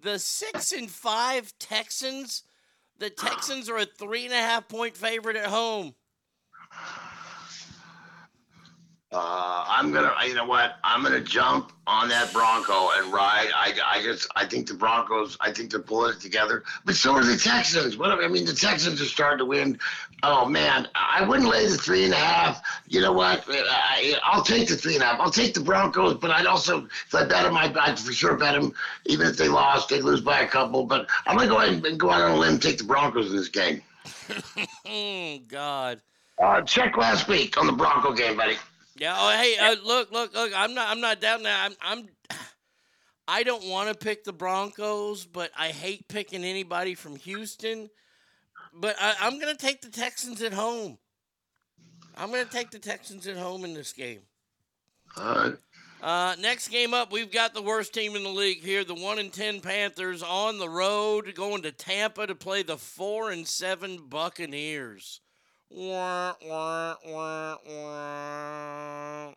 the six and five Texans. The Texans are a three and a half point favorite at home. Uh, I'm gonna, you know what? I'm gonna jump on that Bronco and ride. I, I just, I think the Broncos, I think they're pulling it together. But so are the Texans. What I mean, the Texans are starting to win. Oh man, I wouldn't lay the three and a half. You know what? I, I'll take the three and a half. I'll take the Broncos, but I'd also, if I bet them, I'd, I'd for sure bet them. Even if they lost, they'd lose by a couple. But I'm gonna go ahead and go out on a limb, and take the Broncos in this game. oh God. Uh, check last week on the Bronco game, buddy. Yeah. Oh, hey, uh, look, look, look. I'm not. I'm not down there. I'm. I'm I don't want to pick the Broncos, but I hate picking anybody from Houston. But I, I'm going to take the Texans at home. I'm going to take the Texans at home in this game. All right. Uh, next game up, we've got the worst team in the league here, the one and ten Panthers on the road, going to Tampa to play the four and seven Buccaneers. Wah, wah, wah, wah.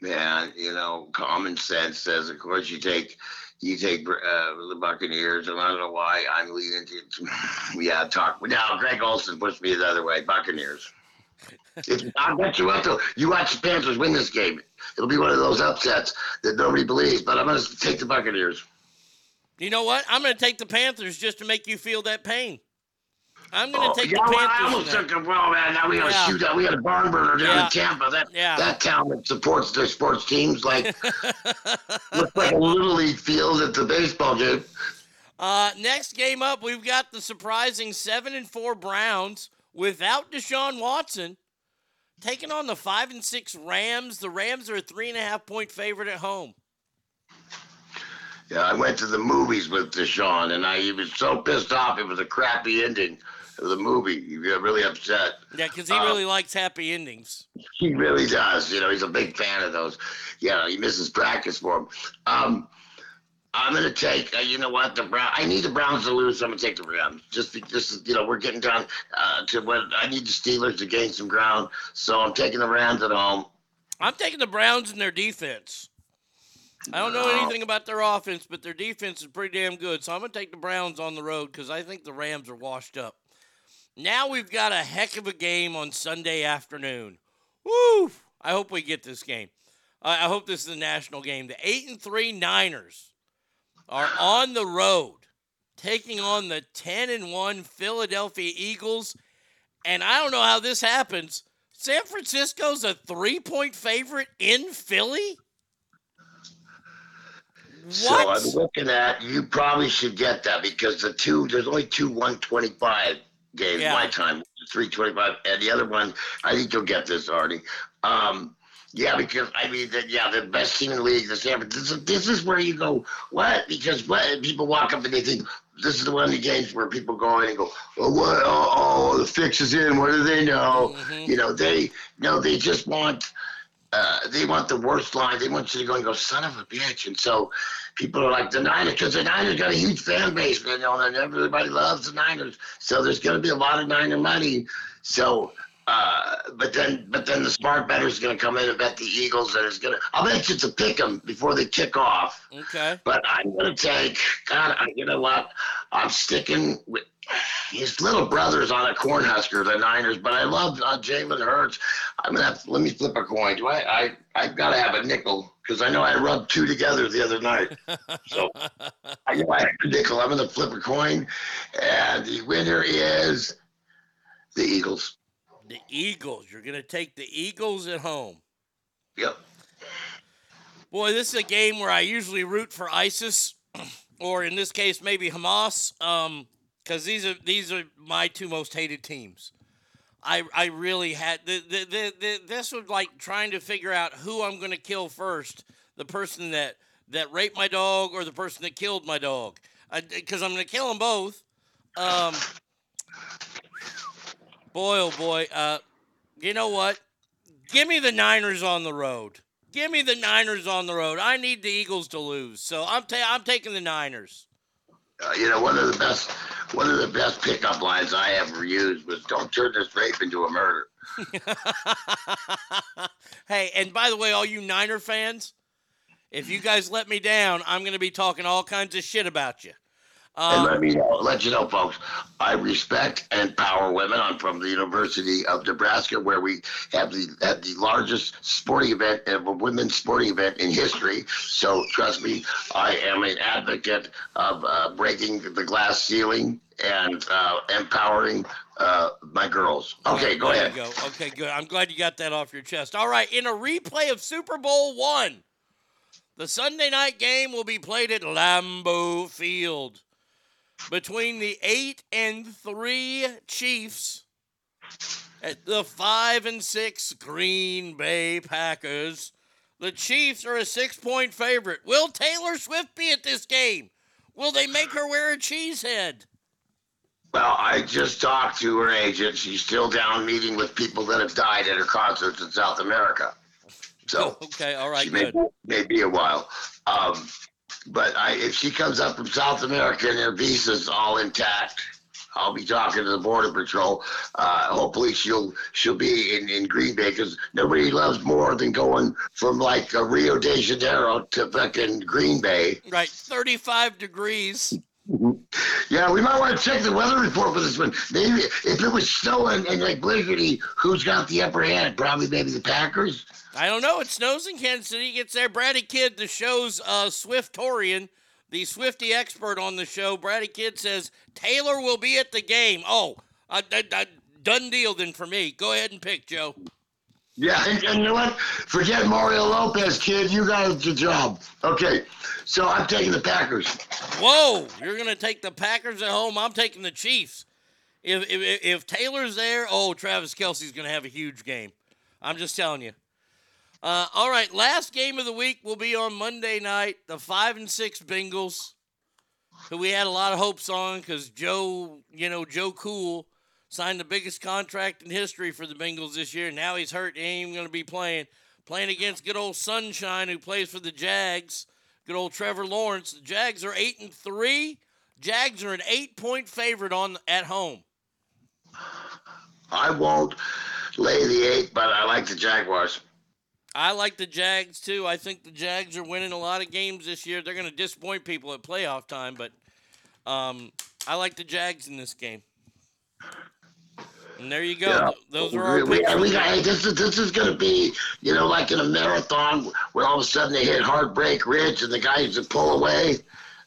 Man, you know, common sense says, of course, you take you take uh, the Buccaneers, and I don't know why I'm leaning to. yeah, talk. Now, Greg Olsen pushed me the other way. Buccaneers. If, I bet you up to you watch the Panthers win this game. It'll be one of those upsets that nobody believes, but I'm going to take the Buccaneers. You know what? I'm going to take the Panthers just to make you feel that pain. I'm going to Oh, take the well, I almost took them. Well, man, now we got a Yeah. shootout. We got a barn burner down Yeah. in Tampa. That Yeah. that town that supports their sports teams like looks like a little league field at the baseball game. Uh, next game up, we've got the surprising seven and four Browns without Deshaun Watson taking on the five and six Rams. The Rams are a three and a half point favorite at home. Yeah, I went to the movies with Deshaun, and I he was so pissed off. It was a crappy ending of the movie. He got really upset. Yeah, because he Uh, really likes happy endings. He really does. You know, he's a big fan of those. Yeah, he misses practice for him. Um, I'm gonna take. Uh, you know what? The Brown. I need the Browns to lose. So I'm gonna take the Rams. Just because you know we're getting down uh, to what I need the Steelers to gain some ground. So I'm taking the Rams at home. I'm taking the Browns in their defense. I don't know anything about their offense, but their defense is pretty damn good. So I'm going to take the Browns on the road because I think the Rams are washed up. Now we've got a heck of a game on Sunday afternoon. Woo! I hope we get this game. I I hope this is a national game. The 8 and 3 Niners are on the road taking on the 10 and 1 Philadelphia Eagles. And I don't know how this happens. San Francisco's a three point favorite in Philly? What? So I'm looking at. You probably should get that because the two. There's only two 125 games Yeah. my time. 325, and the other one. I think you'll get this, Arnie. Um, yeah, because I mean, the, yeah, the best team in the league, the San Francisco. This, this is where you go. What? Because what? People walk up and they think this is the one of the games where people go in and go, oh, what? Oh, oh the fix is in. What do they know? You know, they no, they just want. Uh, they want the worst line. They want you to go and go, son of a bitch. And so people are like, the Niners, because the Niners got a huge fan base, man. You know, and everybody loves the Niners. So there's going to be a lot of Niner money. So, uh, but then, but then the smart better's going to come in and bet the Eagles, and it's going to. I'll bet you to pick them before they kick off. Okay. But I'm going to take. God, I- you know what? I'm sticking with. His little brother's on a Cornhusker, the Niners, but I love uh, Jalen Hurts. I'm gonna have to, let me flip a coin. Do I? I I've got to have a nickel because I know I rubbed two together the other night. So I know I have a nickel. I'm gonna flip a coin, and the winner is the Eagles. The Eagles. You're going to take the Eagles at home. Yep. Boy, this is a game where I usually root for ISIS, or in this case, maybe Hamas, because these are these are my two most hated teams. I I really had the, the, the, the, this was like trying to figure out who I'm going to kill first: the person that that raped my dog or the person that killed my dog. Because I'm going to kill them both. Um, boy, oh boy. Uh, you know what? Give me the Niners on the road. Give me the Niners on the road. I need the Eagles to lose, so I'm ta- I'm taking the Niners. Uh, you know, one of the best one of the best pickup lines I ever used was "Don't turn this rape into a murder." Hey, and by the way, all you Niner fans, if you guys let me down, I'm going to be talking all kinds of shit about you. And Um, let me know, let you know, folks. I respect and empower women. I'm from the University of Nebraska, where we have the have the largest sporting event, uh, women's sporting event in history. So trust me, I am an advocate of uh, breaking the glass ceiling and uh, empowering uh, my girls. Okay, go there ahead. Go. Okay, good. I'm glad you got that off your chest. All right, in a replay of Super Bowl one, the Sunday night game will be played at Lambeau Field between the eight and three Chiefs at the five and six Green Bay Packers. The Chiefs are a six point favorite. Will Taylor Swift be at this game? Will they make her wear a cheese head? Well, I just talked to her agent. She's still down meeting with people that have died at her concerts in South America. So Okay, all right, she may, good. may be a while. Um, but I, if she comes up from South America and her visa's all intact, I'll be talking to the border patrol. Uh, hopefully, she'll she'll be in, in Green Bay because nobody loves more than going from like uh, Rio de Janeiro to fucking Green Bay. Right, 35 degrees. Yeah, we might want to check the weather report for this one. Maybe if it was snowing and like blizzardy, who's got the upper hand? Probably maybe the Packers. I don't know. It snows in Kansas City. Gets there. Bratty Kid, the show's uh, Swiftorian, the Swifty expert on the show. Bratty Kid says Taylor will be at the game. Oh, done deal then for me. Go ahead and pick, Joe. Yeah, and, and you know what? Forget Mario Lopez, kid. You got the job. Okay, so I'm taking the Packers. Whoa, you're to take the Packers at home. I'm taking the Chiefs. If, if, if Taylor's there, oh, Travis Kelce's to have a huge game. I'm just telling you. Uh, all right, last game of the week will be on Monday night. The five and six Bengals, who we had a lot of hopes on because Joe, you know, Joe Cool signed the biggest contract in history for the Bengals this year. Now he's hurt. He ain't even going to be playing. Playing against good old Sunshine, who plays for the Jags. Good old Trevor Lawrence. The Jags are eight and three. Jags are an eight-point favorite on at home. I won't lay the eight, but I like the Jaguars. I like the Jags too. I think the Jags are winning a lot of games this year. They're going to disappoint people at playoff time, but um, I like the Jags in this game. And there you go. Yeah. Those are our we, we, got, hey, this is this is going to be you know like in a marathon where all of a sudden they hit heartbreak ridge and the guys that pull away.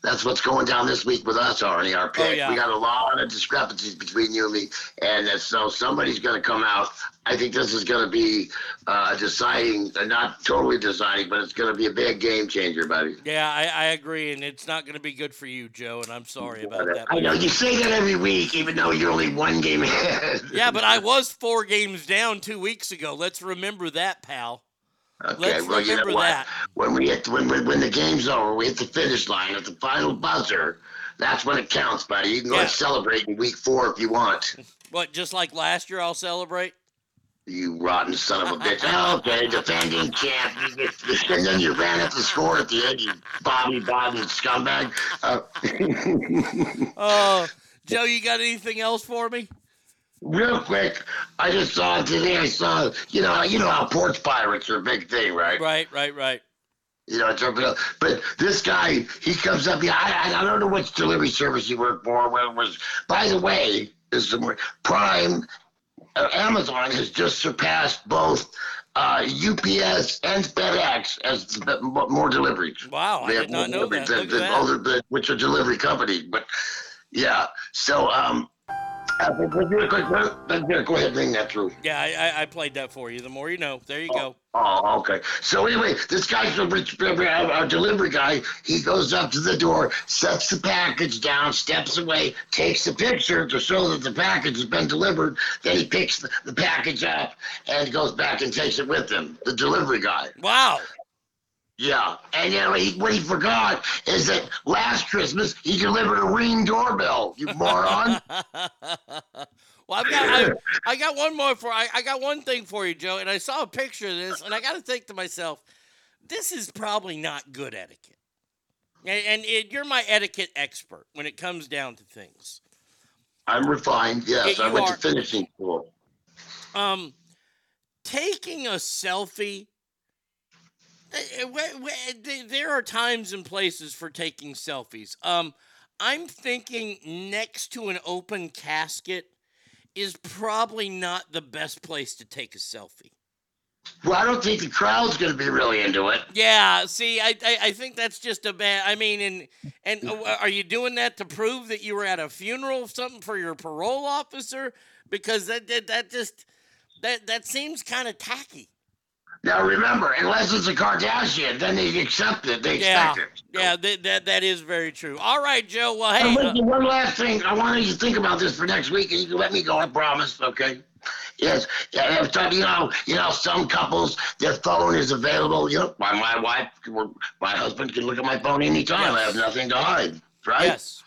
That's what's going down this week with us, Arnie. Our pick. Oh, yeah. We got a lot of discrepancies between you and me, and so somebody's going to come out. I think this is going to be uh, deciding, uh, not totally deciding, but it's going to be a big game changer, buddy. Yeah, I, I agree, and it's not going to be good for you, Joe. And I'm sorry about that. I know you say that every week, even though you're only one game ahead. Yeah, but I was four games down two weeks ago. Let's remember that, pal. Okay, Let's well, you know remember what? that. When we hit, when, when when the game's over, we hit the finish line at the final buzzer. That's when it counts, buddy. You can go Yeah. and celebrate in week four if you want. What, just like last year, I'll celebrate? You rotten son of a bitch. Oh, okay, defending champ. And then you ran up the score at the end, you Bobby Bobby scumbag. Uh, Oh, Joe, you got anything else for me? Real quick, I just saw today. I saw, you know, you know how porch pirates are a big thing, right? Right, right, right. You know, it's up, but this guy, he comes up. Yeah, I, I don't know which delivery service he worked for. It was, by the way, is the Prime, uh, Amazon has just surpassed both uh, UPS and FedEx as more deliveries. Wow, I They did have not know that. than- than than- which are delivery companies, but yeah. So, um, but- but real quick, let- let- Go ahead, bring that through. Yeah, I, I, I played that for you. The more you know. There you go. Oh, oh okay. So anyway, this guy's a, rich- a, a delivery guy. He goes up to the door, sets the package down, steps away, takes the picture to show that the package has been delivered. Then he picks the, the package up and goes back and takes it with him. The delivery guy. Wow. Yeah, and you know he, what he forgot is that last Christmas he delivered a ring doorbell. You moron. Well, I've got I, I got one more for I, I got one thing for you, Joe, and I saw a picture of this, and I got to think to myself, this is probably not good etiquette. And, and it, you're my etiquette expert when it comes down to things. I'm refined. Yes, Yeah, I went are. to finishing school. Um, taking a selfie. There are times and places for taking selfies. Um, I'm thinking next to an open casket is probably not the best place to take a selfie. Well, I don't think the crowd's going to be really into it. Yeah, see, I, I I think that's just a bad. I mean, and and uh, are you doing that to prove that you were at a funeral or something for your parole officer? Because that that, that just that that seems kind of tacky. Now remember, unless it's a Kardashian, then they accept it. They Yeah, expect it. yeah, that, that that is very true. All right, Joe. Well, hey, listen, uh, one last thing. I wanted you to think about this for next week, and you can let me go. I promise. Okay. Yes. Yeah. You know, you know, some couples, their phone is available. You know, my my wife, my husband can look at my phone anytime. I have nothing to hide. Right. Yes.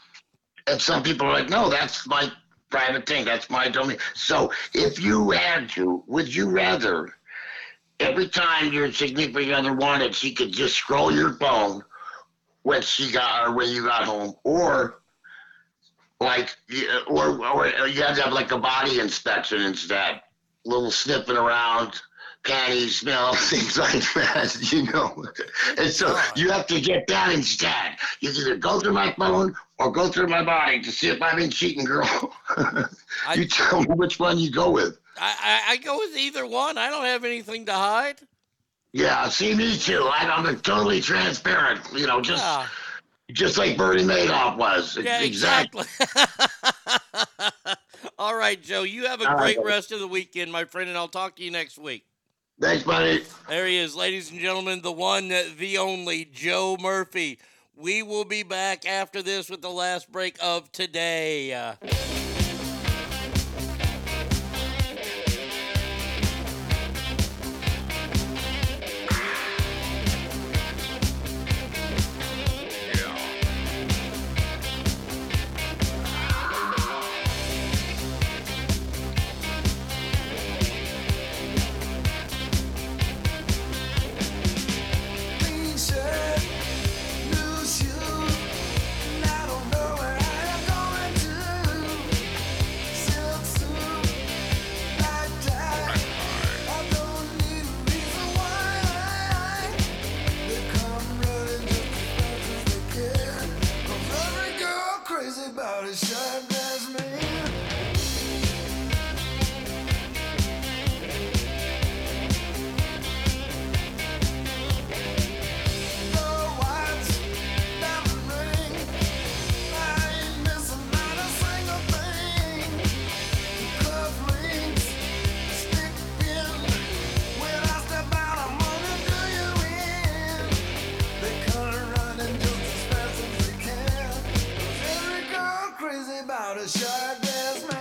And some people are like, no, that's my private thing. That's my domain. So if you had to, would you rather every time your significant other wanted, she could just scroll your phone when she got or when you got home, or like, you- or or you have to have like a body inspection instead. Little sniffing around, panties smell, things like that. You know, and so you have to get that instead. You either go through my phone or go through my body to see if I've been cheating, girl. you tell me which one you go with. I, I, I go with either one. I don't have anything to hide. Yeah, see me too. I, I'm totally transparent. You know, just Yeah. just like Bernie Madoff was. Yeah, exactly. All right, Joe. You have a All right, great buddy. rest of the weekend, my friend, and I'll talk to you next week. Thanks, buddy. There he is, ladies and gentlemen, the one, the only, Joe Murphy. We will be back after this with the last break of today. about a shark that's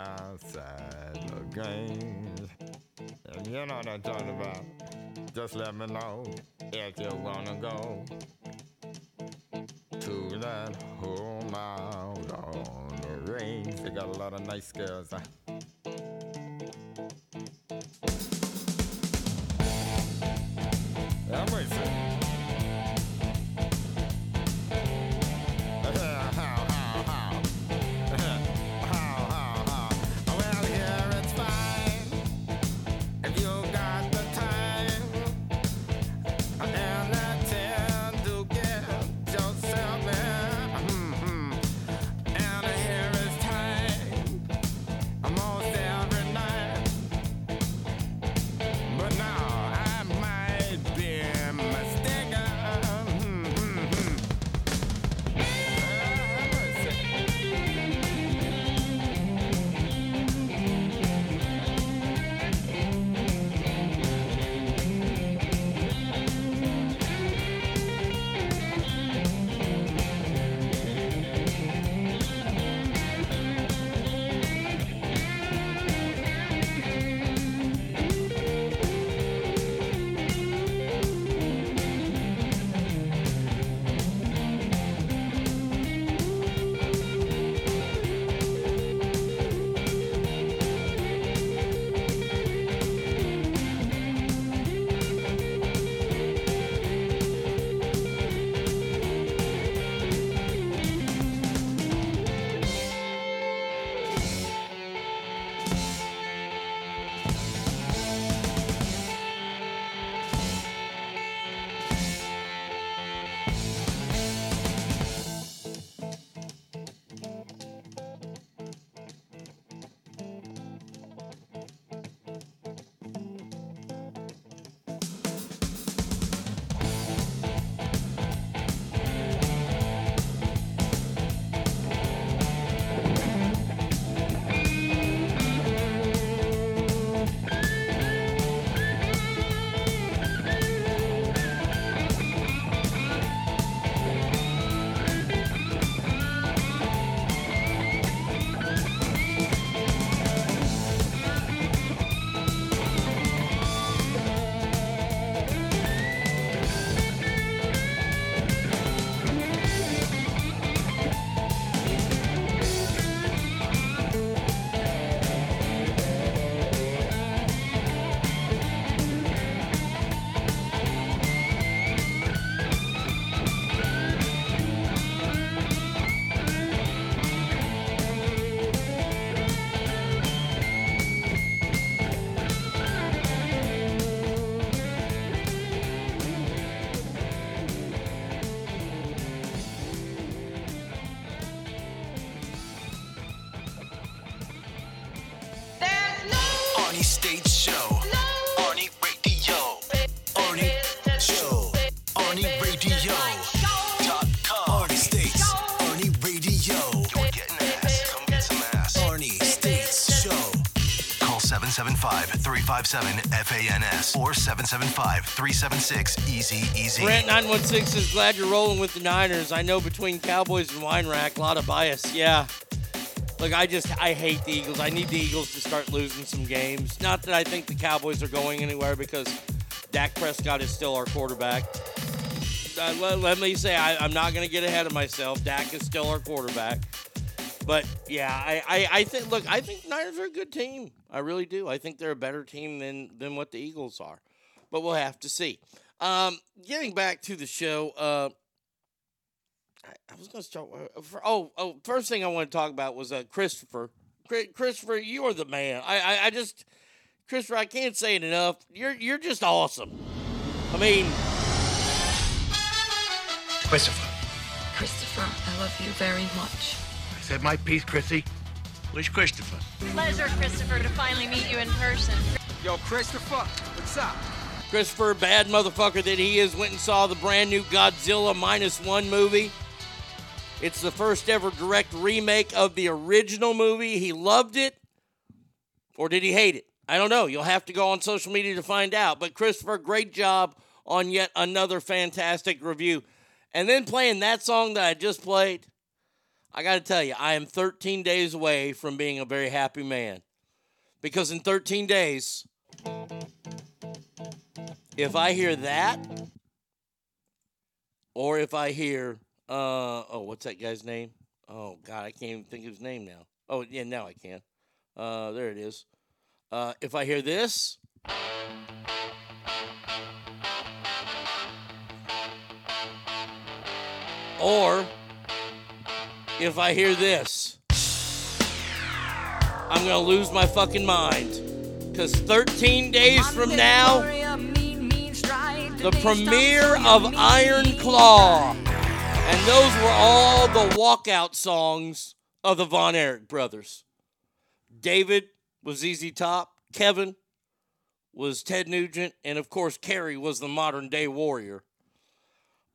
outside the games. And you know what I'm talking about. Just let me know if you wanna go to that home out on the range. They got a lot of nice girls. Huh? 775-357-FANS or 775-376-EASY-EASY. Brent 916 is glad you're rolling with the Niners. I know between Cowboys and Wine Rack, a lot of bias. Yeah. Look, I just I hate the Eagles. I need the Eagles to start losing some games. Not that I think the Cowboys are going anywhere because Dak Prescott is still our quarterback. Uh, let, let me say I, I'm not going to get ahead of myself. Dak is still our quarterback. But yeah, I, I, I think look, I think Niners are a good team. I really do. I think they're a better team than than what the Eagles are. But we'll have to see. Um, getting back to the show, uh, I, I was going to start. uh, For, oh, oh, first thing I want to talk about was uh, Christopher. Chri- Christopher, you are the man. I, I, I just, Christopher, I can't say it enough. You're, you're just awesome. I mean, Christopher. Christopher, I love you very much. I said my piece, Chrissy. Where's Christopher? Pleasure, Christopher, to finally meet you in person. Yo, Christopher, what's up? Christopher, bad motherfucker that he is, went and saw the brand new Godzilla minus one movie. It's the first ever direct remake of the original movie. He loved it, or did he hate it? I don't know. You'll have to go on social media to find out. But Christopher, great job on yet another fantastic review. And then playing that song that I just played, I got to tell you, I am 13 days away from being a very happy man. Because in 13 days, if I hear that, or if I hear, uh, oh, what's that guy's name? Oh, God, I can't even think of his name now. Oh, yeah, now I can. Uh, there it is. Uh, if I hear this, or if I hear this, I'm gonna lose my fucking mind. Because 13 days from now, the premiere of Iron Claw. And those were all the walkout songs of the Von Erich brothers. David was ZZ Top, Kevin was Ted Nugent, and of course, Kerry was the modern day warrior.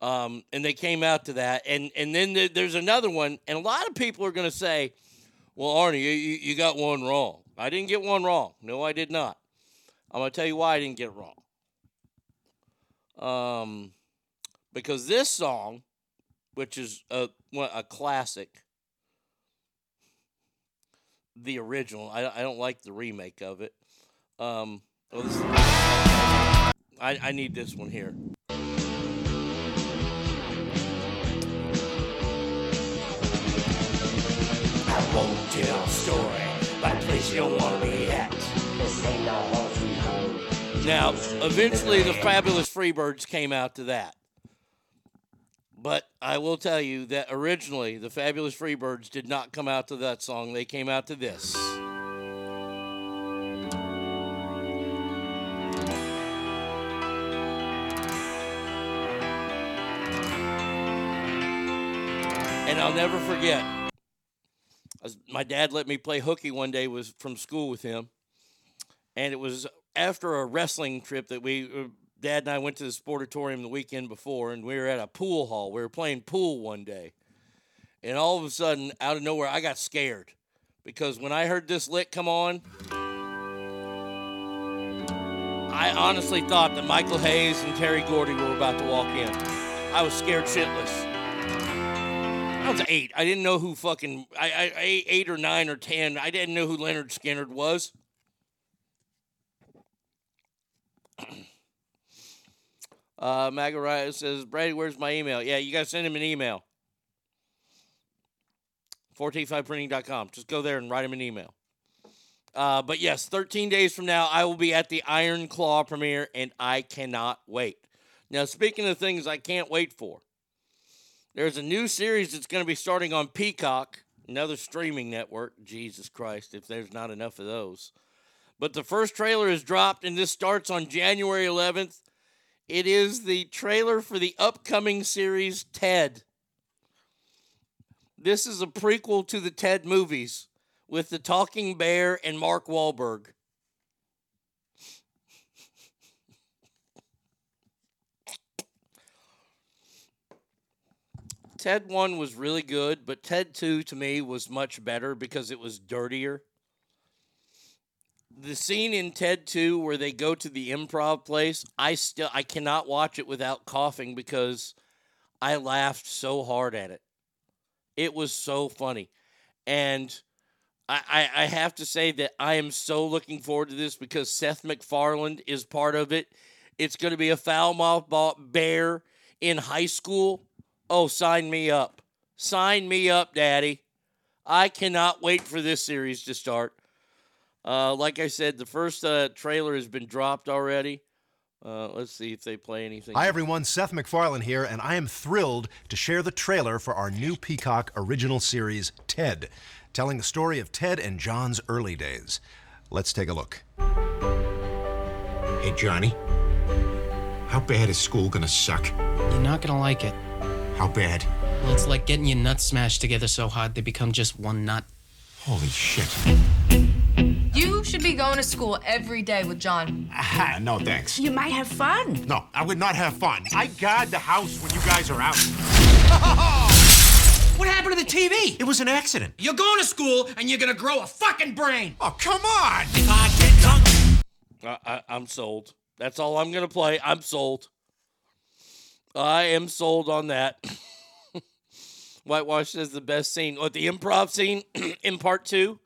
Um, and they came out to that. And, and then there- there's another one, and a lot of people are going to say, well, Arnie, you, you got one wrong. I didn't get one wrong. No, I did not. I'm going to tell you why I didn't get wrong. Um, because this song, which is a, a classic, the original, I, I don't like the remake of it. Um, well, this, I, I need this one here. I won't tell a story about a place you don't want to be at. This ain't no home sweet home. Now, eventually, the Fabulous Freebirds came out to that. But I will tell you that originally, the Fabulous Freebirds did not come out to that song. They came out to this. And I'll never forget. As My dad let me play hooky one day was from school with him. And it was after a wrestling trip that we uh, dad and i went to the sportatorium the weekend before and we were at a pool hall. We were playing pool one day. And all of a sudden out of nowhere i got scared. Because when i heard this lick come on i honestly thought that michael hayes and terry gordy were about to walk in. I was scared shitless I was eight. I didn't know who fucking I, I, eight or nine or ten. I didn't know who Lynyrd Skynyrd was. Uh, Magaraya says, Brady, where's my email? Yeah, you got to send him an email. 4t5printing.com. Just go there and write him an email. Uh, but yes, 13 days from now, I will be at the Iron Claw premiere, and I cannot wait. Now, speaking of things I can't wait for, there's a new series that's going to be starting on Peacock, another streaming network. Jesus Christ, if there's not enough of those. But the first trailer is dropped, and this starts on January 11th. It is the trailer for the upcoming series Ted. This is a prequel to the Ted movies with the talking bear and Mark Wahlberg. Ted 1 was really good, but Ted 2 to me was much better because it was dirtier. The scene in Ted 2 where they go to the improv place, I still I cannot watch it without coughing because I laughed so hard at it. It was so funny. And I, I, have to say that I am so looking forward to this because Seth MacFarlane is part of it. It's going to be a foul mouth bear in high school. Oh, sign me up. Sign me up, Daddy. I cannot wait for this series to start. Uh, like I said, the first uh, trailer has been dropped already. Uh, let's see if they play anything. Hi, everyone. Seth MacFarlane here, and I am thrilled to share the trailer for our new Peacock original series, Ted, telling the story of Ted and John's early days. Let's take a look. Hey, Johnny. How bad is school gonna suck? You're not gonna like it. How bad? Well, it's like getting your nuts smashed together so hard they become just one nut. Holy shit. You should be going to school every day with John. Ah, no thanks. You might have fun. No, I would not have fun. I guard the house when you guys are out. What happened to the TV? It was an accident. You're going to school and you're gonna grow a fucking brain. Oh, come on! If I get drunk. I, I, I'm sold. That's all I'm going to play. I'm sold. I am sold on that. Whitewash says the best scene. What the improv scene in part two?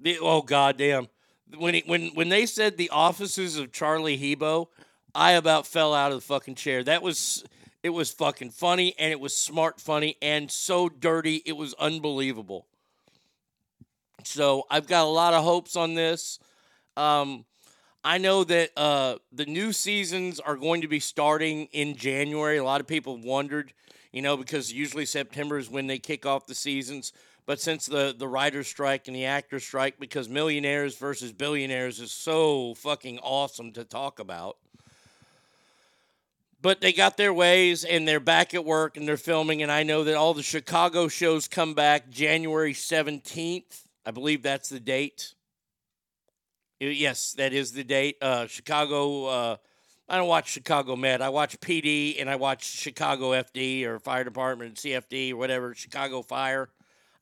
The oh goddamn. When he, when when they said the offices of Charlie Hebdo, I about fell out of the fucking chair. That was it was fucking funny and it was smart funny and so dirty it was unbelievable. So I've got a lot of hopes on this. Um, I know that uh, the new seasons are going to be starting in January. A lot of people wondered, you know, because usually September is when they kick off the seasons. But since the the writer's strike and the actor's strike, because millionaires versus billionaires is so fucking awesome to talk about. But they got their ways and they're back at work and they're filming. And I know that all the Chicago shows come back January 17th. I believe that's the date. Uh, Yes, that is the date. Uh, Chicago. Uh, I don't watch Chicago Med. I watch PD and I watch Chicago FD or Fire Department, CFD or whatever. Chicago Fire.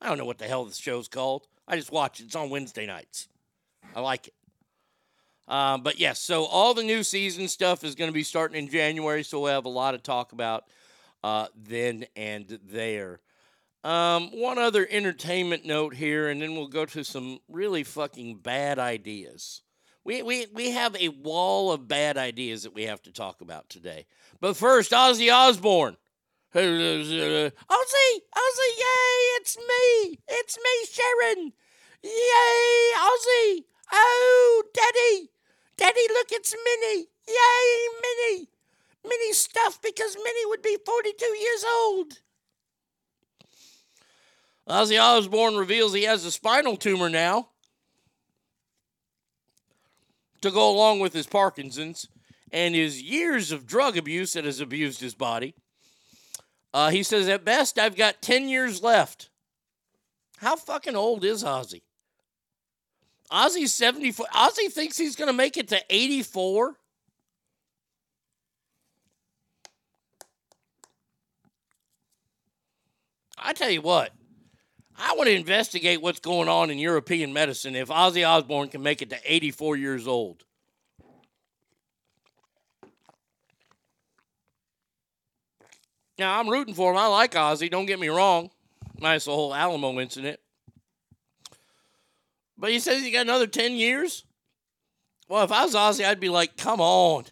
I don't know what the hell this show's called. I just watch it. It's on Wednesday nights. I like it. Um, but yes, so all the new season stuff is going to be starting in January, so we'll have a lot of talk about uh, then and there. Um, one other entertainment note here, and then we'll go to some really fucking bad ideas. We, we, we have a wall of bad ideas that we have to talk about today. But first, Ozzy Osbourne. Ozzy, Ozzy, yay, it's me. It's me, Sharon. Yay, Ozzy. Oh, Daddy. Daddy, look, it's Minnie. Yay, Minnie. Minnie stuff because Minnie would be 42 years old. Ozzy Osbourne reveals he has a spinal tumor now to go along with his Parkinson's and his years of drug abuse that has abused his body. Uh, he says, at best, I've got 10 years left. How fucking old is Ozzy? Ozzy's 74. Ozzy thinks he's going to make it to 84. I tell you what, I want to investigate what's going on in European medicine if Ozzy Osbourne can make it to 84 years old. Now, I'm rooting for him. I like Ozzy, don't get me wrong. Nice the whole Alamo incident. But he says he got another 10 years? Well, if I was Ozzy, I'd be like, come on.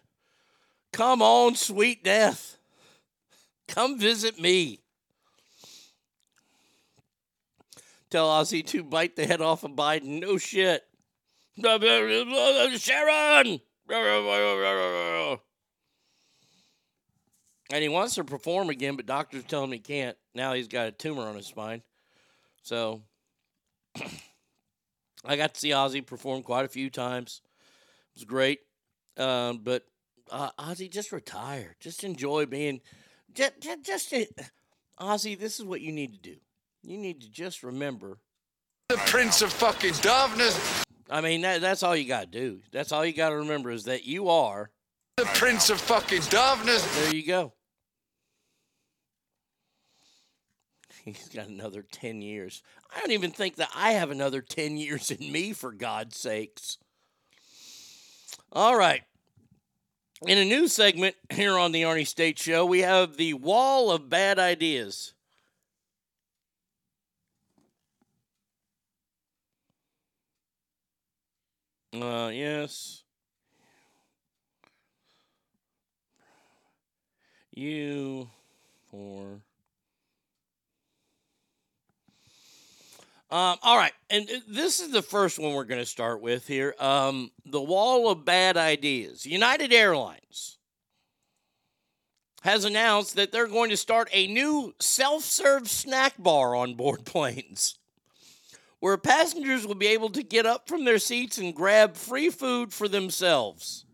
Come on, sweet death. Come visit me. Tell Ozzy to bite the head off of Biden. No shit. Sharon! And he wants to perform again, but doctors tell him he can't. Now he's got a tumor on his spine. So I got to see Ozzy perform quite a few times. It was great. Um, but uh, Ozzy, just retire. Just enjoy being. Just, just, just, Ozzy, this is what you need to do. You need to just remember. The Prince of fucking Darkness. I mean, that, that's all you got to do. That's all you got to remember is that you are. The Prince of fucking Darkness. There you go. He's got another 10 years. I don't even think that I have another 10 years in me, for God's sakes. All right. In a new segment here on the Arnie State Show, we have the wall of bad ideas. Uh, yes. You for. Um, all right, and this is the first one we're going to start with here. Um, the wall of bad ideas. United Airlines has announced that they're going to start a new self-serve snack bar on board planes, where passengers will be able to get up from their seats and grab free food for themselves.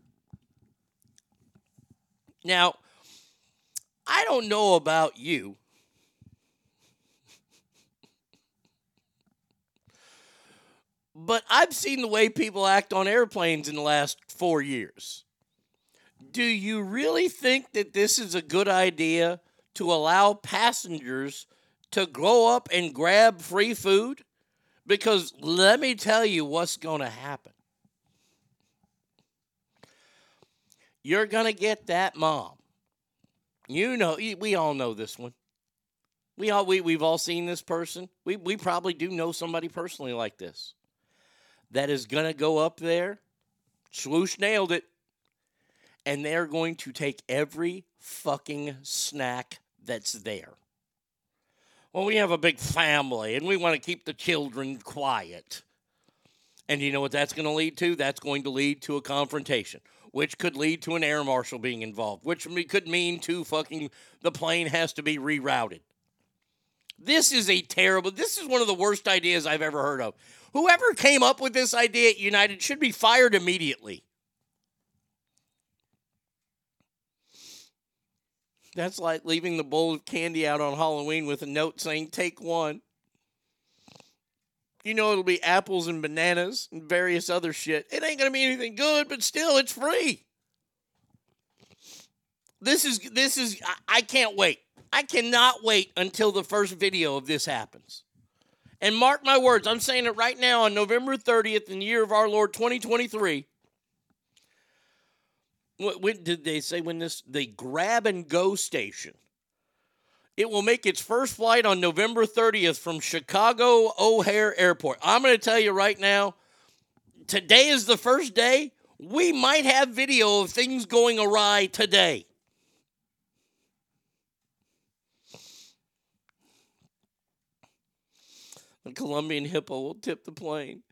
Now, I don't know about you. But I've seen the way people act on airplanes in the last four years. Do you really think that this is a good idea to allow passengers to go up and grab free food? Because let me tell you what's going to happen. You're going to get that mom You know, we all know this one. We all we we've all seen this person. We we probably do know somebody personally like this. That is gonna go up there. Swoosh nailed it. And they're going to take every fucking snack that's there. Well, we have a big family and we want to keep the children quiet. And you know what that's going to lead to? That's going to lead to a confrontation, which could lead to an air marshal being involved, which could mean to fucking the plane has to be rerouted. This is a terrible, this is one of the worst ideas I've ever heard of. Whoever came up with this idea at United should be fired immediately. That's like leaving the bowl of candy out on Halloween with a note saying, take one. You know it'll be apples and bananas and various other shit. It ain't gonna be anything good, but still, it's free. This is this is I, I can't wait. I cannot wait until the first video of this happens. And mark my words, I'm saying it right now on November 30th in the year of our Lord 2023. What when did they say when this the grab and go station? It will make its first flight on November 30th from Chicago O'Hare Airport. I'm going to tell you right now, today is the first day. We might have video of things going awry today. The Colombian hippo will tip the plane.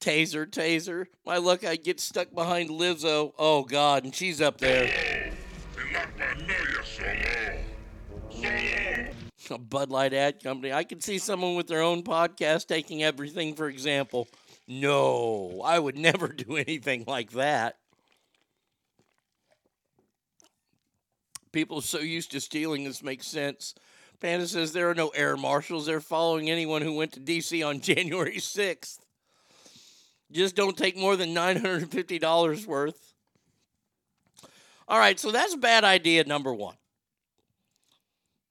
Taser, taser. My luck, I get stuck behind Lizzo. Oh, God, and she's up there. A Bud Light ad company. I can see someone with their own podcast taking everything for example. No, I would never do anything like that. People are so used to stealing, this makes sense. Panda says there are no air marshals. They're following anyone who went to D.C. on January 6th. Just don't take more than $950 worth. All right, so that's bad idea number one.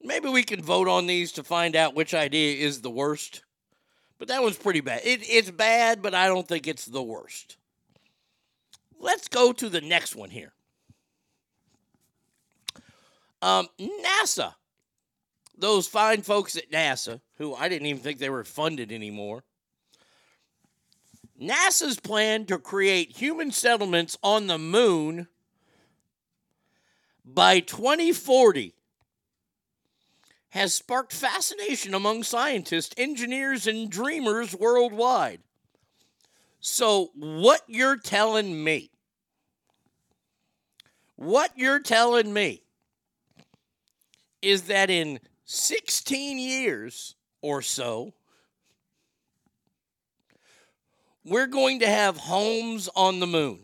Maybe we can vote on these to find out which idea is the worst. But that one's pretty bad. It, it's bad, but I don't think it's the worst. Let's go to the next one here. Um, NASA. Those fine folks at NASA, who I didn't even think they were funded anymore. NASA's plan to create human settlements on the moon by 2040 has sparked fascination among scientists, engineers, and dreamers worldwide. So, what you're telling me, what you're telling me is that in 16 years or so, we're going to have homes on the moon.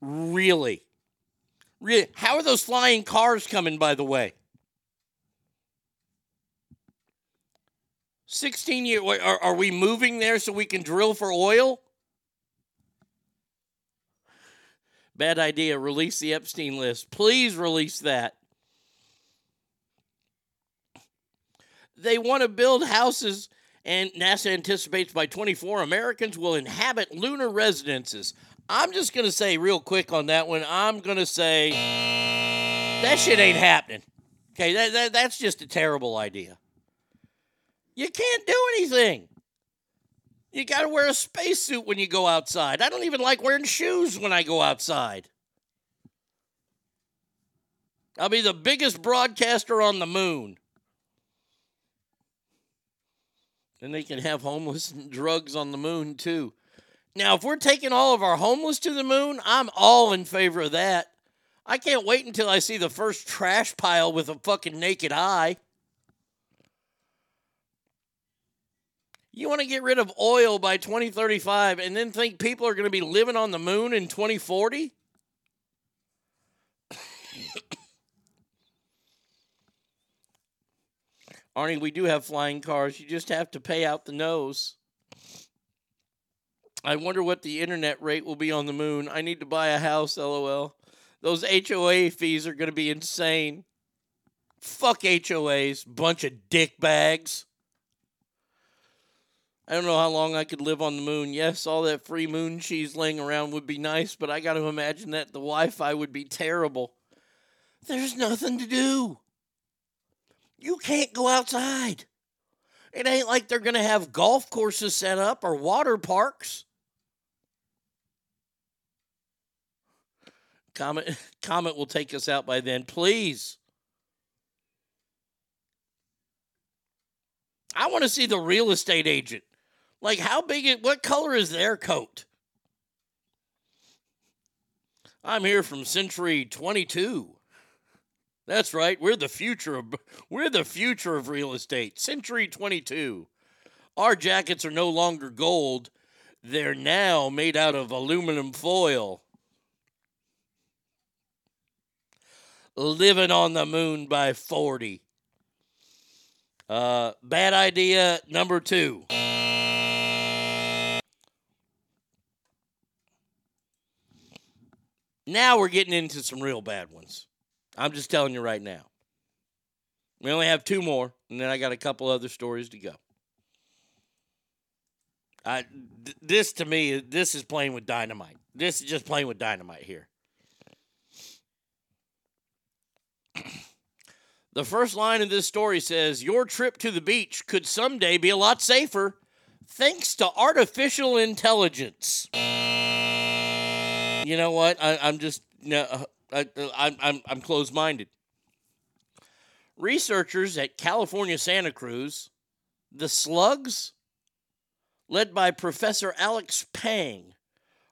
Really? Really? How are those flying cars coming, by the way? 16 years. Are, are we moving there so we can drill for oil? Bad idea. Release the Epstein list. Please release that. They want to build houses, and NASA anticipates by 24 Americans will inhabit lunar residences. I'm just going to say, real quick on that one, I'm going to say that shit ain't happening. Okay, that, that, that's just a terrible idea. You can't do anything. You got to wear a spacesuit when you go outside. I don't even like wearing shoes when I go outside. I'll be the biggest broadcaster on the moon. And they can have homeless and drugs on the moon too. Now, if we're taking all of our homeless to the moon, I'm all in favor of that. I can't wait until I see the first trash pile with a fucking naked eye. You want to get rid of oil by 2035 and then think people are going to be living on the moon in 2040? Arnie, we do have flying cars. You just have to pay out the nose. I wonder what the internet rate will be on the moon. I need to buy a house, lol. Those HOA fees are going to be insane. Fuck HOAs, bunch of dick bags. I don't know how long I could live on the moon. Yes, all that free moon cheese laying around would be nice, but I got to imagine that the Wi Fi would be terrible. There's nothing to do. You can't go outside. It ain't like they're going to have golf courses set up or water parks. Comet, Comet will take us out by then, please. I want to see the real estate agent. Like, how big? It, what color is their coat? I'm here from Century 22. That's right. We're the future of we're the future of real estate. Century 22. Our jackets are no longer gold. They're now made out of aluminum foil. Living on the moon by 40. Uh, bad idea number two. Now we're getting into some real bad ones. I'm just telling you right now. We only have two more, and then I got a couple other stories to go. I, th- this to me, this is playing with dynamite. This is just playing with dynamite here. The first line of this story says Your trip to the beach could someday be a lot safer thanks to artificial intelligence. You know what? I, I'm just no, I, I'm I'm I'm closed minded. Researchers at California Santa Cruz, the slugs, led by Professor Alex Pang,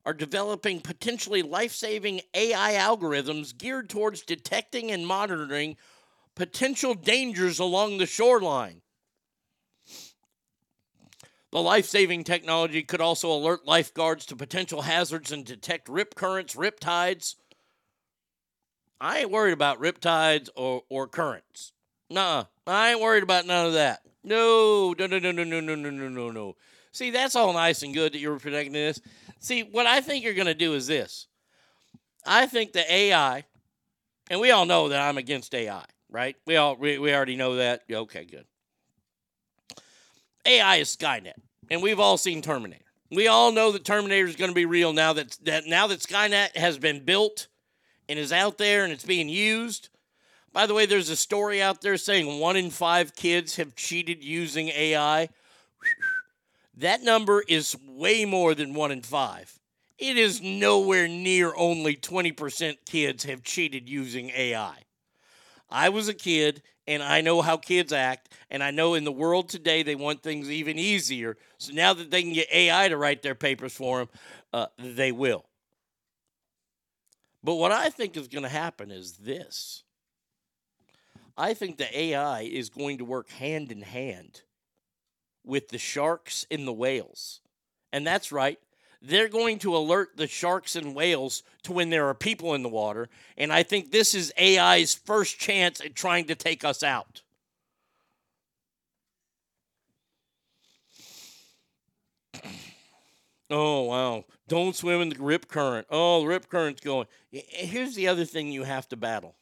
are developing potentially life saving AI algorithms geared towards detecting and monitoring potential dangers along the shoreline. The life saving technology could also alert lifeguards to potential hazards and detect rip currents, rip tides. I ain't worried about rip tides or, or currents. Nah, I ain't worried about none of that. No, no, no, no, no, no, no, no, no, no, no. See, that's all nice and good that you're protecting this. See, what I think you're going to do is this. I think the AI, and we all know that I'm against AI, right? We all we, we already know that. Okay, good. AI is Skynet, and we've all seen Terminator. We all know that Terminator is going to be real now that that now that Skynet has been built and is out there and it's being used. By the way, there's a story out there saying one in five kids have cheated using AI. That number is way more than one in five. It is nowhere near only 20% kids have cheated using AI. I was a kid and I know how kids act, and I know in the world today they want things even easier. So now that they can get AI to write their papers for them, uh, they will. But what I think is going to happen is this I think the AI is going to work hand in hand with the sharks and the whales. And that's right. They're going to alert the sharks and whales to when there are people in the water. And I think this is AI's first chance at trying to take us out. Oh, wow. Don't swim in the rip current. Oh, the rip current's going. Here's the other thing you have to battle.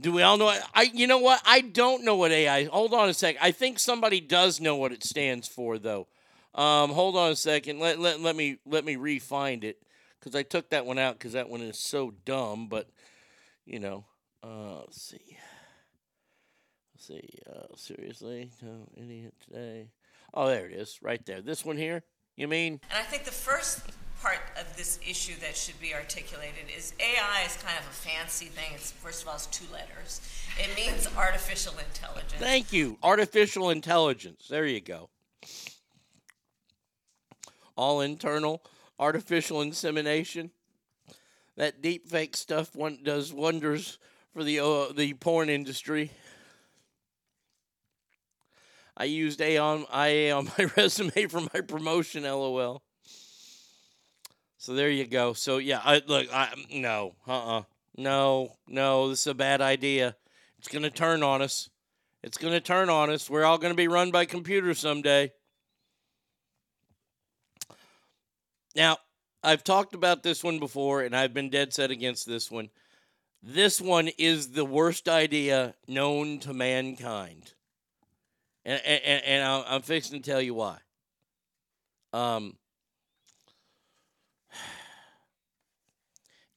Do we all know? I you know what? I don't know what AI. Hold on a sec. I think somebody does know what it stands for, though. Um, hold on a second. Let let, let me let me re-find it because I took that one out because that one is so dumb. But you know, uh, let's see. Let's see. Uh, seriously, no idiot today. Oh, there it is, right there. This one here. You mean? And I think the first part of this issue that should be articulated is AI is kind of a fancy thing. It's first of all, it's two letters. It means artificial intelligence. Thank you. Artificial intelligence. There you go. All internal artificial insemination. That deep fake stuff one does wonders for the uh, the porn industry. I used A on IA on my resume for my promotion. LOL. So there you go. So yeah, I look. I no, uh, uh-uh. uh no, no. This is a bad idea. It's gonna turn on us. It's gonna turn on us. We're all gonna be run by computers someday. Now, I've talked about this one before, and I've been dead set against this one. This one is the worst idea known to mankind, and and, and I'm fixing to tell you why. Um.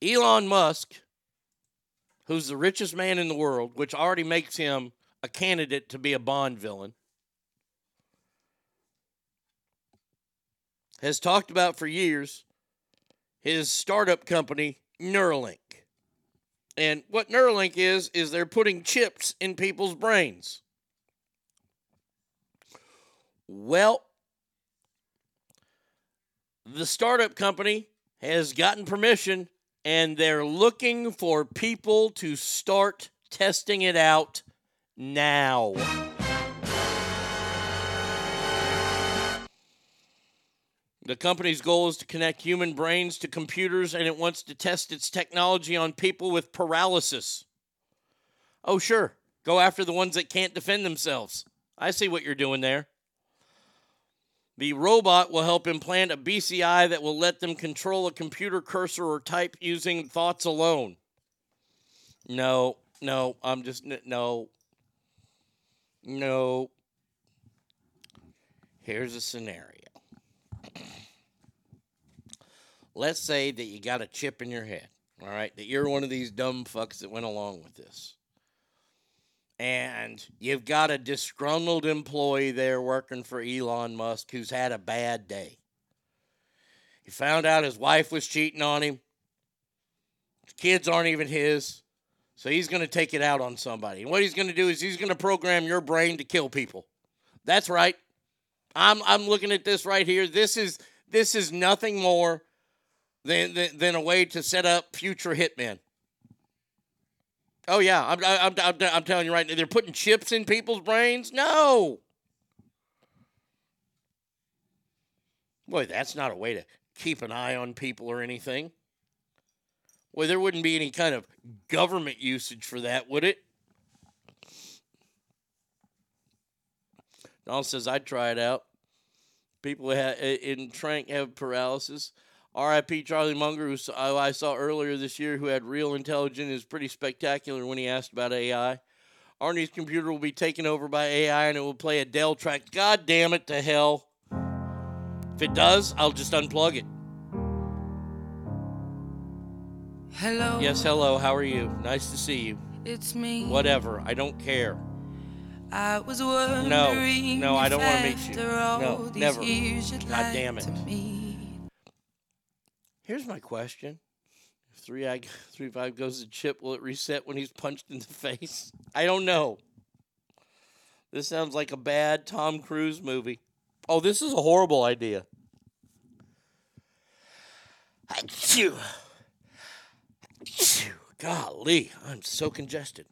Elon Musk who's the richest man in the world, which already makes him a candidate to be a Bond villain, has talked about for years his startup company, Neuralink. And what Neuralink is, is they're putting chips in people's brains. Well, the startup company has gotten permission and they're looking for people to start testing it out now. The company's goal is to connect human brains to computers and it wants to test its technology on people with paralysis. Oh, sure. Go after the ones that can't defend themselves. I see what you're doing there. The robot will help implant a BCI that will let them control a computer cursor or type using thoughts alone. No, no, I'm just, no. No. Here's a scenario. Let's say that you got a chip in your head, all right? That you're one of these dumb fucks that went along with this and you've got a disgruntled employee there working for Elon Musk who's had a bad day. He found out his wife was cheating on him. His kids aren't even his. So he's going to take it out on somebody. And what he's going to do is he's going to program your brain to kill people. That's right. I'm I'm looking at this right here. This is this is nothing more than than, than a way to set up future hitmen. Oh yeah, I'm, I'm, I'm, I'm telling you right now, they're putting chips in people's brains. No. Boy, that's not a way to keep an eye on people or anything. Well, there wouldn't be any kind of government usage for that, would it? Donald says I'd try it out. People in Trank have paralysis. R.I.P. Charlie Munger, who I saw earlier this year, who had real intelligence, is pretty spectacular when he asked about AI. Arnie's computer will be taken over by AI and it will play a Dell track. God damn it to hell. If it does, I'll just unplug it. Hello. Yes, hello. How are you? Nice to see you. It's me. Whatever. I don't care. I was wondering No, no, I don't want to meet you. No, never. God damn it. Here's my question: If three I three five goes to chip, will it reset when he's punched in the face? I don't know. This sounds like a bad Tom Cruise movie. Oh, this is a horrible idea. Achoo. Achoo. Golly, I'm so congested.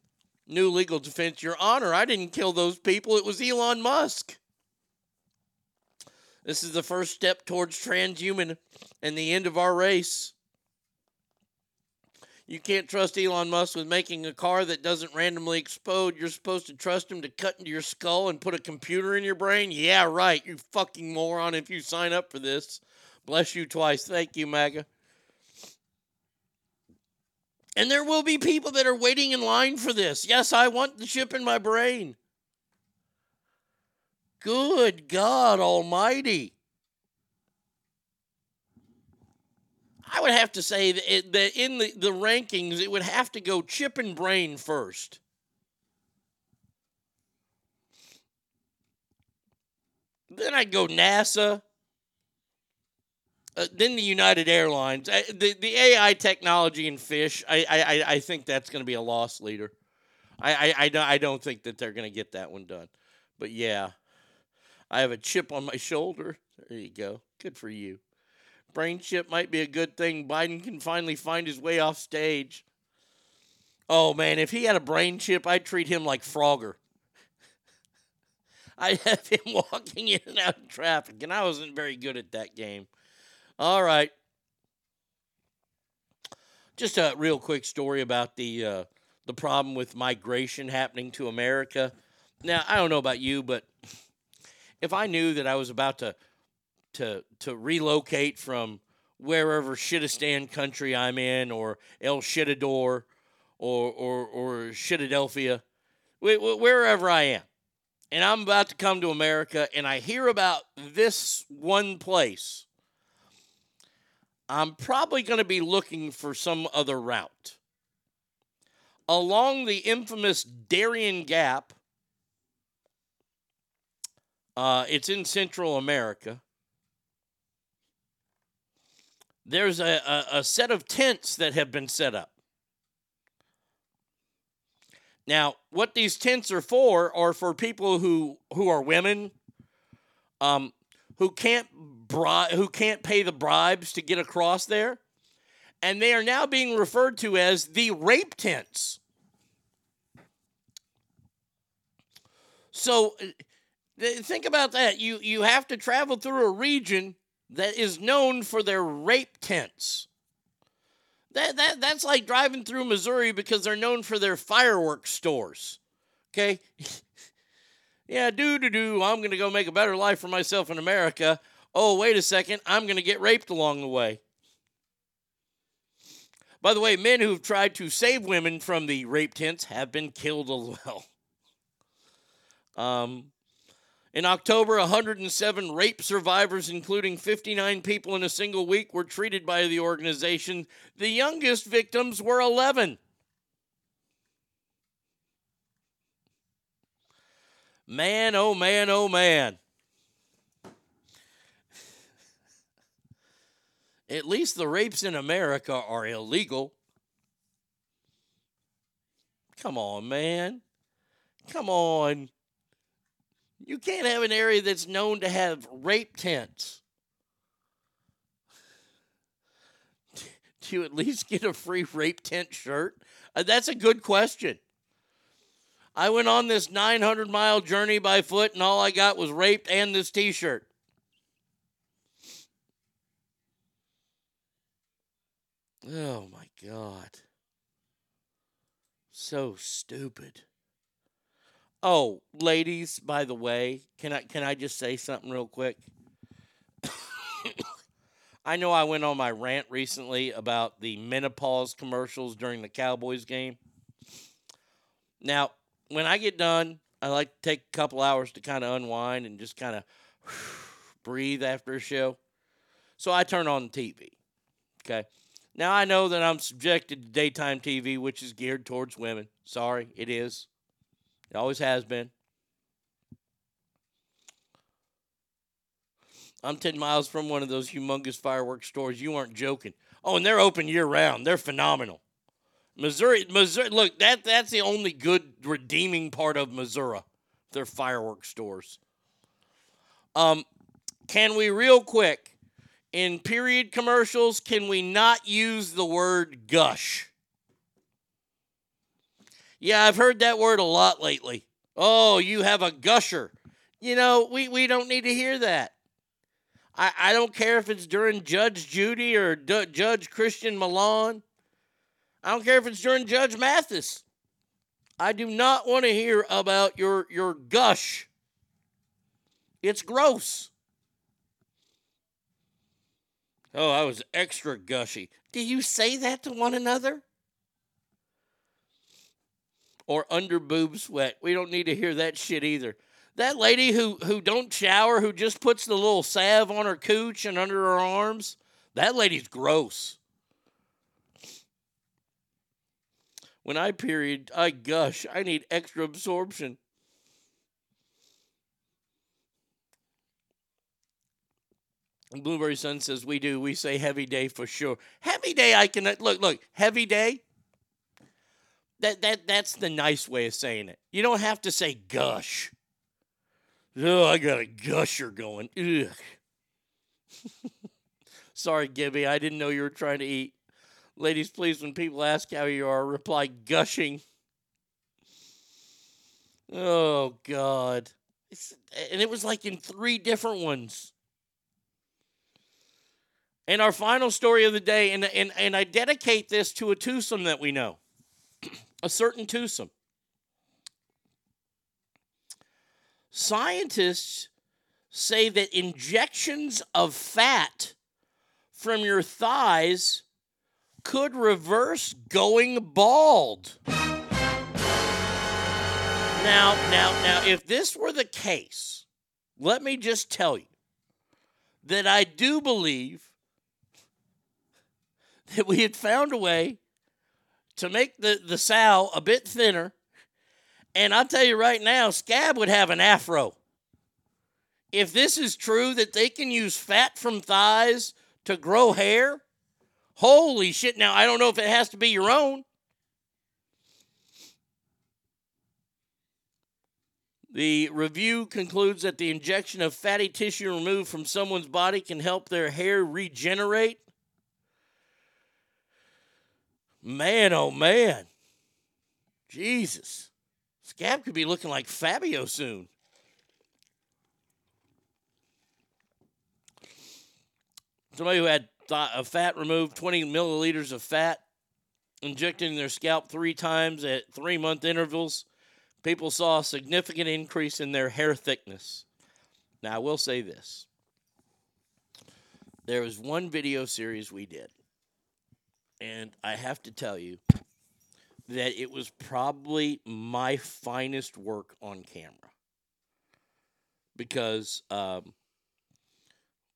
New legal defense, Your Honor. I didn't kill those people. It was Elon Musk. This is the first step towards transhuman and the end of our race. You can't trust Elon Musk with making a car that doesn't randomly explode. You're supposed to trust him to cut into your skull and put a computer in your brain? Yeah, right, you fucking moron, if you sign up for this. Bless you twice. Thank you, MAGA. And there will be people that are waiting in line for this. Yes, I want the chip in my brain. Good God Almighty. I would have to say that, it, that in the, the rankings, it would have to go chip and brain first. Then I'd go NASA. Uh, then the United Airlines. The, the AI technology and fish, I, I, I think that's going to be a loss leader. I, I, I, don't, I don't think that they're going to get that one done. But yeah, I have a chip on my shoulder. There you go. Good for you. Brain chip might be a good thing. Biden can finally find his way off stage. Oh man, if he had a brain chip, I'd treat him like Frogger. I'd have him walking in and out of traffic, and I wasn't very good at that game. All right. Just a real quick story about the uh, the problem with migration happening to America. Now, I don't know about you, but if I knew that I was about to to to relocate from wherever Shitistan country I'm in, or El Shitador, or or or wh- wherever I am, and I'm about to come to America, and I hear about this one place, I'm probably going to be looking for some other route. along the infamous Darien Gap. Uh, it's in Central America. There's a, a, a set of tents that have been set up. Now, what these tents are for are for people who who are women, um, who can't bri- who can't pay the bribes to get across there, and they are now being referred to as the rape tents. So, uh, th- think about that. You you have to travel through a region that is known for their rape tents. That, that that's like driving through Missouri because they're known for their fireworks stores. Okay? yeah, do do do. I'm going to go make a better life for myself in America. Oh, wait a second. I'm going to get raped along the way. By the way, men who've tried to save women from the rape tents have been killed as well. Um, in October, 107 rape survivors, including 59 people in a single week, were treated by the organization. The youngest victims were 11. Man, oh man, oh man. At least the rapes in America are illegal. Come on, man. Come on. You can't have an area that's known to have rape tents. Do you at least get a free rape tent shirt? Uh, that's a good question. I went on this 900 mile journey by foot, and all I got was raped and this t shirt. Oh my God. So stupid. Oh, ladies, by the way, can I can I just say something real quick? I know I went on my rant recently about the menopause commercials during the Cowboys game. Now, when I get done, I like to take a couple hours to kind of unwind and just kind of breathe after a show. So I turn on the TV. Okay. Now I know that I'm subjected to daytime TV, which is geared towards women. Sorry, it is. It always has been. I'm 10 miles from one of those humongous fireworks stores. You aren't joking. Oh, and they're open year round. They're phenomenal. Missouri, Missouri, look, that that's the only good redeeming part of Missouri. Their fireworks stores. Um, can we real quick in period commercials can we not use the word gush? Yeah, I've heard that word a lot lately. Oh, you have a gusher. You know, we, we don't need to hear that. I, I don't care if it's during Judge Judy or D- Judge Christian Milan. I don't care if it's during Judge Mathis. I do not want to hear about your, your gush. It's gross. Oh, I was extra gushy. Do you say that to one another? Or under boob sweat. We don't need to hear that shit either. That lady who who don't shower, who just puts the little salve on her cooch and under her arms, that lady's gross. When I period, I gush. I need extra absorption. Blueberry Sun says we do. We say heavy day for sure. Heavy day, I can look. Look, heavy day. That that that's the nice way of saying it. You don't have to say gush. Oh, I got a gusher going. Sorry, Gibby. I didn't know you were trying to eat. Ladies, please, when people ask how you are, reply gushing. Oh God. It's, and it was like in three different ones. And our final story of the day, and, and, and I dedicate this to a twosome that we know, a certain twosome. Scientists say that injections of fat from your thighs could reverse going bald. Now, now, now, if this were the case, let me just tell you that I do believe that we had found a way to make the, the sow a bit thinner. And I'll tell you right now, Scab would have an afro. If this is true that they can use fat from thighs to grow hair, holy shit. Now, I don't know if it has to be your own. The review concludes that the injection of fatty tissue removed from someone's body can help their hair regenerate. Man, oh man. Jesus. Scab could be looking like Fabio soon. Somebody who had a uh, fat removed, 20 milliliters of fat, injected in their scalp three times at three month intervals people saw a significant increase in their hair thickness. Now, I will say this there was one video series we did, and I have to tell you that it was probably my finest work on camera because um,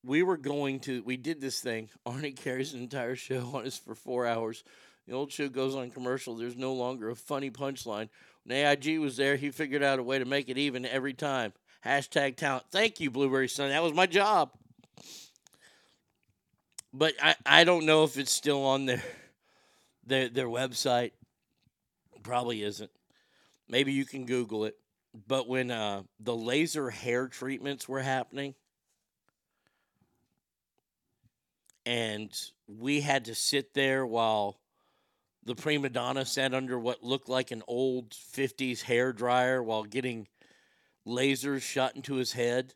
we were going to, we did this thing. Arnie carries an entire show on us for four hours. The old show goes on commercial. There's no longer a funny punchline. When AIG was there, he figured out a way to make it even every time. Hashtag talent. Thank you, Blueberry Sun. That was my job. But I, I don't know if it's still on their their their website. Probably isn't. Maybe you can Google it. But when uh, the laser hair treatments were happening, and we had to sit there while the prima donna sat under what looked like an old 50s hair dryer while getting lasers shot into his head.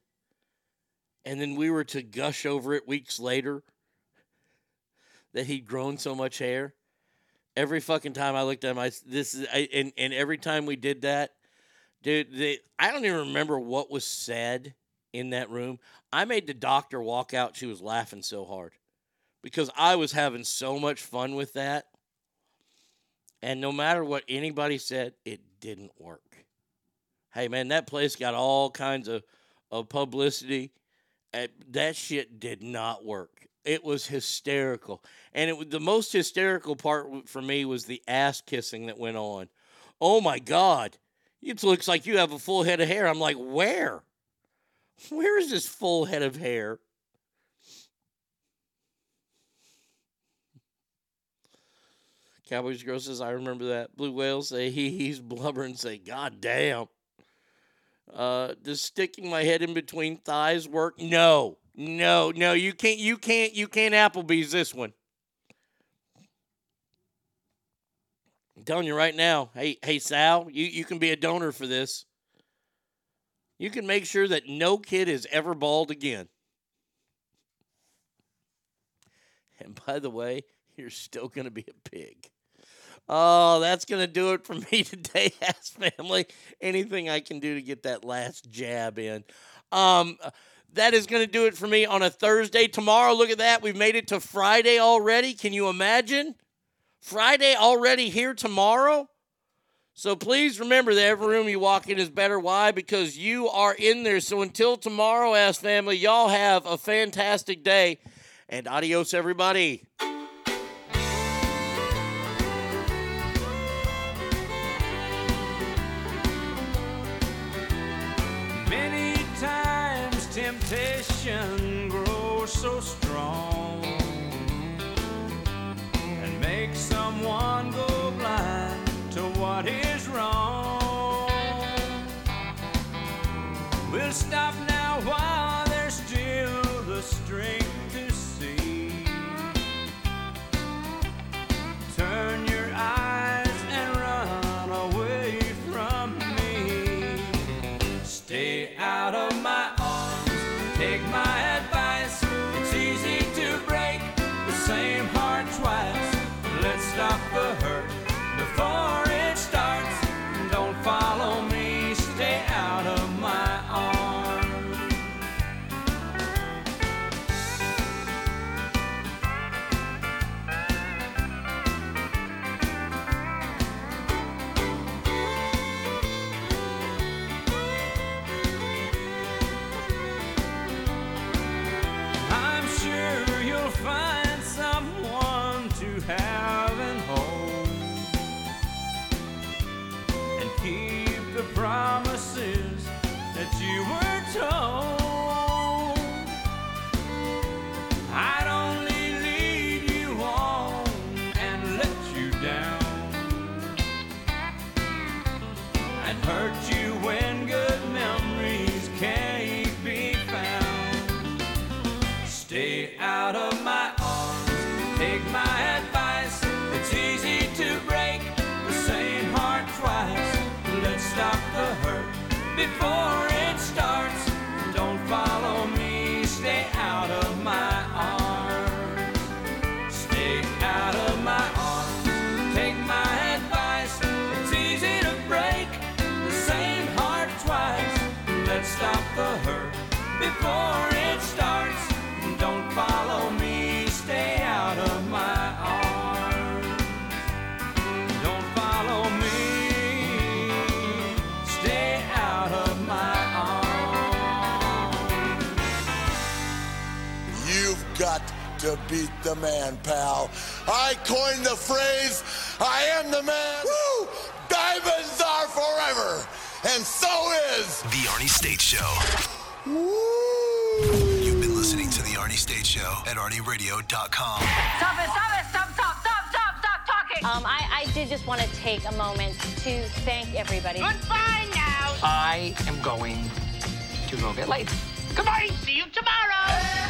And then we were to gush over it weeks later that he'd grown so much hair. Every fucking time I looked at him, I this is I, and and every time we did that, dude, they, I don't even remember what was said in that room. I made the doctor walk out. She was laughing so hard because I was having so much fun with that. And no matter what anybody said, it didn't work. Hey, man, that place got all kinds of, of publicity. And that shit did not work. It was hysterical. And it was the most hysterical part for me was the ass kissing that went on. Oh my God. It looks like you have a full head of hair. I'm like, where? Where is this full head of hair? Cowboys Girl says, I remember that. Blue Whale say he he's blubbering say, God damn. Uh does sticking my head in between thighs work? No. No, no, you can't you can't you can't Applebee's this one. I'm telling you right now, hey, hey Sal, you, you can be a donor for this. You can make sure that no kid is ever bald again. And by the way, you're still gonna be a pig. Oh, that's going to do it for me today, Ass Family. Anything I can do to get that last jab in. Um, that is going to do it for me on a Thursday. Tomorrow, look at that. We've made it to Friday already. Can you imagine? Friday already here tomorrow? So please remember that every room you walk in is better. Why? Because you are in there. So until tomorrow, Ass Family, y'all have a fantastic day. And adios, everybody. Stop to beat the man, pal. I coined the phrase, I am the man. Woo! Diamonds are forever. And so is. The Arnie State Show. You've been listening to The Arnie State Show at ArnieRadio.com. Stop it, stop it, stop, stop, stop, stop, stop talking. Um, I, I did just want to take a moment to thank everybody. Goodbye now. I am going to go get laid. Goodbye. See you tomorrow.